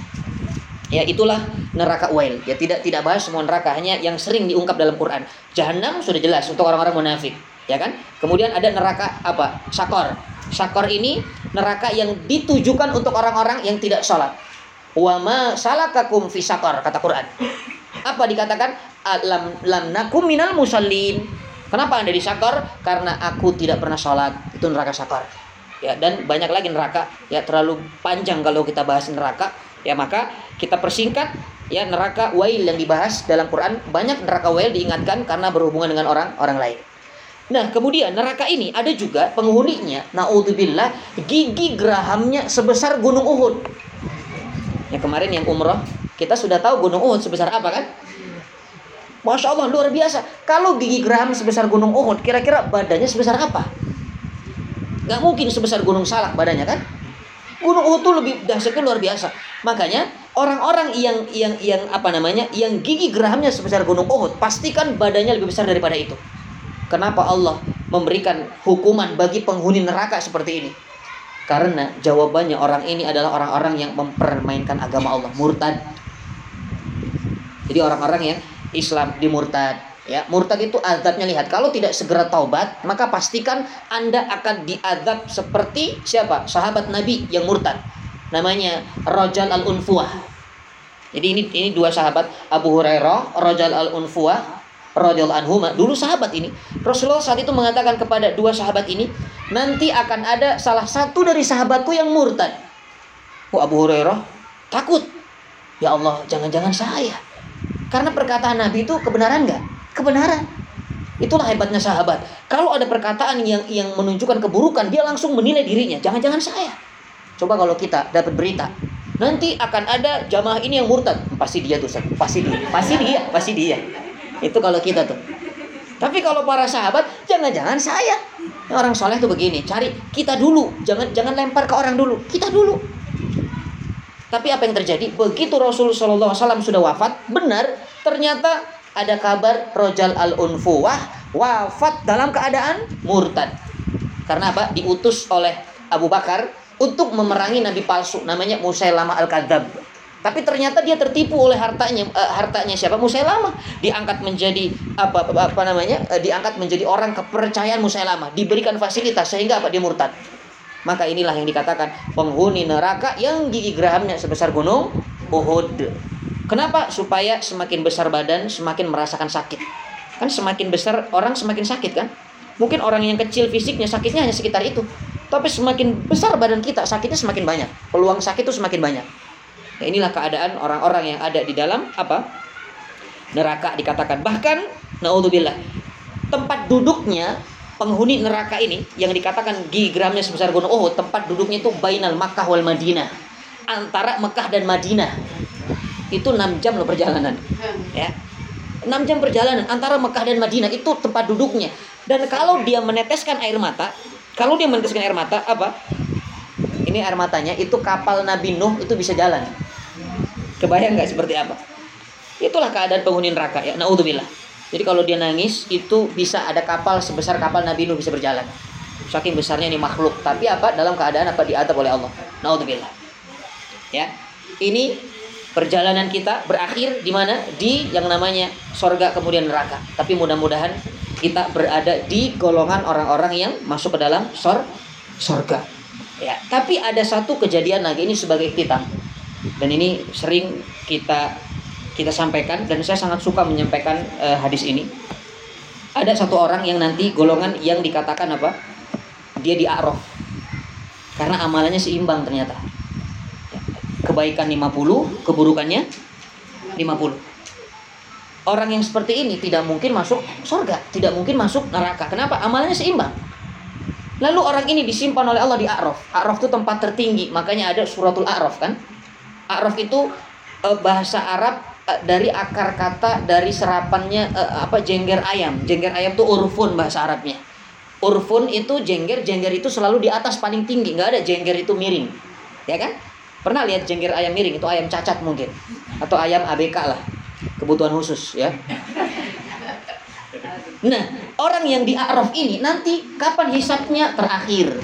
Ya itulah neraka wail. Ya tidak tidak bahas semua neraka, hanya yang sering diungkap dalam Quran. Jahanam sudah jelas untuk orang-orang munafik, ya kan? Kemudian ada neraka apa? Sakor. Sakor ini neraka yang ditujukan untuk orang-orang yang tidak sholat. Wa ma salakakum fi sakor kata Quran. Apa dikatakan? Lam lam nakum minal musallin. Kenapa Anda di sakor? Karena aku tidak pernah sholat. Itu neraka sakor. Ya, dan banyak lagi neraka. Ya, terlalu panjang kalau kita bahas neraka. Ya, maka kita persingkat ya neraka wail yang dibahas dalam Quran. Banyak neraka wail diingatkan karena berhubungan dengan orang orang lain. Nah, kemudian neraka ini ada juga penghuninya, naudzubillah, gigi gerahamnya sebesar gunung Uhud. Ya kemarin yang umroh, kita sudah tahu gunung Uhud sebesar apa kan? Masya Allah luar biasa. Kalau gigi geraham sebesar gunung Uhud, kira-kira badannya sebesar apa? Gak mungkin sebesar gunung Salak badannya kan? Gunung Uhud itu lebih dahsyatnya luar biasa. Makanya orang-orang yang yang yang apa namanya, yang gigi gerahamnya sebesar gunung Uhud, pastikan badannya lebih besar daripada itu. Kenapa Allah memberikan hukuman bagi penghuni neraka seperti ini? Karena jawabannya orang ini adalah orang-orang yang mempermainkan agama Allah, murtad. Jadi orang-orang yang Islam di murtad. Ya, murtad itu azabnya lihat. Kalau tidak segera taubat, maka pastikan Anda akan diazab seperti siapa? Sahabat Nabi yang murtad. Namanya Rajal al-Unfuah. Jadi ini ini dua sahabat Abu Hurairah, Rajal al-Unfuah, radhiyallahu anhuma. Dulu sahabat ini. Rasulullah saat itu mengatakan kepada dua sahabat ini, nanti akan ada salah satu dari sahabatku yang murtad. Oh, Abu Hurairah takut. Ya Allah, jangan-jangan saya. Karena perkataan Nabi itu kebenaran nggak? Kebenaran. Itulah hebatnya sahabat. Kalau ada perkataan yang yang menunjukkan keburukan, dia langsung menilai dirinya. Jangan-jangan saya. Coba kalau kita dapat berita, nanti akan ada jamaah ini yang murtad. Pasti dia tuh, pasti dia, pasti dia, pasti dia. Itu kalau kita tuh. Tapi kalau para sahabat, jangan-jangan saya. Orang soleh tuh begini, cari kita dulu, jangan jangan lempar ke orang dulu, kita dulu. Tapi apa yang terjadi? Begitu Rasul Shallallahu Alaihi Wasallam sudah wafat, benar ternyata ada kabar Rojal al Unfuwah wafat dalam keadaan murtad. Karena apa? Diutus oleh Abu Bakar untuk memerangi nabi palsu namanya Musailamah al Kadzab. Tapi ternyata dia tertipu oleh hartanya uh, hartanya siapa? Musailamah. Diangkat menjadi apa apa, apa namanya? Uh, diangkat menjadi orang kepercayaan Musailamah, diberikan fasilitas sehingga apa? Dia murtad. Maka inilah yang dikatakan penghuni neraka yang gigi gerahamnya sebesar gunung Uhud. Kenapa? Supaya semakin besar badan, semakin merasakan sakit. Kan semakin besar orang semakin sakit kan? Mungkin orang yang kecil fisiknya sakitnya hanya sekitar itu. Tapi semakin besar badan kita, sakitnya semakin banyak. Peluang sakit itu semakin banyak. Ya, inilah keadaan orang-orang yang ada di dalam apa? Neraka dikatakan. Bahkan naudzubillah. Tempat duduknya penghuni neraka ini yang dikatakan gigramnya sebesar gunung Uhud, tempat duduknya itu bainal Makkah wal Madinah. Antara Mekah dan Madinah. Itu 6 jam loh perjalanan. Ya. 6 jam perjalanan antara Mekah dan Madinah itu tempat duduknya. Dan kalau dia meneteskan air mata, kalau dia meneteskan air mata apa? Ini air matanya itu kapal Nabi Nuh itu bisa jalan. Kebayang nggak seperti apa? Itulah keadaan penghuni neraka ya. Naudzubillah. Jadi kalau dia nangis itu bisa ada kapal sebesar kapal Nabi Nuh bisa berjalan. Saking besarnya ini makhluk, tapi apa dalam keadaan apa diadab oleh Allah. Naudzubillah. Ya. Ini perjalanan kita berakhir di mana? Di yang namanya sorga kemudian neraka. Tapi mudah-mudahan kita berada di golongan orang-orang yang masuk ke dalam sor sorga. Ya, tapi ada satu kejadian lagi ini sebagai kita dan ini sering kita kita sampaikan dan saya sangat suka menyampaikan uh, hadis ini. Ada satu orang yang nanti golongan yang dikatakan apa? Dia di A'raf. Karena amalannya seimbang ternyata. Kebaikan 50, keburukannya 50. Orang yang seperti ini tidak mungkin masuk surga, tidak mungkin masuk neraka. Kenapa? Amalannya seimbang. Lalu orang ini disimpan oleh Allah di A'raf. A'raf itu tempat tertinggi, makanya ada suratul A'raf kan? A'raf itu uh, bahasa Arab dari akar kata dari serapannya uh, apa jengger ayam. Jengger ayam itu urfun bahasa Arabnya. Urfun itu jengger, jengger itu selalu di atas paling tinggi, nggak ada jengger itu miring. Ya kan? Pernah lihat jengger ayam miring itu ayam cacat mungkin atau ayam ABK lah. Kebutuhan khusus ya. Nah, orang yang di A'raf ini nanti kapan hisapnya terakhir?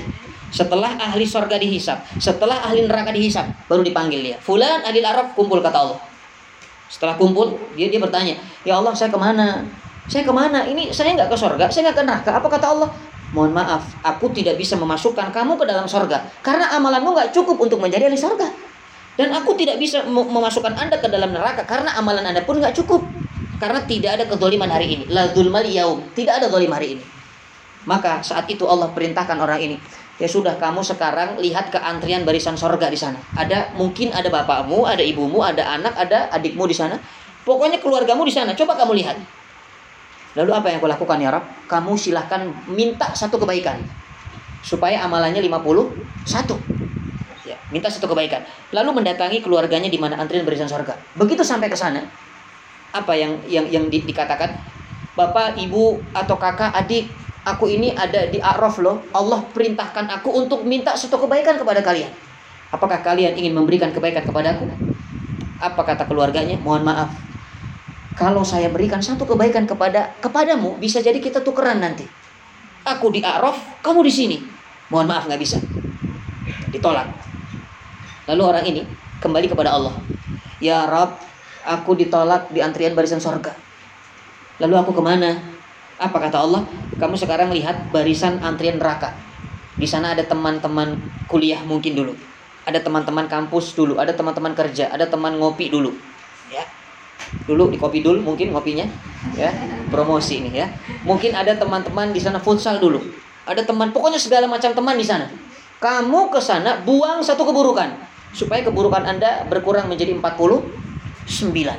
Setelah ahli sorga dihisap, setelah ahli neraka dihisap, baru dipanggil dia. Fulan ahli Arab kumpul kata Allah. Setelah kumpul, dia dia bertanya, ya Allah saya ke mana? Saya ke mana? Ini saya nggak ke sorga, saya nggak ke neraka. Apa kata Allah? Mohon maaf, aku tidak bisa memasukkan kamu ke dalam sorga karena amalanmu nggak cukup untuk menjadi ahli sorga. Dan aku tidak bisa memasukkan anda ke dalam neraka karena amalan anda pun nggak cukup. Karena tidak ada kezaliman hari ini. La. Tidak ada zalim hari ini. Maka saat itu Allah perintahkan orang ini, ya sudah kamu sekarang lihat ke antrian barisan sorga di sana. Ada mungkin ada bapakmu, ada ibumu, ada anak, ada adikmu di sana. Pokoknya keluargamu di sana. Coba kamu lihat. Lalu apa yang aku lakukan ya Rab? Kamu silahkan minta satu kebaikan. Supaya amalannya 51. Ya, minta satu kebaikan. Lalu mendatangi keluarganya di mana antrian barisan sorga. Begitu sampai ke sana, apa yang yang yang di, dikatakan bapak ibu atau kakak adik aku ini ada di A'raf loh. Allah perintahkan aku untuk minta satu kebaikan kepada kalian. Apakah kalian ingin memberikan kebaikan kepadaku apa kata keluarganya? Mohon maaf. Kalau saya berikan satu kebaikan kepada kepadamu bisa jadi kita tukeran nanti. Aku di A'raf kamu di sini. Mohon maaf nggak bisa. Ditolak. Lalu orang ini kembali kepada Allah. Ya Rabb aku ditolak di antrian barisan sorga. Lalu aku ke mana? Apa kata Allah? Kamu sekarang lihat barisan antrian neraka. Di sana ada teman-teman kuliah mungkin dulu. Ada teman-teman kampus dulu, ada teman-teman kerja, ada teman ngopi dulu. Ya. Dulu di kopi dulu mungkin ngopinya, ya. Promosi ini ya. Mungkin ada teman-teman di sana futsal dulu. Ada teman, pokoknya segala macam teman di sana. Kamu ke sana buang satu keburukan supaya keburukan Anda berkurang menjadi 40 sembilan.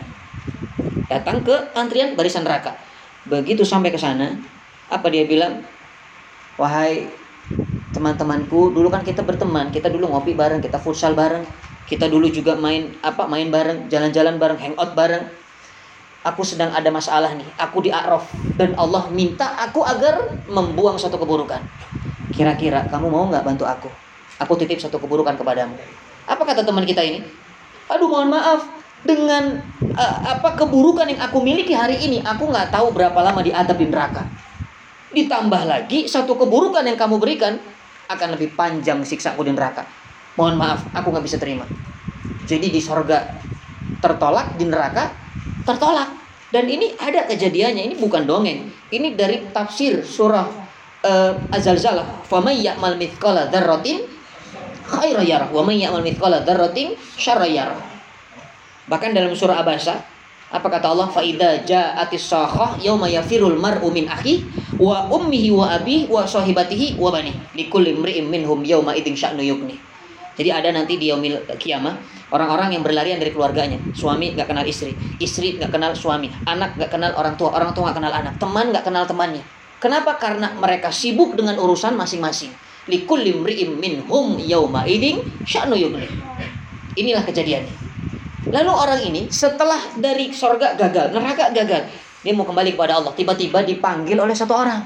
Datang ke antrian barisan neraka. Begitu sampai ke sana, apa dia bilang? Wahai teman-temanku, dulu kan kita berteman, kita dulu ngopi bareng, kita futsal bareng, kita dulu juga main apa main bareng, jalan-jalan bareng, hangout bareng. Aku sedang ada masalah nih, aku di A'raf dan Allah minta aku agar membuang satu keburukan. Kira-kira kamu mau nggak bantu aku? Aku titip satu keburukan kepadamu. Apa kata teman kita ini? Aduh mohon maaf, dengan uh, apa keburukan yang aku miliki hari ini, aku nggak tahu berapa lama diadab di neraka. Ditambah lagi satu keburukan yang kamu berikan akan lebih panjang siksa aku di neraka. Mohon maaf, aku nggak bisa terima. Jadi di sorga tertolak, di neraka tertolak. Dan ini ada kejadiannya, ini bukan dongeng. Ini dari tafsir surah uh, Az-Zalzalah. فَمَنْ يَعْمَلْ مِثْقَلَ ذَرَّةٍ خَيْرَ يَرَهُ وَمَنْ يَعْمَلْ مِثْقَلَ ذَرَّةٍ شَرَّ يَرَهُ Bahkan dalam surah Abasa, apa kata Allah? Faida ja'atis sakhah yauma yafirul mar'u min akhi wa ummihi wa abi wa sahibatihi wa bani. Likulli imri'in minhum yauma idzin sya'nu yugni. Jadi ada nanti di yaumil kiamah orang-orang yang berlarian dari keluarganya. Suami nggak kenal istri, istri nggak kenal suami, anak nggak kenal orang tua, orang tua nggak kenal anak, teman nggak kenal temannya. Kenapa? Karena mereka sibuk dengan urusan masing-masing. Likulli imri'in minhum yauma idzin sya'nu yugni. Inilah kejadiannya. Lalu orang ini setelah dari sorga gagal, neraka gagal, dia mau kembali kepada Allah. Tiba-tiba dipanggil oleh satu orang.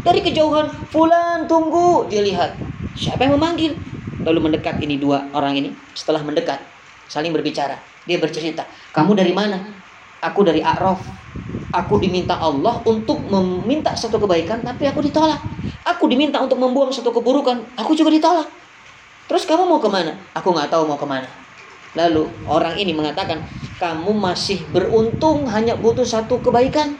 Dari kejauhan, Fulan tunggu. Dia lihat, siapa yang memanggil? Lalu mendekat ini dua orang ini. Setelah mendekat, saling berbicara. Dia bercerita, kamu dari mana? Aku dari A'raf. Aku diminta Allah untuk meminta satu kebaikan, tapi aku ditolak. Aku diminta untuk membuang satu keburukan, aku juga ditolak. Terus kamu mau ke mana? Aku nggak tahu mau ke mana. Lalu orang ini mengatakan, kamu masih beruntung hanya butuh satu kebaikan.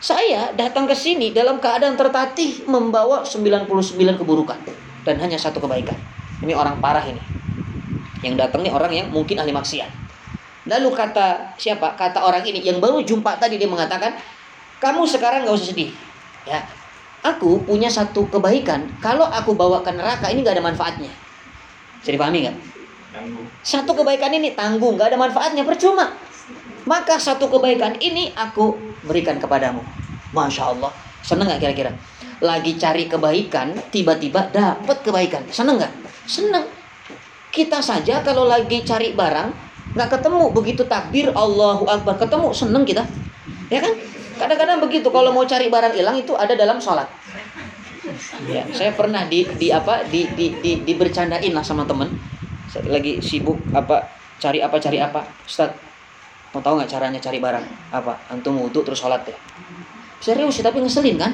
Saya datang ke sini dalam keadaan tertatih membawa 99 keburukan dan hanya satu kebaikan. Ini orang parah ini. Yang datang ini orang yang mungkin ahli maksiat. Lalu kata siapa? Kata orang ini yang baru jumpa tadi dia mengatakan, kamu sekarang nggak usah sedih. Ya, aku punya satu kebaikan. Kalau aku bawa ke neraka ini nggak ada manfaatnya. Bisa dipahami nggak? Satu kebaikan ini tanggung, nggak ada manfaatnya, percuma. Maka satu kebaikan ini aku berikan kepadamu. Masya Allah. Seneng nggak kira-kira? Lagi cari kebaikan, tiba-tiba dapat kebaikan. Seneng nggak? Seneng. Kita saja kalau lagi cari barang, nggak ketemu begitu takbir Allahu Akbar ketemu seneng kita ya kan kadang-kadang begitu kalau mau cari barang hilang itu ada dalam sholat ya saya pernah di di apa di di di, di bercandain lah sama temen lagi sibuk apa cari apa cari apa? Ustaz mau tahu nggak caranya cari barang apa? Antum wudhu terus sholat ya? Serius sih tapi ngeselin kan?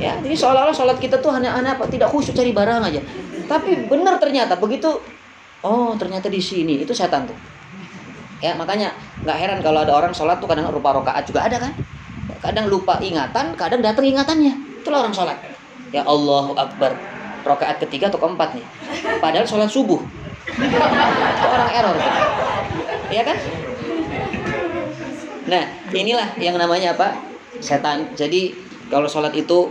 Ya jadi seolah-olah sholat kita tuh hanya hanya apa? Tidak khusyuk cari barang aja. Tapi benar ternyata begitu oh ternyata di sini itu setan tuh. Ya makanya nggak heran kalau ada orang sholat tuh kadang rupa rokaat juga ada kan? Kadang lupa ingatan kadang datang ingatannya. Itulah orang sholat. Ya Allah Akbar. Rokaat ketiga atau keempat nih? Padahal sholat subuh orang error tuh. ya kan nah inilah yang namanya apa setan jadi kalau sholat itu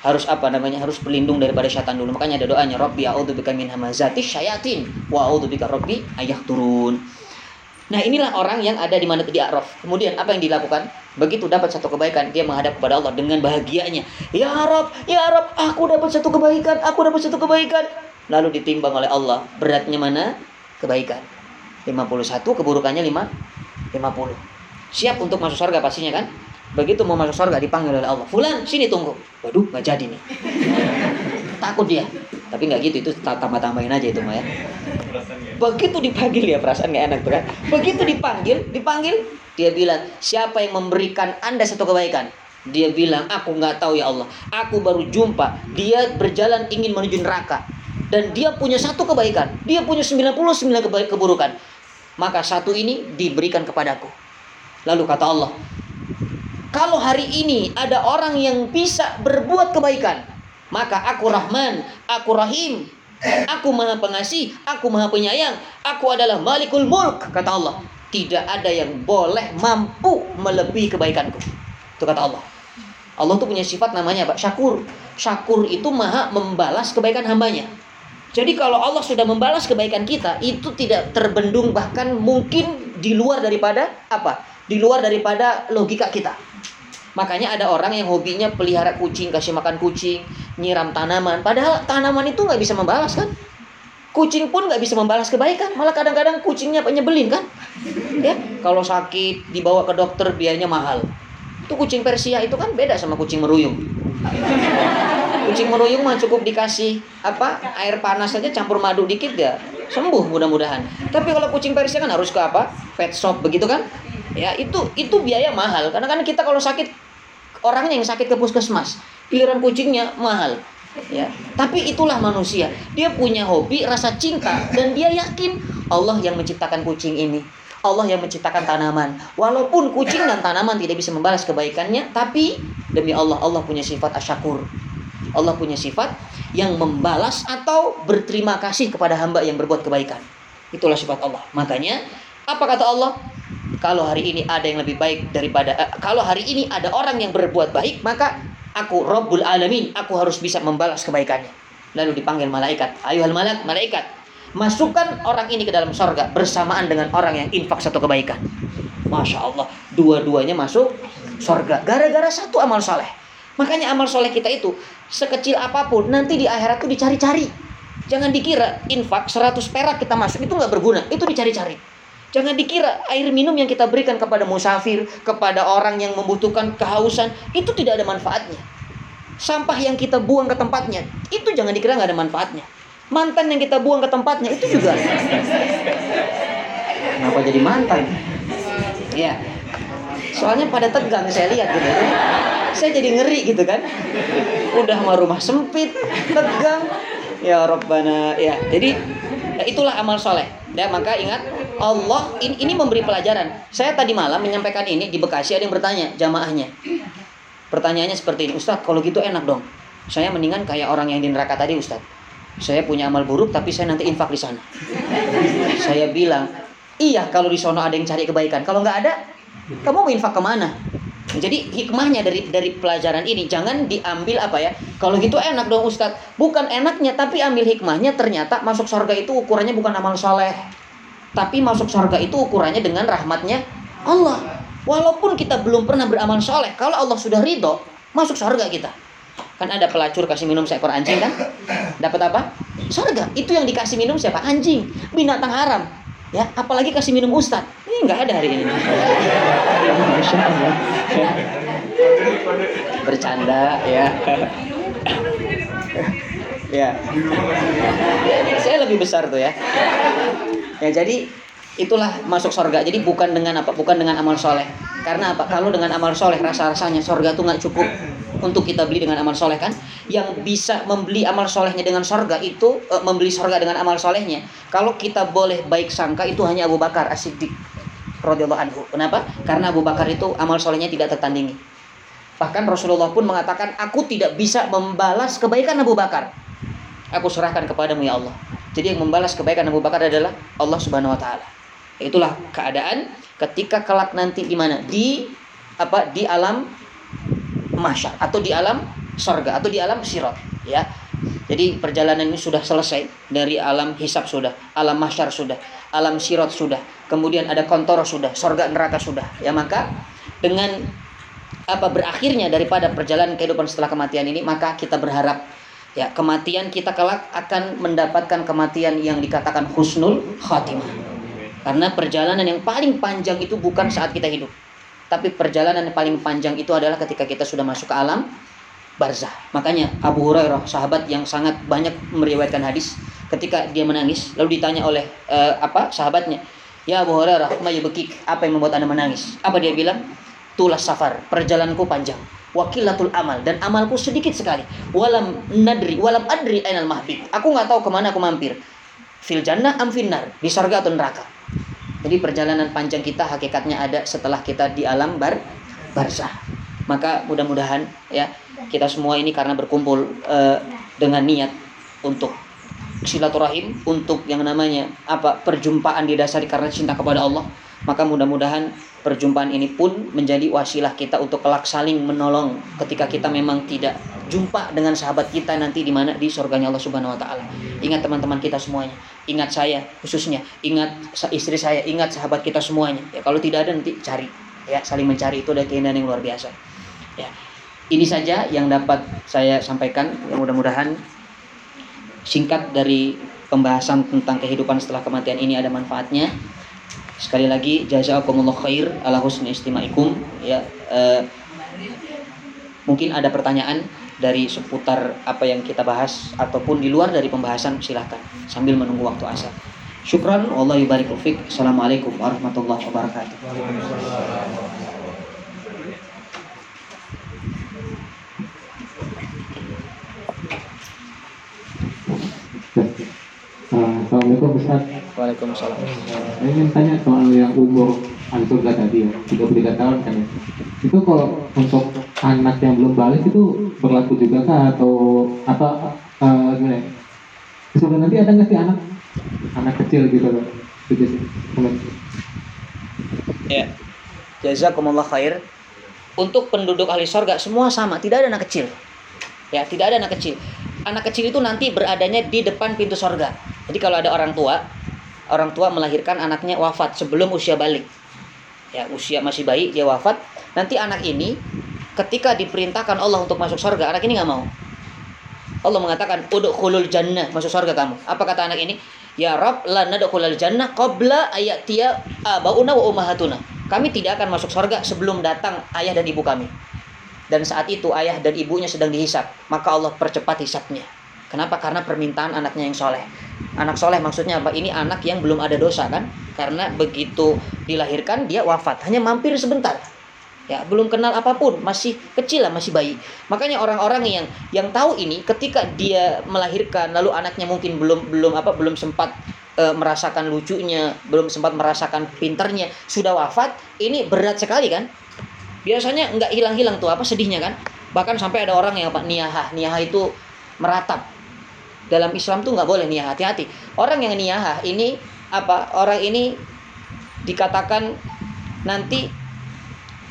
harus apa namanya harus berlindung daripada setan dulu makanya ada doanya Robbi a'udzubika min hamazati syayatin wa a'udzubika Robbi ayah turun Nah inilah orang yang ada di mana di Araf. Kemudian apa yang dilakukan? Begitu dapat satu kebaikan, dia menghadap kepada Allah dengan bahagianya. Ya Arab, ya Arab, aku dapat satu kebaikan, aku dapat satu kebaikan. Lalu ditimbang oleh Allah, beratnya mana? Kebaikan. 51, keburukannya 5, 50. Siap untuk masuk surga pastinya kan? Begitu mau masuk surga dipanggil oleh Allah. Fulan, sini tunggu. Waduh, nggak jadi nih. Takut dia. Tapi nggak gitu, itu tambah-tambahin aja itu mah ya. Begitu dipanggil ya perasaan nggak enak tuh kan. Begitu dipanggil, dipanggil, dia bilang, siapa yang memberikan anda satu kebaikan? Dia bilang, aku nggak tahu ya Allah. Aku baru jumpa. Dia berjalan ingin menuju neraka. Dan dia punya satu kebaikan. Dia punya 99 kebaik keburukan. Maka satu ini diberikan kepadaku. Lalu kata Allah, kalau hari ini ada orang yang bisa berbuat kebaikan, maka aku Rahman, aku Rahim, Aku maha pengasih, aku maha penyayang, aku adalah malikul mulk, kata Allah. Tidak ada yang boleh mampu melebihi kebaikanku. Itu kata Allah. Allah tuh punya sifat namanya Pak Syakur. Syakur itu maha membalas kebaikan hambanya. Jadi kalau Allah sudah membalas kebaikan kita, itu tidak terbendung bahkan mungkin di luar daripada apa? Di luar daripada logika kita. Makanya ada orang yang hobinya pelihara kucing, kasih makan kucing, nyiram tanaman. Padahal tanaman itu nggak bisa membalas kan? Kucing pun nggak bisa membalas kebaikan. Malah kadang-kadang kucingnya penyebelin kan? Ya, kalau sakit dibawa ke dokter biayanya mahal. Itu kucing Persia itu kan beda sama kucing meruyung. Kucing meruyung mah cukup dikasih apa air panas saja campur madu dikit ya sembuh mudah-mudahan. Tapi kalau kucing Persia kan harus ke apa? Pet shop begitu kan? ya itu itu biaya mahal karena kan kita kalau sakit orangnya yang sakit ke puskesmas giliran kucingnya mahal ya tapi itulah manusia dia punya hobi rasa cinta dan dia yakin Allah yang menciptakan kucing ini Allah yang menciptakan tanaman walaupun kucing dan tanaman tidak bisa membalas kebaikannya tapi demi Allah Allah punya sifat asyakur Allah punya sifat yang membalas atau berterima kasih kepada hamba yang berbuat kebaikan. Itulah sifat Allah. Makanya apa kata Allah? Kalau hari ini ada yang lebih baik daripada uh, kalau hari ini ada orang yang berbuat baik maka aku Rabbul Alamin aku harus bisa membalas kebaikannya. Lalu dipanggil malaikat. Ayuhal malak malaikat masukkan orang ini ke dalam sorga bersamaan dengan orang yang infak satu kebaikan. Masya Allah dua-duanya masuk sorga. Gara-gara satu amal soleh makanya amal soleh kita itu sekecil apa pun nanti di akhirat itu dicari-cari jangan dikira infak 100 perak kita masuk itu nggak berguna itu dicari-cari Jangan dikira air minum yang kita berikan kepada musafir, kepada orang yang membutuhkan kehausan, itu tidak ada manfaatnya. Sampah yang kita buang ke tempatnya, itu jangan dikira nggak ada manfaatnya. Mantan yang kita buang ke tempatnya, itu juga. Kenapa jadi mantan? Ya, soalnya pada tegang saya lihat gitu. Saya jadi ngeri gitu kan. Udah sama rumah sempit, tegang. Ya Robbana, ya. Jadi ya itulah amal soleh. Ya, maka ingat Allah ini, ini memberi pelajaran. Saya tadi malam menyampaikan ini di Bekasi ada yang bertanya jamaahnya. Pertanyaannya seperti ini, Ustadz kalau gitu enak dong. Saya mendingan kayak orang yang di neraka tadi Ustadz. Saya punya amal buruk tapi saya nanti infak di sana. Saya bilang Iya kalau di sono ada yang cari kebaikan. Kalau nggak ada, kamu mau infak ke mana? Jadi hikmahnya dari dari pelajaran ini jangan diambil apa ya? Kalau gitu enak dong Ustadz. Bukan enaknya tapi ambil hikmahnya ternyata masuk surga itu ukurannya bukan amal soleh. Tapi masuk surga itu ukurannya dengan rahmatnya Allah. Walaupun kita belum pernah beramal soleh, kalau Allah sudah ridho, masuk surga kita. Kan ada pelacur kasih minum seekor anjing kan? Dapat apa? Surga. Itu yang dikasih minum siapa? Anjing. Binatang haram. Ya, apalagi kasih minum ustad. Ini nggak ada hari ini. Bercanda ya. ya. Saya lebih besar tuh ya. Ya jadi itulah masuk surga. Jadi bukan dengan apa? Bukan dengan amal soleh. Karena apa? Kalau dengan amal soleh rasa-rasanya surga tuh nggak cukup untuk kita beli dengan amal soleh kan yang bisa membeli amal solehnya dengan sorga itu e, membeli sorga dengan amal solehnya kalau kita boleh baik sangka itu hanya Abu Bakar As-Siddiq radhiyallahu anhu kenapa karena Abu Bakar itu amal solehnya tidak tertandingi bahkan Rasulullah pun mengatakan aku tidak bisa membalas kebaikan Abu Bakar aku serahkan kepadamu ya Allah jadi yang membalas kebaikan Abu Bakar adalah Allah Subhanahu wa taala itulah keadaan ketika kelak nanti di mana? Di apa di alam masyar atau di alam sorga atau di alam sirat ya. Jadi perjalanan ini sudah selesai. Dari alam hisab sudah alam masyar sudah alam sirat sudah kemudian ada kontor sudah sorga neraka sudah ya. Maka dengan apa berakhirnya daripada perjalanan kehidupan setelah kematian ini maka kita berharap ya kematian kita kelak akan mendapatkan kematian yang dikatakan husnul khatimah karena perjalanan yang paling panjang itu bukan saat kita hidup tapi perjalanan yang paling panjang itu adalah ketika kita sudah masuk ke alam barzah. Makanya Abu Hurairah, sahabat yang sangat banyak meriwayatkan hadis, ketika dia menangis, lalu ditanya oleh uh, apa sahabatnya, "Ya Abu Hurairah, bekik, apa yang membuat Anda menangis?" Apa dia bilang? Tulas safar, perjalananku panjang. Wakilatul amal dan amalku sedikit sekali. Walam nadri, walam adri ainal mahbib. Aku nggak tahu ke mana aku mampir. Fil jannah di surga atau neraka. Jadi perjalanan panjang kita hakikatnya ada setelah kita di alam bar barzah. Maka mudah-mudahan ya kita semua ini karena berkumpul uh, dengan niat untuk silaturahim, untuk yang namanya apa perjumpaan didasari karena cinta kepada Allah, maka mudah-mudahan perjumpaan ini pun menjadi wasilah kita untuk kelak saling menolong ketika kita memang tidak jumpa dengan sahabat kita nanti di mana di surganya Allah Subhanahu wa taala. Ingat teman-teman kita semuanya, ingat saya khususnya, ingat istri saya, ingat sahabat kita semuanya. Ya kalau tidak ada nanti cari ya saling mencari itu ada keindahan yang luar biasa. Ya. Ini saja yang dapat saya sampaikan. Ya, mudah-mudahan singkat dari pembahasan tentang kehidupan setelah kematian ini ada manfaatnya. Sekali lagi jazakumullah khair ala husni istimaikum ya uh, mungkin ada pertanyaan dari seputar apa yang kita bahas ataupun di luar dari pembahasan silahkan sambil menunggu waktu asar. Syukran wallahi barik Assalamualaikum warahmatullahi wabarakatuh. Assalamualaikum Ustaz. Waalaikumsalam. Saya ingin tanya soal yang umur surga tadi ya, 33 tahun kan ya. Itu kalau untuk anak yang belum balik itu berlaku juga kah atau apa uh, gimana ya? Surga nanti ada nggak sih anak anak kecil gitu loh? Itu sih. Ya. Jazakumullah khair. Untuk penduduk ahli surga semua sama, tidak ada anak kecil. Ya, tidak ada anak kecil. Anak kecil itu nanti beradanya di depan pintu surga jadi kalau ada orang tua, orang tua melahirkan anaknya wafat sebelum usia balik. Ya, usia masih bayi dia wafat, nanti anak ini ketika diperintahkan Allah untuk masuk surga, anak ini nggak mau. Allah mengatakan, "Udkhulul jannah," masuk surga kamu. Apa kata anak ini? Ya Rob, la nadkhulul jannah qabla ayatia abauna wa ummahatuna. Kami tidak akan masuk surga sebelum datang ayah dan ibu kami. Dan saat itu ayah dan ibunya sedang dihisap, maka Allah percepat hisapnya. Kenapa? Karena permintaan anaknya yang soleh. Anak soleh maksudnya apa? Ini anak yang belum ada dosa kan? Karena begitu dilahirkan dia wafat, hanya mampir sebentar. Ya, belum kenal apa pun, masih kecil lah, masih bayi. Makanya orang-orang yang yang tahu ini ketika dia melahirkan lalu anaknya mungkin belum belum apa belum sempat e, merasakan lucunya, belum sempat merasakan pinternya, sudah wafat, ini berat sekali kan? Biasanya nggak hilang-hilang tuh apa sedihnya kan? Bahkan sampai ada orang yang apa niyaha, niyaha itu meratap dalam Islam tuh nggak boleh niat hati-hati orang yang niyah ini apa orang ini dikatakan nanti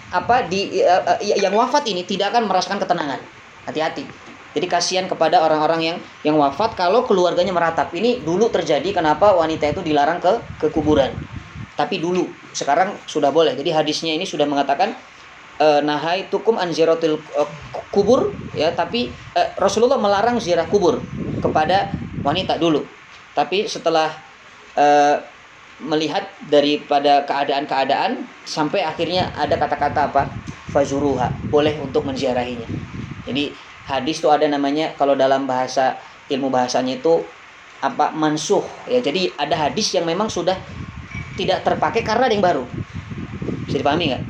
apa di uh, yang wafat ini tidak akan merasakan ketenangan. Hati-hati. Jadi kasihan kepada orang-orang yang yang wafat kalau keluarganya meratap. Ini dulu terjadi kenapa wanita itu dilarang ke ke kuburan. Tapi dulu, sekarang sudah boleh. Jadi hadisnya ini sudah mengatakan uh, nahai tukum an ziyaratil uh, kubur ya, tapi uh, Rasulullah melarang ziarah kubur kepada wanita dulu. Tapi setelah uh, melihat daripada keadaan-keadaan sampai akhirnya ada kata-kata apa? Fazuruha boleh untuk menziarahinya. Jadi hadis itu ada namanya kalau dalam bahasa ilmu bahasanya itu apa? Mansuh ya. Jadi ada hadis yang memang sudah tidak terpakai karena ada yang baru. Bisa dipahami nggak?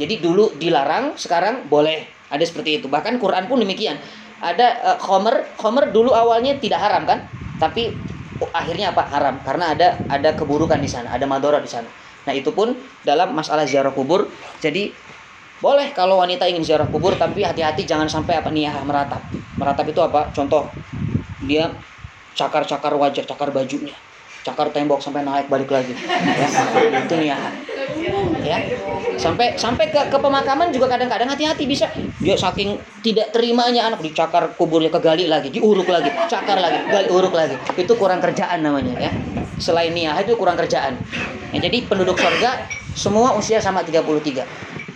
Jadi dulu dilarang sekarang boleh. Ada seperti itu. Bahkan Quran pun demikian ada uh, khomer khomer dulu awalnya tidak haram kan? Tapi akhirnya apa? Haram. Karena ada ada keburukan di sana ada madorot di sana. Nah itu pun dalam masalah ziarah kubur. Jadi boleh kalau wanita ingin ziarah kubur tapi hati-hati jangan sampai apa niyah meratap. Meratap itu apa? Contoh dia cakar-cakar wajah cakar bajunya cakar tembok sampai naik balik lagi. Ya itu niyah ya. Sampai sampai ke, ke pemakaman juga kadang-kadang hati-hati bisa. Dia saking tidak terimanya anak dicakar kuburnya kegali lagi diuruk lagi cakar lagi gali uruk lagi. Itu kurang kerjaan namanya ya. Selain niat itu kurang kerjaan. Ya, jadi penduduk surga semua usia sama 33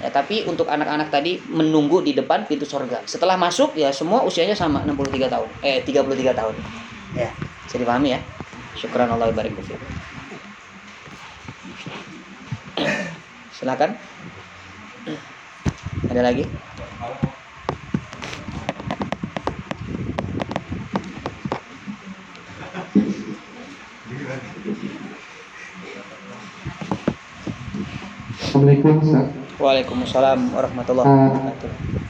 ya tapi untuk anak-anak tadi menunggu di depan pintu surga setelah masuk ya semua usianya sama 63 tahun. Eh 33 tahun. Ya bisa dipahami ya syukran Allah barik Silakan. Ada lagi? Assalamualaikum Ustaz. Waalaikumsalam warahmatullahi ah. wabarakatuh.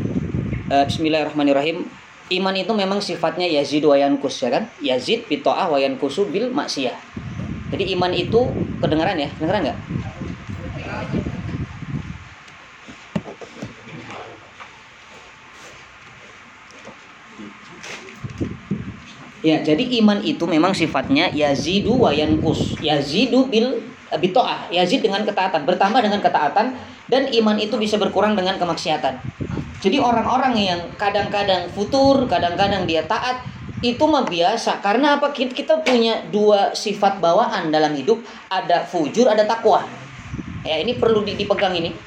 Uh, Bismillahirrahmanirrahim. Iman itu memang sifatnya yazid wa yankus ya kan? Yazid bitoah wa yankusu bil maksiyah. Jadi iman itu kedengaran ya? Kedengaran nggak? Ya, jadi iman itu memang sifatnya yazidu wa yankus. Yazidu bil bitoah, yazid dengan ketaatan, bertambah dengan ketaatan dan iman itu bisa berkurang dengan kemaksiatan. Jadi orang-orang yang kadang-kadang futur, kadang-kadang dia taat, itu mah biasa. Karena apa? Kita punya dua sifat bawaan dalam hidup, ada fujur, ada takwa. Ya, ini perlu dipegang ini.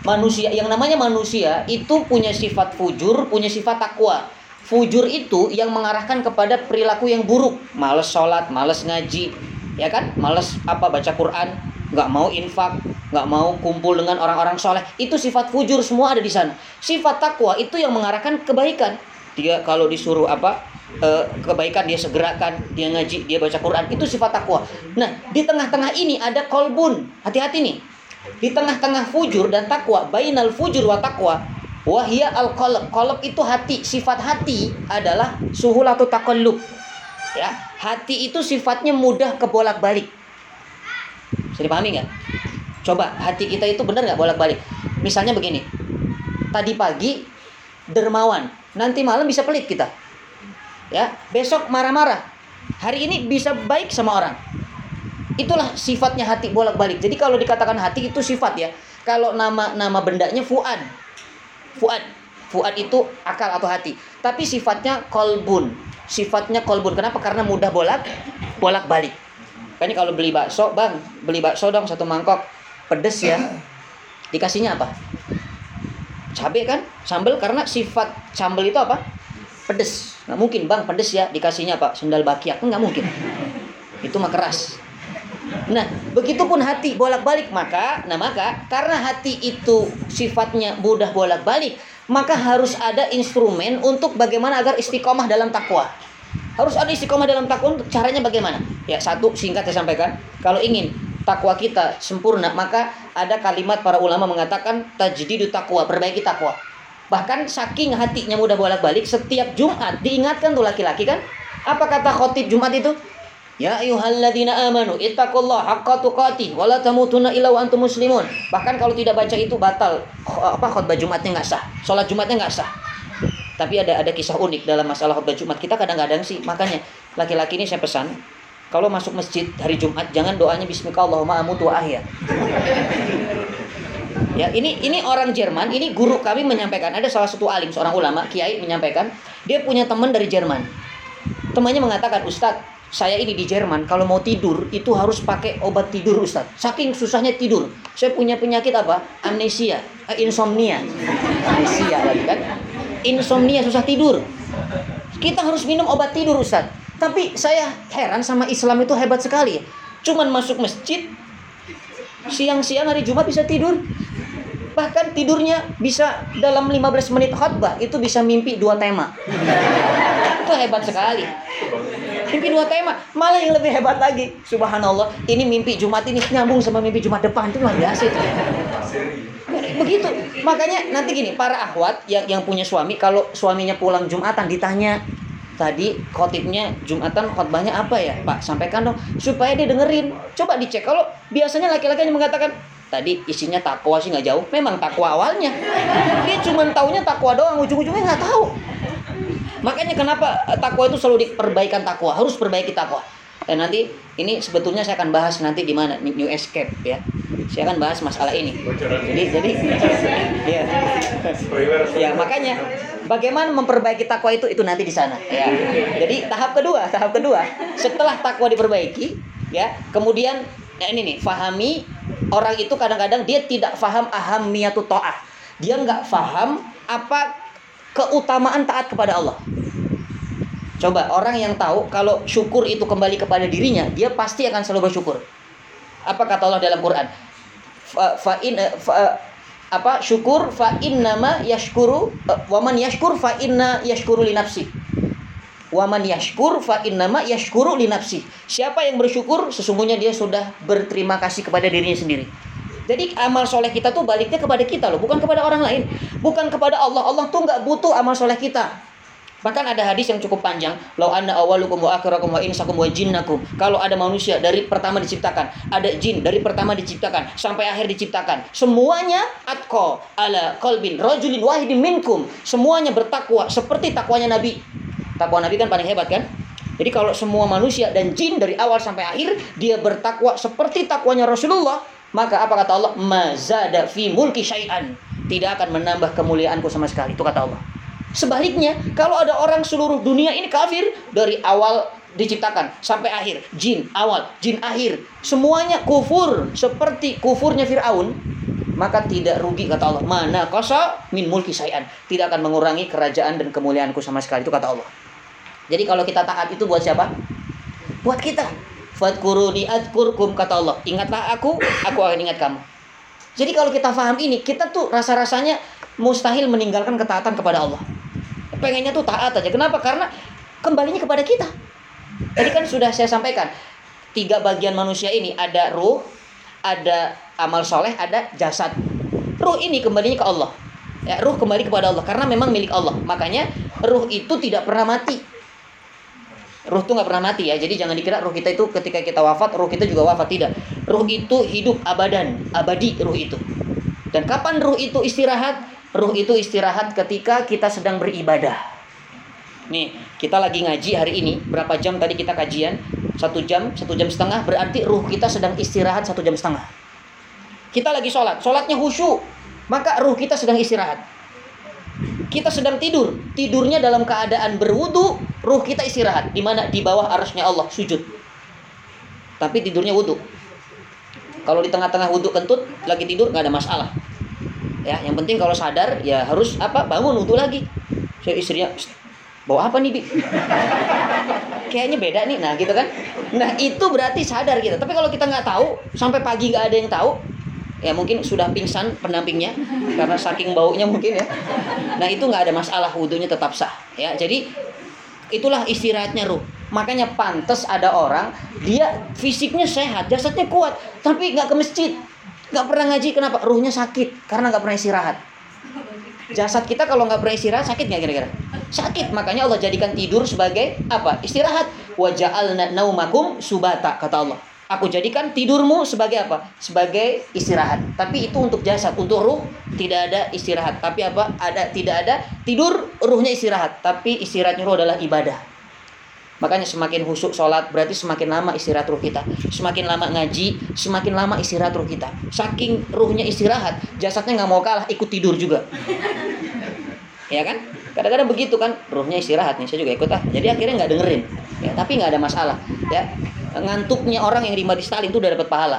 Manusia yang namanya manusia itu punya sifat fujur, punya sifat takwa. Fujur itu yang mengarahkan kepada perilaku yang buruk, males sholat, males ngaji, ya kan, males apa baca Quran, nggak mau infak, nggak mau kumpul dengan orang-orang soleh. Itu sifat fujur semua ada di sana. Sifat takwa itu yang mengarahkan kebaikan. Dia kalau disuruh apa e, kebaikan dia segerakan, dia ngaji, dia baca Quran. Itu sifat takwa. Nah di tengah-tengah ini ada kolbun. Hati-hati nih. Di tengah-tengah fujur dan takwa, bainal fujur wa takwa, wahia al kolb. Kolb itu hati. Sifat hati adalah suhul atau takallub. Ya, hati itu sifatnya mudah kebolak-balik bisa dipahami nggak? Coba hati kita itu benar nggak bolak-balik? Misalnya begini, tadi pagi dermawan, nanti malam bisa pelit kita. Ya, besok marah-marah. Hari ini bisa baik sama orang. itulah sifatnya hati bolak-balik. Jadi kalau dikatakan hati itu sifat ya. Kalau nama nama bendanya fuad. Fuad. Fuad itu akal atau hati. Tapi sifatnya kolbun. Sifatnya kolbun. Kenapa? Karena mudah bolak bolak-balik. Makanya kalau beli bakso, Bang, beli bakso dong satu mangkok. Pedes ya. Dikasihnya apa? Cabai kan? Sambal karena sifat sambal itu apa? Pedes. Nggak mungkin, Bang, pedes ya. Dikasihnya apa? Sendal bakiak. Nggak mungkin. Itu mah keras. Nah, begitupun hati bolak-balik maka, nah maka karena hati itu sifatnya mudah bolak-balik, maka harus ada instrumen untuk bagaimana agar istiqomah dalam takwa. Harus ada istiqomah dalam takwa. Caranya bagaimana? Ya, satu singkat saya sampaikan. Kalau ingin takwa kita sempurna, maka ada kalimat para ulama mengatakan tajdidu takwa, perbaiki takwa. Bahkan saking hatinya mudah bolak-balik, setiap Jumat diingatkan tuh laki-laki kan? Apa kata khotib Jumat itu? Ya ayyuhalladzina amanu ittaqullaha haqqa tuqatih wa la tamutunna illa wa antum muslimun. Bahkan kalau tidak baca itu batal apa khutbah Jumatnya nggak sah. Salat Jumatnya nggak sah. Tapi ada ada kisah unik dalam masalah khutbah Jumat. Kita kadang-kadang sih makanya laki-laki ini saya pesan kalau masuk masjid hari Jumat jangan doanya bismillahirrahmanirrahim amutu wa ahya. Ya, ini ini orang Jerman, ini guru kami menyampaikan ada salah satu alim seorang ulama, kiai menyampaikan, dia punya teman dari Jerman. Temannya mengatakan, "Ustadz, saya ini di Jerman kalau mau tidur itu harus pakai obat tidur Ustaz. Saking susahnya tidur. Saya punya penyakit apa? Amnesia, eh, insomnia. Amnesia lagi kan. Insomnia susah tidur. Kita harus minum obat tidur Ustaz. Tapi saya heran sama Islam itu hebat sekali. Cuman masuk masjid siang-siang hari Jumat bisa tidur. Bahkan tidurnya bisa dalam 15 menit khutbah itu bisa mimpi dua tema. itu hebat sekali. Mimpi dua tema, malah yang lebih hebat lagi. Subhanallah, ini mimpi Jumat ini nyambung sama mimpi Jumat depan itu luar biasa itu. Begitu. Makanya nanti gini, para akhwat yang yang punya suami kalau suaminya pulang Jumatan ditanya tadi khotibnya Jumatan khotbahnya apa ya Pak sampaikan dong supaya dia dengerin coba dicek kalau biasanya laki-laki yang mengatakan tadi isinya takwa sih nggak jauh memang takwa awalnya dia cuma taunya takwa doang ujung-ujungnya nggak tahu Makanya kenapa eh, takwa itu selalu diperbaikan takwa, harus perbaiki takwa. Dan nanti ini sebetulnya saya akan bahas nanti di mana New Escape ya. Saya akan bahas masalah ini. Jadi jadi ya. Ya, makanya bagaimana memperbaiki takwa itu itu nanti di sana ya. Jadi tahap kedua, tahap kedua setelah takwa diperbaiki ya, kemudian ya ini nih, fahami orang itu kadang-kadang dia tidak faham ahamiyatu ta'ah. Dia nggak faham apa keutamaan taat kepada Allah. Coba orang yang tahu kalau syukur itu kembali kepada dirinya, dia pasti akan selalu bersyukur. Apa kata Allah dalam Quran? Fa, in eh, fa, apa syukur fa nama yashkuru uh, waman yashkur fa inna yashkuru li nafsi. Waman yashkur fa nama yashkuru li nafsi. Siapa yang bersyukur sesungguhnya dia sudah berterima kasih kepada dirinya sendiri. Jadi amal soleh kita tuh baliknya kepada kita loh, bukan kepada orang lain, bukan kepada Allah. Allah tuh nggak butuh amal soleh kita. Bahkan ada hadis yang cukup panjang, "Lau anna awalukum wa akhirakum wa insakum wa jinnakum." Kalau ada manusia dari pertama diciptakan, ada jin dari pertama diciptakan sampai akhir diciptakan, semuanya atqa ala qalbin rajulin wahidin minkum. Semuanya bertakwa seperti takwanya Nabi. Takwa Nabi kan paling hebat kan? Jadi kalau semua manusia dan jin dari awal sampai akhir dia bertakwa seperti takwanya Rasulullah, maka apa kata Allah? Mazada fi mulki syai'an. Tidak akan menambah kemuliaanku sama sekali. Itu kata Allah. Sebaliknya, kalau ada orang seluruh dunia ini kafir dari awal diciptakan sampai akhir, jin awal, jin akhir, semuanya kufur seperti kufurnya Firaun, maka tidak rugi kata Allah. Mana kosa min mulki sayan, tidak akan mengurangi kerajaan dan kemuliaanku sama sekali itu kata Allah. Jadi kalau kita taat itu buat siapa? Buat kita. Fadkuruni adkurkum kata Allah. Ingatlah aku, aku akan ingat kamu. Jadi kalau kita paham ini, kita tuh rasa-rasanya mustahil meninggalkan ketaatan kepada Allah pengennya tuh taat aja. Kenapa? Karena kembalinya kepada kita. Tadi kan sudah saya sampaikan tiga bagian manusia ini ada ruh, ada amal soleh, ada jasad. Ruh ini kembalinya ke Allah. Ya, ruh kembali kepada Allah karena memang milik Allah. Makanya ruh itu tidak pernah mati. Ruh itu nggak pernah mati ya. Jadi jangan dikira ruh kita itu ketika kita wafat, ruh kita juga wafat tidak. Ruh itu hidup abadan, abadi ruh itu. Dan kapan ruh itu istirahat? Ruh itu istirahat ketika kita sedang beribadah. Nih, kita lagi ngaji hari ini. Berapa jam tadi kita kajian? satu jam, satu jam setengah, berarti ruh kita sedang istirahat satu jam setengah. Kita lagi sholat, sholatnya khusyuk, maka ruh kita sedang istirahat. Kita sedang tidur, tidurnya dalam keadaan berwudu, ruh kita istirahat, di mana di bawah arasnya Allah sujud. Tapi tidurnya wudu. Kalau di tengah-tengah wudhu kentut, lagi tidur nggak ada masalah. Ya, yang penting kalau sadar ya harus apa? Bangun wudhu lagi. Saya istrinya bawa apa nih bi? Kayaknya beda nih, nah gitu kan? Nah itu berarti sadar kita. Tapi kalau kita nggak tahu, sampai pagi nggak ada yang tahu, ya mungkin sudah pingsan pendampingnya karena saking baunya mungkin ya. Nah itu nggak ada masalah wudhunya tetap sah ya. Jadi itulah istirahatnya ruh. Makanya pantas ada orang dia fisiknya sehat jasadnya kuat tapi nggak ke masjid. Nggak pernah ngaji kenapa? Ruhnya sakit karena nggak pernah istirahat. Jasad kita kalau nggak pernah istirahat sakit nggak kira-kira? Sakit makanya Allah jadikan tidur sebagai apa? Istirahat. Waja'alna naumakum subata kata Allah Aku jadikan tidurmu sebagai apa? Sebagai istirahat. Tapi itu untuk jasad, untuk ruh tidak ada istirahat. Tapi apa? Ada tidak ada tidur, ruhnya istirahat. Tapi istirahatnya ruh adalah ibadah. Makanya semakin husuk sholat berarti semakin lama istirahat ruh kita. Semakin lama ngaji, semakin lama istirahat ruh kita. Saking ruhnya istirahat, jasadnya nggak mau kalah, ikut tidur juga. Ya kan? Kadang-kadang begitu kan, ruhnya istirahat nih, saya juga ikut ah. Jadi akhirnya nggak dengerin. Ya, tapi nggak ada masalah. Ya, ngantuknya orang yang di Stalin itu udah dapat pahala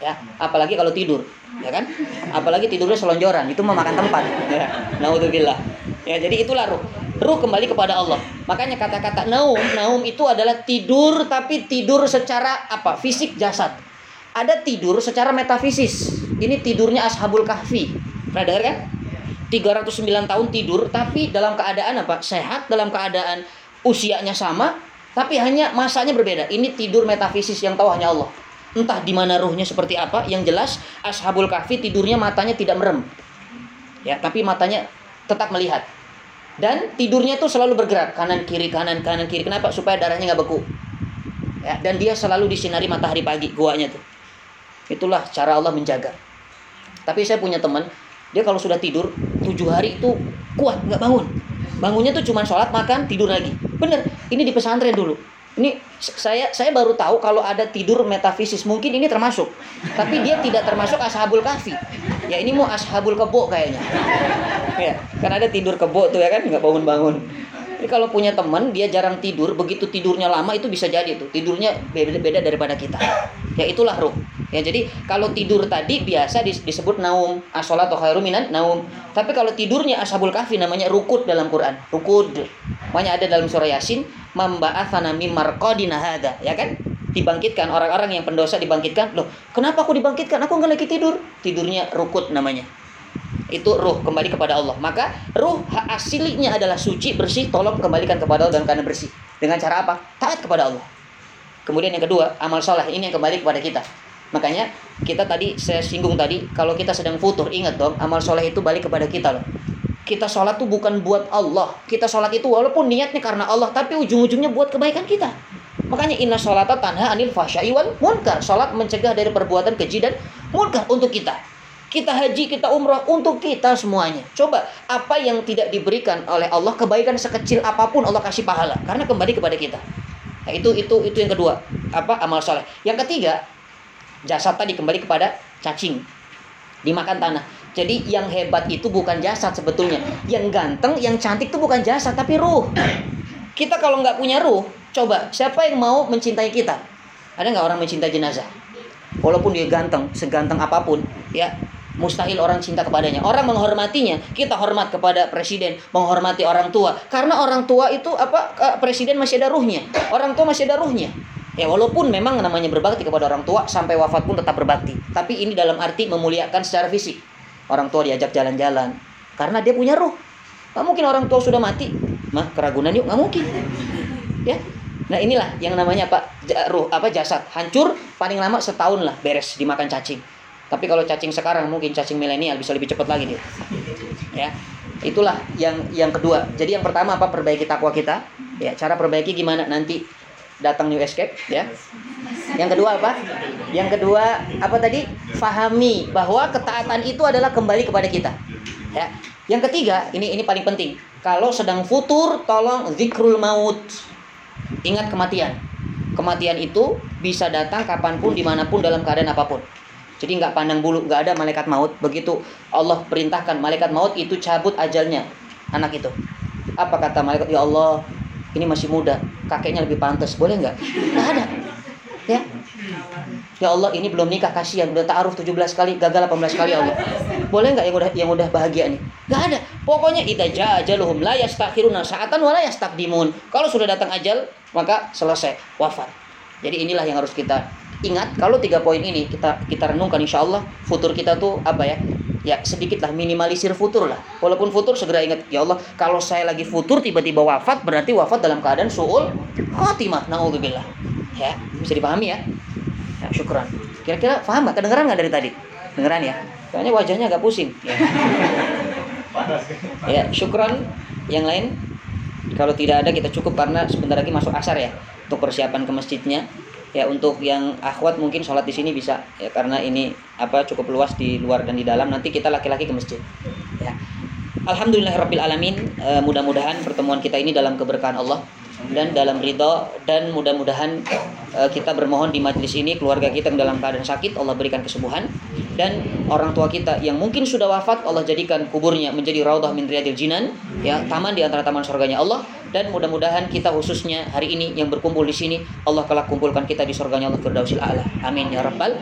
ya. Apalagi kalau tidur ya kan? Apalagi tidurnya selonjoran itu memakan tempat ya. Naudzubillah ya jadi itulah ruh ruh kembali kepada Allah. Makanya kata-kata naum naum itu adalah tidur tapi tidur secara apa? Fisik jasad. Ada tidur secara metafisis. Ini tidurnya ashabul kahfi. Pernah dengar kan? 309 tahun tidur tapi dalam keadaan apa? Sehat dalam keadaan usianya sama tapi hanya masanya berbeda. Ini tidur metafisis yang tahu hanya Allah. Entah di mana ruhnya seperti apa, yang jelas Ashabul Kahfi tidurnya matanya tidak merem. Ya, tapi matanya tetap melihat. Dan tidurnya itu selalu bergerak kanan kiri kanan kanan kiri. Kenapa? Supaya darahnya nggak beku. Ya, dan dia selalu disinari matahari pagi guanya tuh. Itulah cara Allah menjaga. Tapi saya punya teman, dia kalau sudah tidur tujuh hari itu kuat nggak bangun bangunnya tuh cuma sholat makan tidur lagi bener ini di pesantren dulu. Ini saya saya baru tahu kalau ada tidur metafisis. Mungkin ini termasuk. Tapi dia tidak termasuk ashabul kahfi. Ya ini mau ashabul kebo kayaknya. Ya kan ada tidur kebo tuh ya kan nggak bangun jadi kalau punya teman dia jarang tidur begitu tidurnya lama itu bisa jadi tuh tidurnya beda beda daripada kita ya itulah ruh Ya jadi kalau tidur tadi biasa disebut naum, asolat atau khairu minan naum. Tapi kalau tidurnya ashabul kahfi namanya rukud dalam Quran. Rukud. Makanya ada dalam surah Yasin, memba'atsana mim marqadina ya kan? Dibangkitkan orang-orang yang pendosa dibangkitkan. Loh, kenapa aku dibangkitkan? Aku nggak lagi tidur. Tidurnya rukud namanya. Itu ruh kembali kepada Allah. Maka ruh aslinya adalah suci, bersih, tolong kembalikan kepada Allah dan karena bersih. Dengan cara apa? Taat kepada Allah. Kemudian yang kedua, amal soleh ini yang kembali kepada kita Makanya kita tadi saya singgung tadi kalau kita sedang futur ingat dong amal soleh itu balik kepada kita loh. Kita sholat tuh bukan buat Allah. Kita sholat itu walaupun niatnya karena Allah tapi ujung-ujungnya buat kebaikan kita. Makanya inna sholata tanha anil fahsyai wal munkar. Sholat mencegah dari perbuatan keji dan munkar untuk kita. Kita haji, kita umrah untuk kita semuanya. Coba apa yang tidak diberikan oleh Allah kebaikan sekecil apa pun Allah kasih pahala. Karena kembali kepada kita. Nah, itu itu itu yang kedua. Apa? Amal soleh. Yang ketiga jasad tadi kembali kepada cacing. Dimakan tanah. Jadi yang hebat itu bukan jasad sebetulnya. Yang ganteng yang cantik itu bukan jasad tapi ruh. Kita kalau nggak punya ruh coba siapa yang mau mencintai kita? Ada nggak orang mencintai jenazah? Walaupun dia ganteng seganteng apa pun ya mustahil orang cinta kepadanya orang menghormatinya kita hormat kepada presiden menghormati orang tua karena orang tua itu apa presiden masih ada ruhnya orang tua masih ada ruhnya Ya walaupun memang namanya berbakti kepada orang tua sampai wafat pun tetap berbakti. Tapi ini dalam arti memuliakan secara fisik. Orang tua diajak jalan-jalan karena dia punya ruh. Gak mungkin orang tua sudah mati, mah keragunan yuk, nggak mungkin. Ya. Nah inilah yang namanya apa ruh apa jasad hancur paling lama setahun lah beres dimakan cacing. Tapi kalau cacing sekarang mungkin cacing milenial bisa lebih cepat lagi dia. Ya. Itulah yang yang kedua. Jadi yang pertama apa perbaiki takwa kita. Ya, cara perbaiki gimana nanti datang New Escape ya. Yang kedua apa? Yang kedua apa tadi? Fahami bahwa ketaatan itu adalah kembali kepada kita. Ya. Yang ketiga, ini ini paling penting. Kalau sedang futur, tolong zikrul maut. Ingat kematian. Kematian itu bisa datang kapan pun, di mana pun, dalam keadaan apa pun. Jadi nggak pandang bulu, nggak ada malaikat maut. Begitu Allah perintahkan malaikat maut itu cabut ajalnya anak itu. Apa kata malaikat? Ya Allah, ini masih muda, kakeknya lebih pantas, boleh nggak? Nggak ada. Ya. Ya Allah, ini belum nikah kasihan, udah ta'aruf 17 kali, gagal 18 kali ya Allah. Boleh nggak yang udah yang udah bahagia nih? Nggak ada. Pokoknya idza jaa ajaluhum la yastakhiruna sa'atan wa la yastaqdimun. Kalau sudah datang ajal, maka selesai wafat. Jadi inilah yang harus kita ingat kalau tiga poin ini kita kita renungkan insya Allah futur kita tuh apa ya? Ya sedikit lah minimalisir futur lah. Walaupun futur segera ingat ya Allah kalau saya lagi futur tiba-tiba wafat berarti wafat dalam keadaan suul khatimah. Naudzubillah. Ya bisa dipahami ya? Ya syukuran kira-kira paham nggak? Kedengeran nggak dari tadi? Dengeran ya? Kayaknya wajahnya agak pusing. Ya, ya syukuran yang lain? Kalau tidak ada kita cukup karena sebentar lagi masuk asar ya untuk persiapan ke masjidnya ya untuk yang akhwat mungkin sholat di sini bisa ya karena ini apa cukup luas di luar dan di dalam. Nanti kita laki-laki ke masjid. Ya. Alhamdulillahirabbil alamin e, mudah-mudahan pertemuan kita ini dalam keberkahan Allah dan dalam ridho dan mudah-mudahan e, kita bermohon di majelis ini keluarga kita yang dalam keadaan sakit Allah berikan kesembuhan. Dan orang tua kita yang mungkin sudah wafat Allah jadikan kuburnya menjadi raudhah min riyadil jinan ya taman di antara taman surganya Allah dan mudah-mudahan kita khususnya hari ini yang berkumpul di sini Allah kelak kumpulkan kita di surganya Allah Firdausil A'la. Amin ya rabbal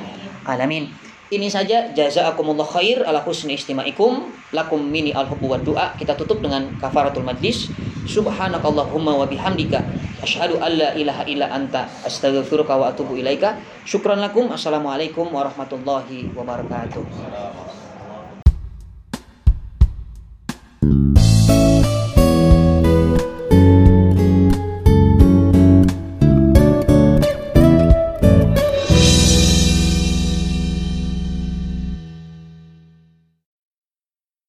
alamin. Ini saja jazakumullah khair ala husni istimaikum lakum mini al wa du'a. Kita tutup dengan kafaratul majlis. Subhanakallahumma wa bihamdika asyhadu alla ilaha illa anta astaghfiruka wa atubu ilaika. Syukran lakum. Assalamualaikum warahmatullahi wabarakatuh.